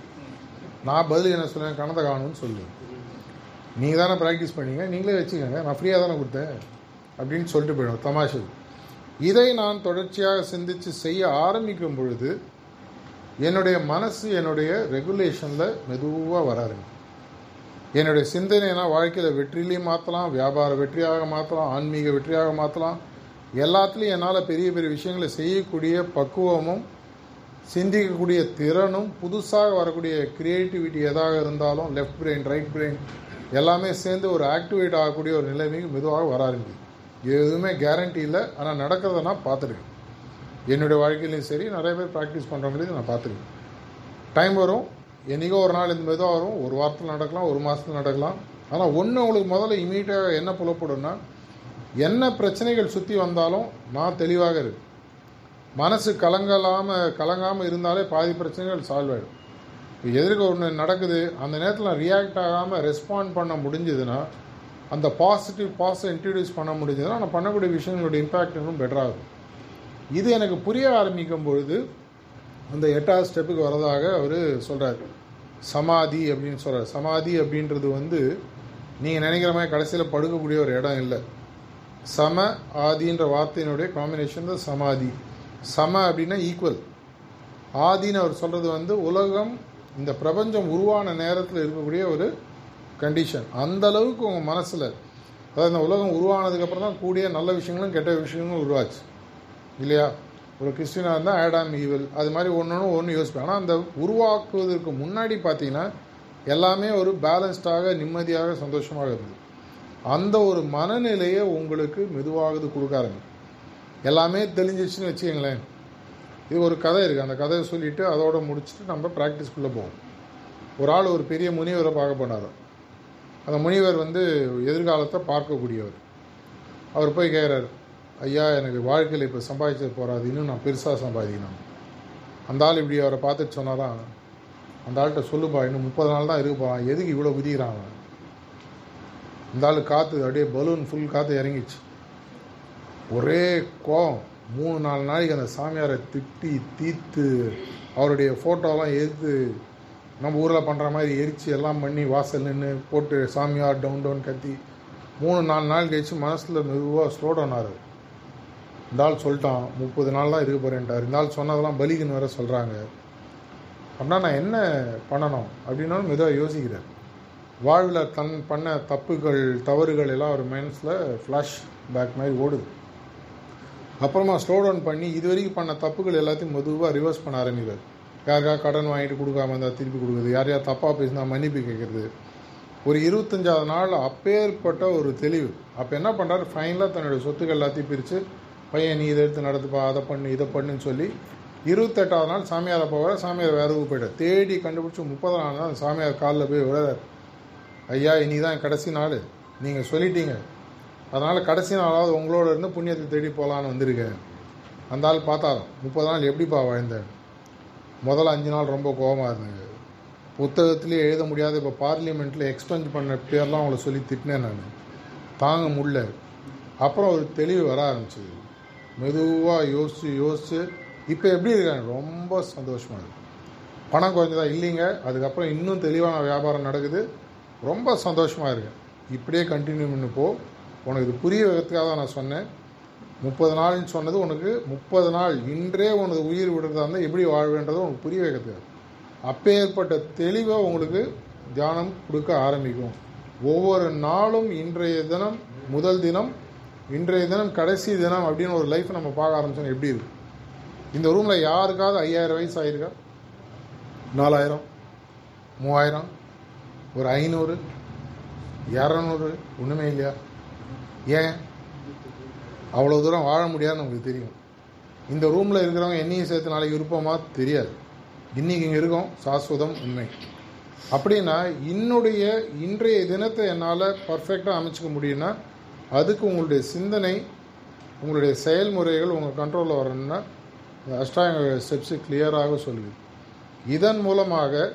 நான் பதில் என்ன சொல்லுவேன் கணத்தை காணும்னு சொல்லு. நீங்கள் தானே ப்ராக்டிஸ் பண்ணீங்க? நீங்களே வச்சுக்கோங்க. நான் ஃப்ரீயாக தானே கொடுத்தேன். அப்படின்னு சொல்லிட்டு போயிடும். தமாஷு. இதை நான் தொடர்ச்சியாக சிந்தித்து செய்ய ஆரம்பிக்கும் பொழுது என்னுடைய மனசு என்னுடைய ரெகுலேஷனில் மெதுவாக வராருங்க என்னுடைய சிந்தனைனா வாழ்க்கையில் வெற்றிலையும் மாற்றலாம் வியாபார வெற்றியாக மாற்றலாம் ஆன்மீக வெற்றியாக மாற்றலாம் எல்லாத்துலேயும் என்னால் பெரிய பெரிய விஷயங்களை செய்யக்கூடிய பக்குவமும் சிந்திக்கக்கூடிய திறனும் புதுசாக வரக்கூடிய க்ரியேட்டிவிட்டி எதாக இருந்தாலும் லெஃப்ட் பிரெயின் ரைட் பிரெயின் எல்லாமே சேர்ந்து ஒரு ஆக்டிவேட் ஆகக்கூடிய ஒரு நிலைமைக்கு மெதுவாக வர ஆரம்பிக்கும் எதுவுமே கேரண்டி இல்லை ஆனால் நடக்கிறதுனா நான் பார்த்துருக்கேன் என்னுடைய வாழ்க்கையிலையும் சரி நிறைய பேர் ப்ராக்டிஸ் பண்ணுறவங்களையும் நான் பார்த்துருக்கேன் டைம் வரும் என்றைக்கோ ஒரு நாள் இந்த மெதுவாக வரும். ஒரு வாரத்தில் நடக்கலாம் ஒரு மாதத்தில் நடக்கலாம். ஆனால் ஒன்று உங்களுக்கு முதல்ல இமீடியட்டாக என்ன புலப்படும்னா என்ன பிரச்சனைகள் சுற்றி வந்தாலும் நான் தெளிவாக இருக்கு மனசு கலங்கலாமல் கலங்காமல் இருந்தாலே பாதி பிரச்சனைகள் சால்வ் ஆகிடும் இப்போ எதிர்க்க ஒன்று நடக்குது அந்த நேரத்தில் நான் ரியாக்ட் ஆகாமல் ரெஸ்பாண்ட் பண்ண முடிஞ்சதுன்னா அந்த பாசிட்டிவ் பாஸை இன்ட்ரடியூஸ் பண்ண முடிஞ்சதுன்னா நான் பண்ணக்கூடிய விஷயங்களோட இம்பேக்ட் இன்னும் பெட்டராகும் இது எனக்கு புரிய ஆரம்பிக்கும் பொழுது அந்த எட்டாவது ஸ்டெப்புக்கு வரதாக அவர் சொல்கிறார் சமாதி அப்படின்னு சொல்கிறார் சமாதி அப்படின்றது வந்து நீங்கள் நினைக்கிற மாதிரி கடைசியில் படுக்கக்கூடிய ஒரு இடம் இல்லை. சம ஆதின்ற வார்த்தையினுடைய காம்பினேஷன் தான் சமாதி. சம அப்படின்னா ஈக்குவல் ஆதின்னு அவர் சொல்கிறது வந்து உலகம் இந்த பிரபஞ்சம் உருவான நேரத்தில் இருக்கக்கூடிய ஒரு கண்டிஷன் அந்த அளவுக்கு உங்கள் மனசில் அதாவது இந்த உலகம் உருவானதுக்கப்புறம் தான் கூடிய நல்ல விஷயங்களும் கெட்ட விஷயங்களும் உருவாச்சு. இல்லையா? ஒரு கிறிஸ்டினாக இருந்தால் ஆடாம் ஈவில் அது மாதிரி ஒன்று ஒன்று ஒன்று யோசிப்பேன். ஆனால் அந்த உருவாக்குவதற்கு முன்னாடி பார்த்தீங்கன்னா எல்லாமே ஒரு பேலன்ஸ்டாக நிம்மதியாக சந்தோஷமாக இருந்தது. அந்த ஒரு மனநிலையை உங்களுக்கு மெதுவாகுது கொடுக்க ஆரம்பிக்கும் எல்லாமே தெளிஞ்சிச்சுன்னு வச்சுக்கங்களேன். இது ஒரு கதை இருக்குது அந்த கதையை சொல்லிவிட்டு அதோட முடிச்சுட்டு நம்ம ப்ராக்டிஸ்க்குள்ளே போவோம். ஒரு ஆள் ஒரு பெரிய முனிவரை பார்க்க போனார். அந்த முனிவர் வந்து எதிர்காலத்தை பார்க்கக்கூடியவர். அவர் போய் கேட்குறாரு ஐயா எனக்கு வாழ்க்கையில் இப்போ சம்பாதிச்சது போகாது இன்னும் நான் பெருசாக சம்பாதிக்கணும். அந்த ஆள் இப்படி அவரை பார்த்துட்டு சொன்னாதான் அந்த ஆள்கிட்ட சொல்லுப்பா இன்னும் முப்பது நாள் தான் இருக்க போகிறான் எதுக்கு இவ்வளோ குதிக்கிறான் அவன்? இந்த ஆள் காற்று அப்படியே பலூன் ஃபுல் காற்று இறங்கிச்சு ஒரே கோவம். மூணு நாலு நாளைக்கு அந்த சாமியாரை திட்டி தீத்து அவருடைய ஃபோட்டோலாம் எடுத்து நம்ம ஊரில் பண்ணுற மாதிரி எரித்து எல்லாம் பண்ணி வாசல் நின்று போட்டு சாமியார் டவுன் டவுன் கத்தி மூணு நாலு நாள் கழிச்சு மனசில் மெதுவாக ஸ்லோ டவுன் ஆகுது இந்த ஆள் சொல்லிட்டான் முப்பது நாள் தான் இருக்க போகிறேன்ட்டார் இந்த ஆள் சொன்னதெல்லாம் பலிக்குன்னு வேற சொல்கிறாங்க அப்படின்னா நான் என்ன பண்ணணும் அப்படின்னாலும் மெதுவாக யோசிக்கிறேன் வாழ்வில் தன் பண்ண தப்புகள் தவறுகள் எல்லாம் ஒரு மைண்ட்ஸில் ஃப்ளாஷ் பேக் மாதிரி ஓடுது. அப்புறமா ஸ்லோ டவுன் பண்ணி இது வரைக்கும் பண்ண தப்புகள் எல்லாத்தையும் மெதுவாக ரிவர்ஸ் பண்ண ஆரம்பிக்கிறார். யாருக்கா கடன் வாங்கிட்டு கொடுக்காம இருந்தால் திருப்பி கொடுக்குறது? யார் யார் தப்பாக பேசினா மன்னிப்பு கேட்குறது? ஒரு இருபத்தஞ்சாவது நாள் அப்பேற்பட்ட ஒரு தெளிவு. அப்போ என்ன பண்ணுறாரு ஃபைனலாக தன்னுடைய சொத்துக்கள் எல்லாத்தையும் பிரித்து பையன் நீ இதை எடுத்து நடத்துப்பா அதை பண்ணு இதை பண்ணுன்னு சொல்லி இருபத்தெட்டாவது நாள் சாமியாரை போகிற சாமியார் வேறு ஊருக்கு போயிட்டார். தேடி கண்டுபிடிச்சி முப்பதாம் நாள் தான் சாமியார் காலில் போய் விழுறார். ஐயா இனி தான் கடைசி நாள். நீங்கள் சொல்லிட்டீங்க. அதனால் கடைசி நாளாவது உங்களோட இருந்து புண்ணியத்தை தேடி போகலான்னு வந்திருக்கேன். அந்த ஆள் பார்த்தாலும் முப்பது நாள் எப்படிப்பா வாழ்ந்தேன் முதல்ல அஞ்சு நாள் ரொம்ப கோபமாக இருந்தேங்க புத்தகத்திலே எழுத முடியாத இப்போ பார்லிமெண்ட்டில் எக்ஸ்பெஞ்ச் பண்ண பேர்லாம் அவங்கள சொல்லி திட்டினேன் நான். தாங்க முடியல. அப்புறம் ஒரு தெளிவு வர ஆரம்பிச்சிது. மெதுவாக யோசித்து யோசித்து இப்போ எப்படி இருக்காங்க? ரொம்ப சந்தோஷமாக இருக்கு. பணம் குறைஞ்சதா இல்லைங்க. அதுக்கப்புறம் இன்னும் தெளிவான வியாபாரம் நடக்குது. ரொம்ப சந்தோஷமாக இருக்கேன் இப்படியே கண்டினியூ பண்ணி போ. உனக்கு இது புரிய வைக்கிறதுக்காக தான் நான் சொன்னேன். முப்பது நாள்னு சொன்னது உனக்கு முப்பது நாள். இன்றே உனது உயிர் விடுறதா இருந்தால் எப்படி வாழ்வேன்றதை உனக்கு புரிய வைக்கிறதுக்காக அப்பேற்பட்ட தெளிவை உங்களுக்கு தியானம் கொடுக்க ஆரம்பிக்கும். ஒவ்வொரு நாளும் இன்றைய தினம் முதல் தினம் இன்றைய தினம் கடைசி தினம் அப்படின்னு ஒரு லைஃப் நம்ம பார்க்க ஆரம்பிச்சோம் எப்படி இருக்கு? இந்த ரூமில் யாருக்காவது ஐயாயிரம் வயசு ஆயிருக்கா? நாலாயிரம் மூவாயிரம் ஒரு ஐநூறு இரநூறு ஒன்றுமே இல்லையா? ஏன்? அவ்வளோ தூரம் வாழ முடியாதுன்னு நமக்கு தெரியும். இந்த ரூமில் இருக்கிறவங்க என்னையும் சேர்த்து நாளைக்கு இருப்போமா? தெரியாது. இன்றைக்கி இங்கே இருக்கோம் சாஸ்வதம் உண்மை. அப்படின்னா என்னுடைய இன்றைய தினத்தை என்னால் பர்ஃபெக்டாக அமைச்சிக்க முடியும்னா அதுக்கு உங்களுடைய சிந்தனை உங்களுடைய செயல்முறைகள் உங்கள் கண்ட்ரோலில் வரணும்னா இந்த அஷ்டாங்க ஸ்டெப்ஸு கிளியராக சொல்லுது. இதன் மூலமாக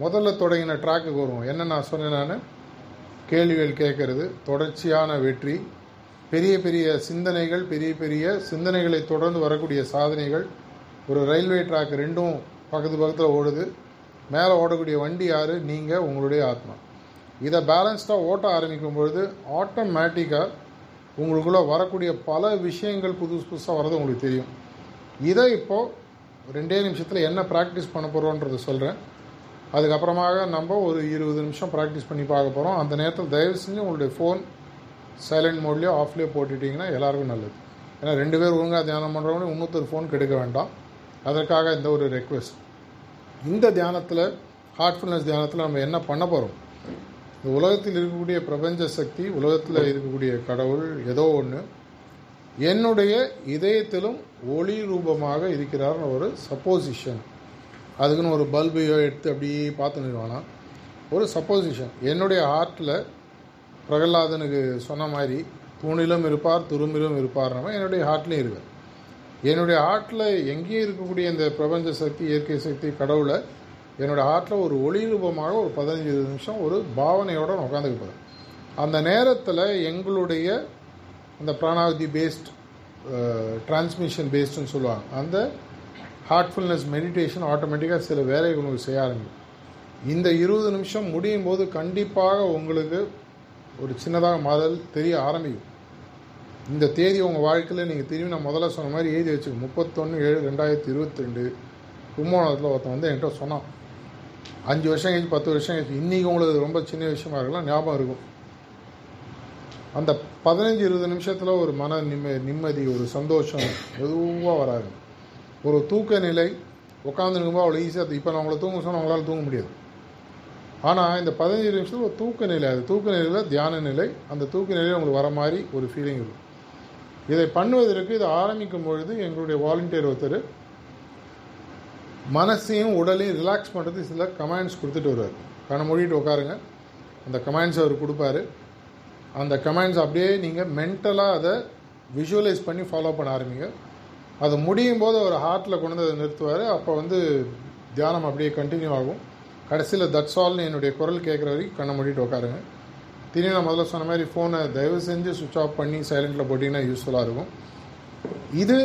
முதல்ல தொடங்கின ட்ராக்குக்கு வருவோம். என்ன நான் சொன்னேன் நான்? கேள்விகள் கேட்கறது தொடர்ச்சியான வெற்றி பெரிய பெரிய சிந்தனைகள் பெரிய பெரிய சிந்தனைகளை தொடர்ந்து வரக்கூடிய சாதனைகள். ஒரு ரயில்வே ட்ராக் ரெண்டும் பக்கத்து பக்கத்தில் ஓடுது. மேலே ஓடக்கூடிய வண்டி யார்? நீங்கள் உங்களுடைய ஆத்மா. இதை பேலன்ஸ்டாக ஓட்ட ஆரம்பிக்கும் பொழுது ஆட்டோமேட்டிக்காக உங்களுக்குள்ளே வரக்கூடிய பல விஷயங்கள் புதுசு புதுசாக வர்றது உங்களுக்கு தெரியும். இதை இப்போது ரெண்டே நிமிஷத்தில் என்ன ப்ராக்டிஸ் பண்ண போகிறோன்றத சொல்கிறேன் அதுக்கப்புறமாக நம்ம ஒரு இருபது நிமிஷம் ப்ராக்டிஸ் பண்ணி பார்க்க போகிறோம் அந்த நேரத்தில் தயவு செஞ்சு உங்களுடைய ஃபோன் சைலண்ட் மோட்லேயோ ஆஃப்லேயோ போட்டுட்டிங்கன்னா எல்லாருக்கும் நல்லது. ஏன்னா ரெண்டு பேர் ஒழுங்காக தியானம் பண்ணுறவங்க இன்னொருத்தர் ஃபோன் கெடுக்க வேண்டாம். அதற்காக இந்த ஒரு ரெக்வெஸ்ட் இந்த தியானத்தில் ஹார்ட்ஃபுல்னஸ் தியானத்தில் நம்ம என்ன பண்ண போகிறோம் இந்த உலகத்தில் இருக்கக்கூடிய பிரபஞ்ச சக்தி உலகத்தில் இருக்கக்கூடிய கடவுள் ஏதோ ஒன்று என்னுடைய இதயத்திலும் ஒளி ரூபமாக இருக்கிறார்னு ஒரு சப்போசிஷன் அதுக்குன்னு ஒரு பல்பையோ எடுத்து அப்படியே பார்த்து வேணாம் ஒரு சப்போசிஷன் என்னுடைய ஹார்ட்டில் பிரகலாதனுக்கு சொன்ன மாதிரி தூணிலும் இருப்பார் துரும்பிலும் இருப்பார்னவன் என்னுடைய ஹார்ட்லேயும் இருக்கார். என்னுடைய ஹார்ட்டில் எங்கேயும் இருக்கக்கூடிய இந்த பிரபஞ்ச சக்தி இயற்கை சக்தி கடவுளை என்னோடய ஹார்ட்டில் ஒரு ஒளி ரூபமாக ஒரு பதினஞ்சு நிமிஷம் ஒரு பாவனையோடு நான் உட்காந்துக்க போகிறேன் அந்த நேரத்தில் எங்களுடைய அந்த பிராணாவதி பேஸ்ட் டிரான்ஸ்மிஷன் பேஸ்டுன்னு சொல்லுவாங்க. அந்த ஹார்ட்ஃபுல்னஸ் மெடிடேஷன் ஆட்டோமேட்டிக்காக சில வேலைகள் உங்களுக்கு செய்ய ஆரம்பிக்கும். இந்த இருபது நிமிஷம் முடியும் போது கண்டிப்பாக உங்களுக்கு ஒரு சின்னதாக மாதல் தெரிய ஆரம்பிக்கும். இந்த தேதி உங்கள் வாழ்க்கையில் நீங்கள் திரும்பி நான் முதல்ல சொன்ன மாதிரி எழுதி வச்சுக்கோ. முப்பத்தொன்று ஏழு ரெண்டாயிரத்தி இருபத்தி ரெண்டு கும்பகோணத்தில் ஒருத்தன் வந்து என்கிட்ட சொன்னான். அஞ்சு வருஷம் கழிச்சு பத்து வருஷம் கழிச்சு இன்றைக்கி உங்களுக்கு ரொம்ப சின்ன விஷயமா இருக்கலாம் ஞாபகம் இருக்கும். அந்த பதினஞ்சு இருபது நிமிஷத்தில் ஒரு மன நிம்ம நிம்மதி ஒரு சந்தோஷம் எதுவாக வராது. ஒரு தூக்க நிலை உட்காந்துருக்கும்போது அவ்வளோ ஈஸியாக இப்போ நான் அவங்கள தூங்க சொன்னால் உங்களால் தூங்க முடியாது. ஆனால் இந்த பதினஞ்சு நிமிஷத்தில் ஒரு தூக்க நிலை அது தூக்க நிலையில் தியான நிலை அந்த தூக்க நிலையில் உங்களுக்கு வர மாதிரி ஒரு ஃபீலிங் இருக்கும். இதை பண்ணுவதற்கு இதை ஆரம்பிக்கும் பொழுது எங்களுடைய வாலண்டியர் ஒருத்தர் மனசையும் உடலையும் ரிலாக்ஸ் பண்ணுறது சில கமாண்ட்ஸ் கொடுத்துட்டு வருவார். கண்ணை மூடிட்டு உட்காருங்க. அந்த கமாண்ட்ஸ் அவர் கொடுப்பாரு. அந்த கமாண்ட்ஸ் அப்படியே நீங்கள் மென்டலாக அதை விஷுவலைஸ் பண்ணி ஃபாலோ பண்ண ஆரம்பிங்க. அது முடியும் போது அவர் ஹார்ட்டில் கொண்டு வந்து அதை நிறுத்துவார். அப்போ வந்து தியானம் அப்படியே கண்டினியூ ஆகும். கடைசியில் தட்ஸ் ஆல்னு என்னுடைய குரல் கேட்குற வரைக்கும் கண்ணை மூடிட்டு உட்காருங்க. திரும்பி நான் முதல்ல சொன்ன மாதிரி ஃபோனை தயவு செஞ்சு சுவிட்ச் ஆஃப் பண்ணி சைலண்டில் போட்டிங்கன்னா யூஸ்ஃபுல்லாக இருக்கும். இது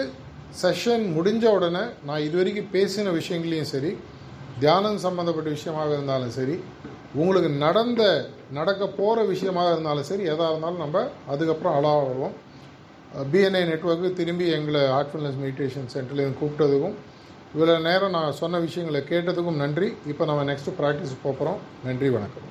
செஷன் முடிஞ்ச உடனே நான் இது வரைக்கும் பேசின விஷயங்களையும் சரி தியானம் சம்மந்தப்பட்ட விஷயமாக இருந்தாலும் சரி உங்களுக்கு நடந்த நடக்க போகிற விஷயமாக இருந்தாலும் சரி எதாக இருந்தாலும் நம்ம அதுக்கப்புறம் அலாவோம் பிஎன்ஐ நெட்ஒர்க்கு திரும்பி எங்களை ஆர்ட்ஃபுல்னஸ் மெடிடேஷன் சென்டர்லேருந்து கூப்பிட்டதுக்கும் இவ்வளோ நேரம் நான் சொன்ன விஷயங்களை கேட்டதுக்கும் நன்றி. இப்போ நம்ம நெக்ஸ்ட்டு ப்ராக்டிஸ் போகிறோம் நன்றி வணக்கம்.